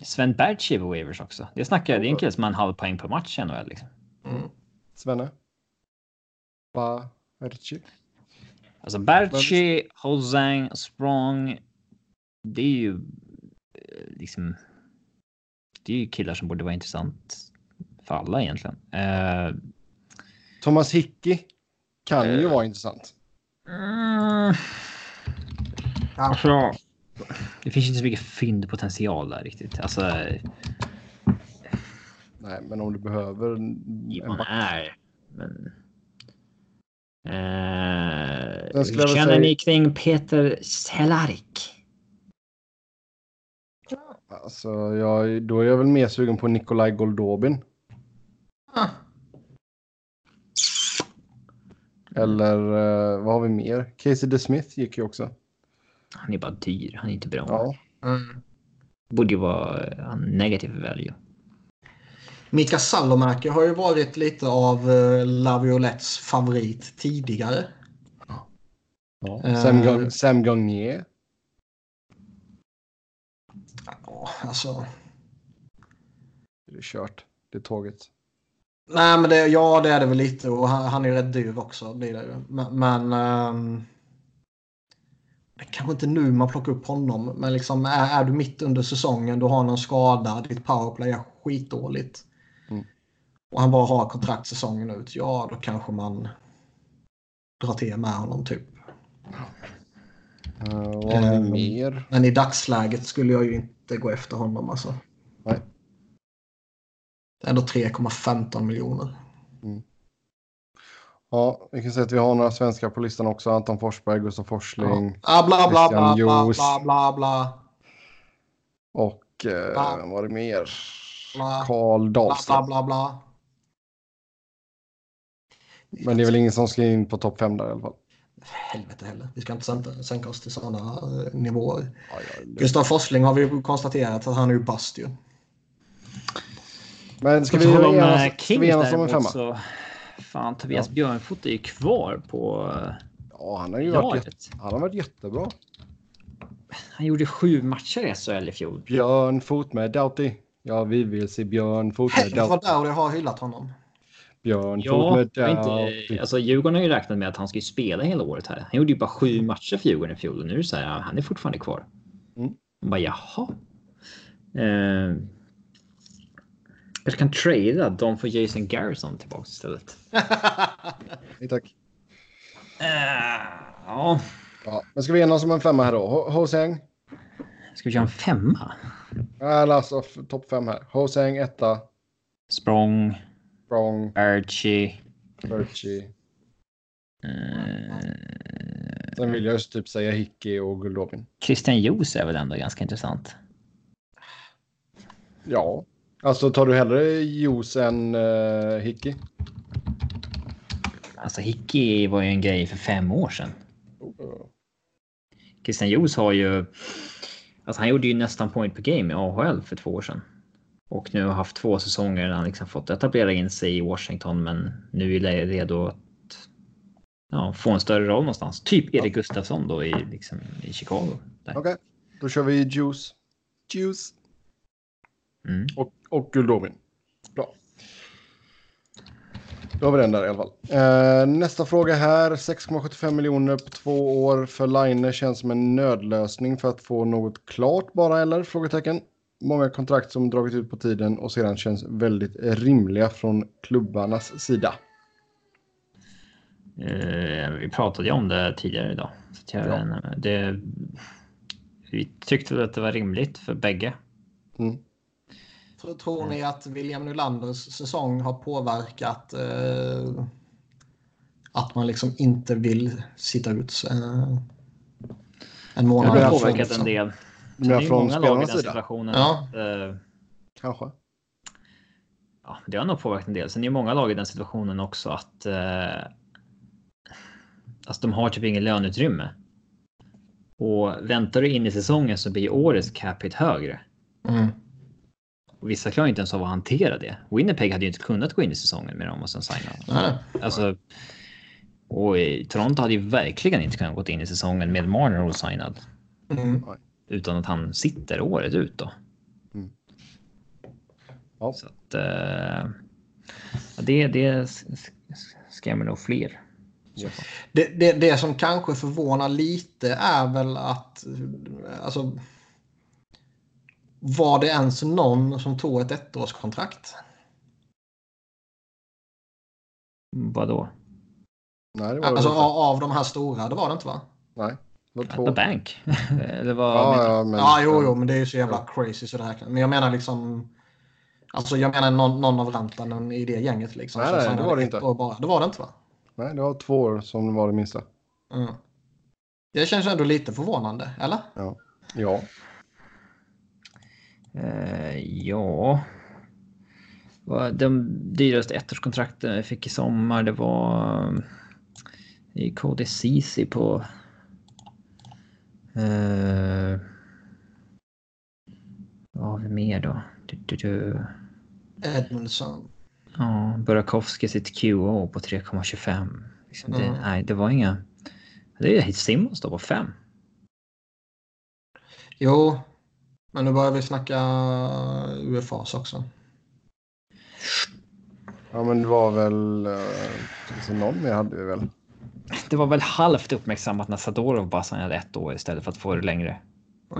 Sven Bertschy på waivers också. Det snackar jag. Det är en kille som har en halv poäng per match i NHL. Liksom. Mm. Svenne. Ricci. Alltså Bertschy, Hosang, Sprong. Det är ju eh, liksom. Det är ju killar som borde vara intressant för alla egentligen. Eh, Thomas Hickey kan ju Eh. vara intressant. mm, Ja. alltså, det finns inte så mycket fyndpotential där riktigt. Alltså, Nej, men om du behöver back. är. Men... Skulle hur känner säga- ni kring Peter Cehlárik? Alltså, jag, då är jag väl mer sugen på Nikolaj Goldobin. Ah. Eller eh, vad har vi mer? Casey DeSmith gick ju också. Han är bara dyr. Han är inte bra. Ja, Mm. Borde ju vara eh, negativ value. Mika Salomäki har ju varit lite av uh, Laviolettes favorit tidigare. Eh, Sam, Gang- alltså. Det är kört. Det är tåget. Nej, men det, ja, det är det väl lite och han, han är ju rätt dyr också. Blir det ju. Men, men ehm, det är kanske inte nu man plockar upp honom, men liksom är, är du mitt under säsongen, du har någon skada, ditt powerplay är skitdåligt. Mm. Och han bara har kontrakt säsongen ut. Ja, då kanske man drar till med honom typ. Uh, vad Ehm. mer? Men i dagsläget skulle jag ju inte gå efter honom alltså. Nej. Det är ändå 3,15 miljoner. Ja, vi kan säga att vi har några svenskar på listan också. Anton Forsberg, Gustav Forsling Ah, bla, bla, bla, Christian bla, Joos. bla, bla, bla. och eh, Ja. vad var det mer? Bla. Karl Bla, bla, Dahlström. bla, bla. Men det är väl ingen som ska in på topp fem där i alla fall. Helvete heller. Vi ska inte sänka, sänka oss till sådana eh, nivåer. Ja, Gustav Forsling har vi konstaterat att han är ju bast ju. Men ska vi tal om, eh, enas, enas om en däremot femma? så... Fan, Tobias Ja. Björnfot är ju kvar på Ja, han har ju varit, jätte, han har varit jättebra. Han gjorde sju matcher i SHL i fjol. Björn Fot med Doughty. Ja, vi vill se Björn Fot med Helvete vad Doughty. Har hyllat honom. Björn Ja, inte, alltså Djurgården har ju räknat med att han ska ju spela hela året här. Han gjorde ju bara sju matcher för Djurgården i fjol och nu är det så här, han är fortfarande kvar. Mm. Man bara jaha. Eh, Jag kan trada dem för Jason Garrison tillbaka istället. [LAUGHS] Nej, tack. Uh, ja. Ja, men ska vi enas om en femma här då? Ho- Hoseng? Ska vi köra en femma? Eller alltså topp fem här. Hoseng etta. Språng, Strong. Archie. Birchie. eh, Sen vill jag just typ säga Hickey och Guldovin. Christian Joos är väl ändå ganska intressant. Ja. Alltså tar du hellre juice än uh, Hickey? Alltså Hickey var ju en grej för fem år sedan. Christian Joos har ju... Alltså han gjorde ju nästan point per game i AHL för två år sedan. Och nu har haft två säsonger där han liksom fått etablera in sig i Washington men nu är det redo att ja, få en större roll någonstans. Typ Erik Gustafsson då i, liksom, i Chicago. Okej, då kör vi juice. Juice. Mm. Och, och Guldovin. Bra. Då har vi den där i alla fall. Eh, nästa fråga här. 6,75 miljoner på två år för Line känns som en nödlösning för att få något klart bara eller? Frågetecken. Många kontrakt som dragit ut på tiden och sedan känns väldigt rimliga från klubbarnas sida. Eh, vi pratade ju om det tidigare idag. Så att jag, Ja. det, vi tyckte väl att det var rimligt för bägge. Mm. Tror, tror ni att William Nylanders säsong har påverkat eh, att man liksom inte vill sitta ut eh, en månad? Det har påverkat en del. Men Det är ju från många lag i den sida? situationen. Ja. Eh, Kanske. ja, det har nog påverkat en del. Sen är det många lag i den situationen också att eh, alltså de har typ inget löneutrymme. Och väntar du in i säsongen så blir årets cap hit högre. Mm. Och vissa klarar inte ens av att hantera det. Winnipeg hade ju inte kunnat gå in i säsongen med dem och sen signa. Nej. Alltså, och i Toronto hade ju verkligen inte kunnat gå in i säsongen med Marnerosignad. Mm. Utan att han sitter året ut då. Mm. Ja. Så att, eh, det, det skrämmer nog fler. Det, det, det som kanske förvånar lite är väl att alltså, var det ens någon som tog ett ettårskontrakt? Vadå? Nej, det var det Alltså inte. av, av de här stora, det var det inte va? Nej. [LAUGHS] Det var At två. the bank? Eller vad Ja, menar du? ja, men, Ja, jo, jo, men det är ju så jävla crazy så det här. Men jag menar liksom. Alltså jag menar någon, någon av Rantanen i det gänget liksom. Nej, nej, det var det inte. Bara. Det var det inte va? Nej, det var två år som var det minsta. Mm. Det känns ändå lite förvånande, eller? Ja. Eh, ja. Vad- De dyraste ettårskontrakten jag fick i sommar det var i KD Ceesay på eh, vad har vi mer då? Du, du, du. Edmundson. Ja, Burakovsky sitt QO på 3,25. Liksom det, Mm. Nej, det var inga. Det är Simmons då på 5. Jo, men nu börjar vi snacka UFAs också. Ja, men det var väl... Uh, alltså någon mer hade vi väl. Det var väl halvt uppmärksammat när Sadorov bara signade ett år istället för att få det längre.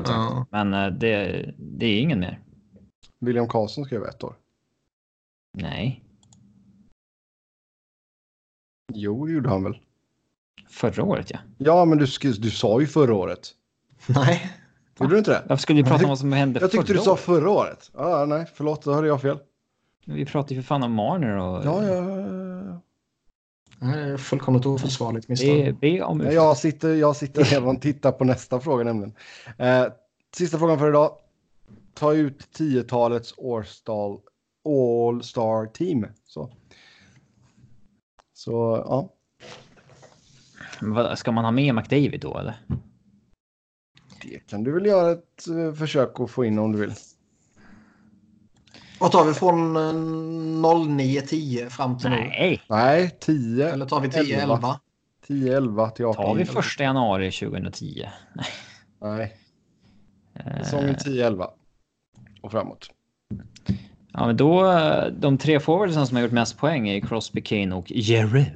Ja. Men eh, det, det är ingen mer. William Karlsson skrev ett år. Nej, Jo, det gjorde han väl. förra året ja. Ja, men du, du sa ju förra året. Nej. Gjorde du inte det? Varför skulle vi prata om vad som hände Jag tyckte förra du sa året? förra året. Ja, nej, förlåt, då hörde jag fel. Vi pratade ju för fan om Marner och... Ja, ja, ja. Är fullkomligt oförsvarligt misstag. be om ja. ursäkt. Jag sitter, jag sitter [LAUGHS] redan och tittar på nästa fråga nämligen. Eh, sista frågan för idag. Ta ut 10-talets All-Star Team. Så. Så, ja. Ska man ha med McDavid då eller? Det kan du väl göra ett eh, försök att få in om du vill. Vad tar vi från eh, 09-10 fram till nu? Nej, Nej, 10. Eller tar vi 10-11? 10-11 till 18. tar vi första januari 2010? Nej, Eh, säsongen 10-11. Och framåt. Ja, men då eh, de tre forwardsen som har gjort mest poäng är Crosby, Kane och Giroux.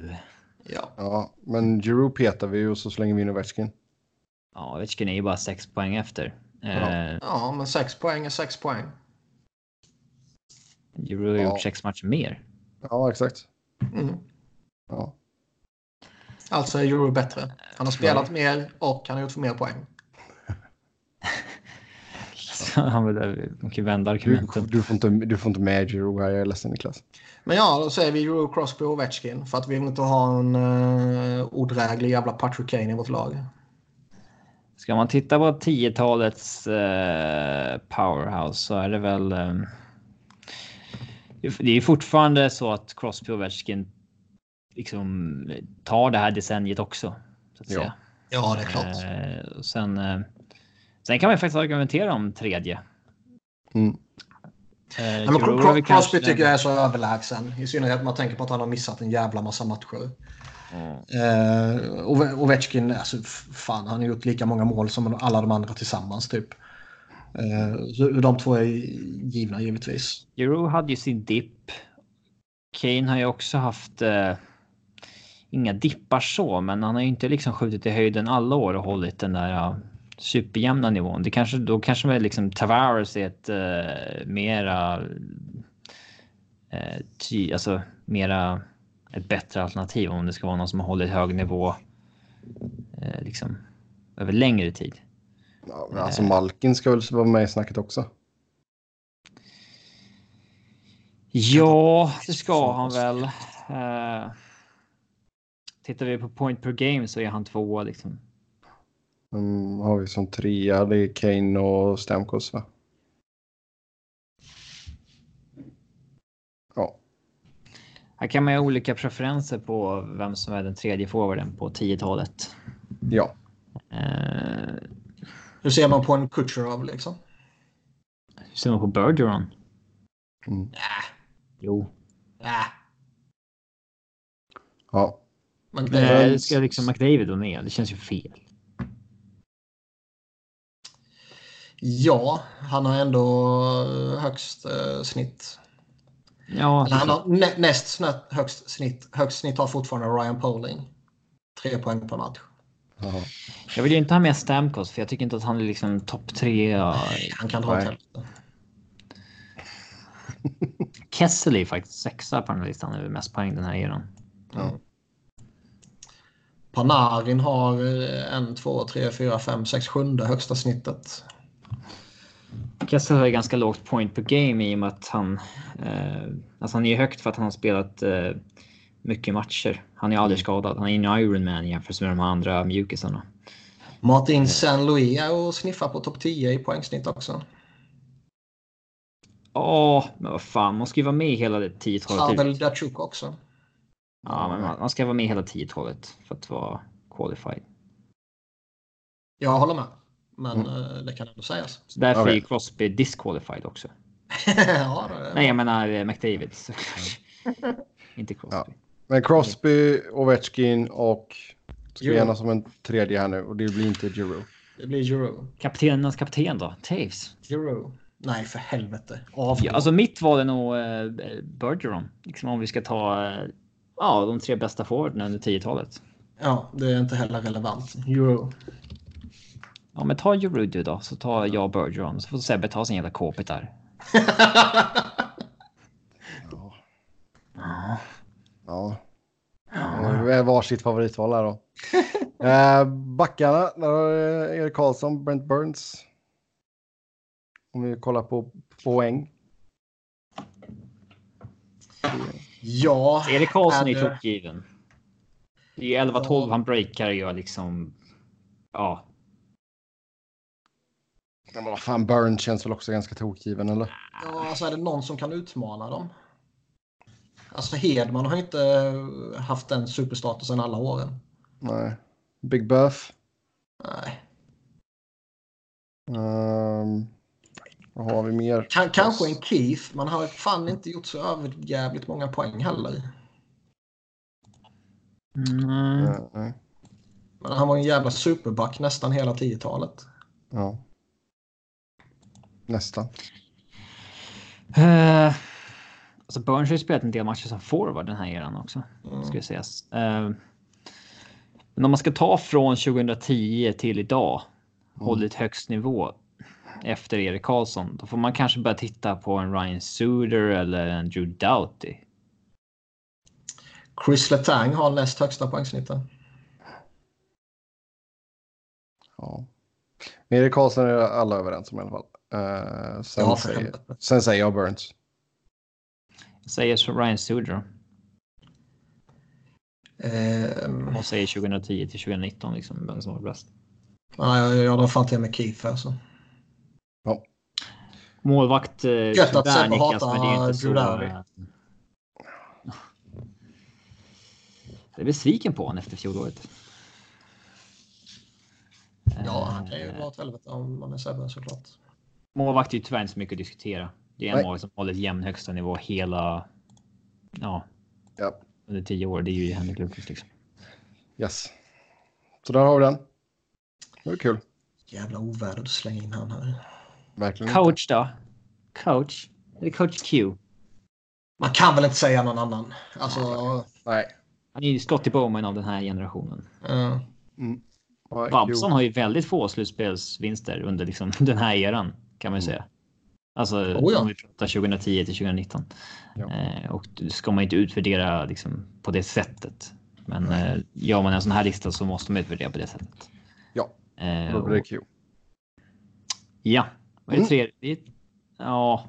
Ja. Ja, men Giroux petar vi och så slänger vi in Ovechkin. Ja, Ovechkin är ju bara sex poäng efter. Eh, ja, men 6 poäng är 6 poäng. Euro har Ja. gjort sex matcher mer. Ja, exakt. Mm. Ja. Alltså är Euro bättre. Han har spelat mer och han har gjort mer poäng. Han vill, man kan vända Du, argumenten. du, får inte, du får inte med Giroud här, jag är ledsen Niklas. Men ja, då säger vi Euro, Crosby och Ovechkin. För att vi vill inte ha en uh, odräglig jävla Patrick Kane i vårt lag. Ska man titta på 10-talets eh, powerhouse så är det väl. Eh, det är fortfarande så att Crosby och Ovechkin liksom tar det här decenniet också. Så att Ja. säga. Ja, det är klart. Eh, och sen, eh, sen kan man faktiskt argumentera om tredje. Mm. Eh, Ja, men Crosby kanske- tycker jag är så överlägsen. I synnerhet man tänker på att han har missat en jävla massa matcher. Mm. Eh, Ove- Ovechkin, alltså, fan, han har gjort lika många mål som alla de andra tillsammans typ. Eh, så de två är givna givetvis. Jero hade ju sin dipp. Kane har ju också haft eh, inga dippar så, men han har ju inte liksom skjutit i höjden alla år och hållit den där ja, superjämna nivån. Det kanske då kanske väl liksom Tavares är ett eh, mera. Eh, ty, alltså mera ett bättre alternativ om det ska vara någon som har hållit hög nivå. Eh, liksom över längre tid. Ja, alltså Malkin ska väl vara med i snacket också. Ja, det ska han väl. Uh, tittar vi på point per game så är han tvåa liksom. Mm, har vi som trea, det är Kane och Stamkos va? Ja, Här kan man ju ha olika preferenser på vem som är den tredje forwarden på 10-talet. ja. Uh, Hur ser man på en Kucherov liksom? hur ser man på Bergeron? Mm. Jo, Äh. ja. Är, äh, ska liksom McDavid vara med? Det känns ju fel. ja, han har ändå högst eh, snitt. Ja, han har nä, näst snett högst snitt. Högst snitt har fortfarande Ryan Poling. Tre poäng per match. Jaha. jag vill ju inte ha med Stamkos för jag tycker inte att han är liksom topp tre. Han kan dra åt. [LAUGHS] Kessel är faktiskt sexa på den här listan över mest poäng den här eran. Ja. Panarin har eh, en, två, tre, fyra, fem, sex, sjunde högsta snittet. Kessel har ju ganska lågt point per game i och med att han... Eh, alltså han är ju högt för att han har spelat eh, mycket matcher. Han är aldrig skadad. Han är en Ironman jämfört med de andra mjukisarna. Martin Saint-Louis är och sniffar på topp 10 i poängsnitt också. Åh, men vad fan. Man ska ju vara med hela det 10-talet Pavel. Datsjuk också. Ja, men man, man ska vara med hela 10-talet för att vara qualified. Jag håller med. Men eh, det kan ändå sägas. Så därför Okej. är ju Crosby disqualified också. [LAUGHS] ja, det, Nej, jag menar eh, McDavid såklart. [LAUGHS] Inte Crosby. Ja. Men Crosby, Ovechkin och ska vi Giroud. enas om en tredje här nu och det blir inte Giroud. det blir Euro. Kaptenernas kapten då? Taves? Euro. Nej, för helvete. Avgå. Ja, alltså mitt val är nog eh, Bergeron. Liksom om vi ska ta eh, ja, de tre bästa forwarderna under 10-talet. ja, det är inte heller relevant. Euro. Ja, men ta Giroud du då, så tar jag Bergeron. Så får Sebbe ta sin jävla kåpet där. [LAUGHS] Ja. Ja. Ja. Det är varsitt favoritval här då. [LAUGHS] eh, backarna, där har Erik Karlsson, Brent Burns. Om vi kollar på poäng. Ja. Erik Karlsson är är det- toppgiven. Är 11-12 han breakar ju liksom. Ja, Men vad fan, Burns känns väl också ganska tokgiven eller? Ja, alltså är det någon som kan utmana dem? Alltså Hedman har inte haft den superstatusen alla åren. Nej. Big Buff. Nej. Um, vad har vi mer? Kan, kanske en Keith, man har fan inte gjort så överjävligt många poäng heller. mm. Eh, nej. Men han var en jävla superback nästan hela 10-talet. Ja. Nästan. Eh, alltså Burns har ju spelat en del matcher som forward den här eran också. Mm. Ska sägas. Eh, men om man ska ta från 2010 till idag. Hållit högst nivå. efter Erik Karlsson. Då får man kanske börja titta på en Ryan Suder eller en Drew Doughty. Chris Letang har näst högsta poängsnitten. Ja. Med Erik Karlsson är alla överens om i alla fall. Uh, sen, Ja, säger, sen säger jag Burns. Säger Ryan Suder Ehm, och säger 2010 till 2019 liksom vem som var bäst. nej, jag, jag drar fan till med Keith alltså. Målvakt. eh, Gött att Sebbe hatar eh, Jag är besviken på honom efter fjolåret. Ja, han kan ju Eh, dra åt helvete om man är Sebbe såklart. Målvakt är ju tyvärr inte så mycket att diskutera. Det är en Nej. målvakt som hållit jämn högsta nivå hela. Ja, Ja. under tio år. Det är ju Henrik Lundqvist liksom. Yes. Så där har vi den. Det var kul. Jävla oväder du slänger in han här. Verkligen inte. Coach då? Coach? Det är coach Q. Man kan väl inte säga någon annan. Alltså, Nej. Han är ju Scotty Bowman av den här generationen. Mm. Ja, Babson har ju väldigt få slutspelsvinster under liksom [LAUGHS] den här eran kan man ju säga. Alltså Oh ja. om vi pratar 2010 till 2019. Ja. Eh, och ska man inte utvärdera liksom, på det sättet. Men eh, gör man en sån här lista så måste man utvärdera på det sättet. Ja, Eh, Då blir det Q. ja, vad är Mm. det tre? Är, ja,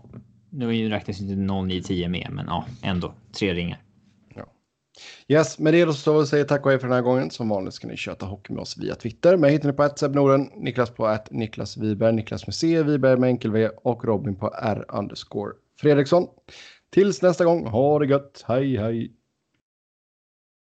nu räknas inte 0, 9, 10 med, men ja, ändå tre ringar. Yes, med det så vi säger tack och hej för den här gången. Som vanligt ska ni köta hockey med oss via Twitter. Mig hittar ni på att Norden, Niklas på att Niklas Wiberg, Niklas med C, Wiberg med enkel V och Robin på R underscore Fredriksson. Tills nästa gång, ha det gött, hej hej!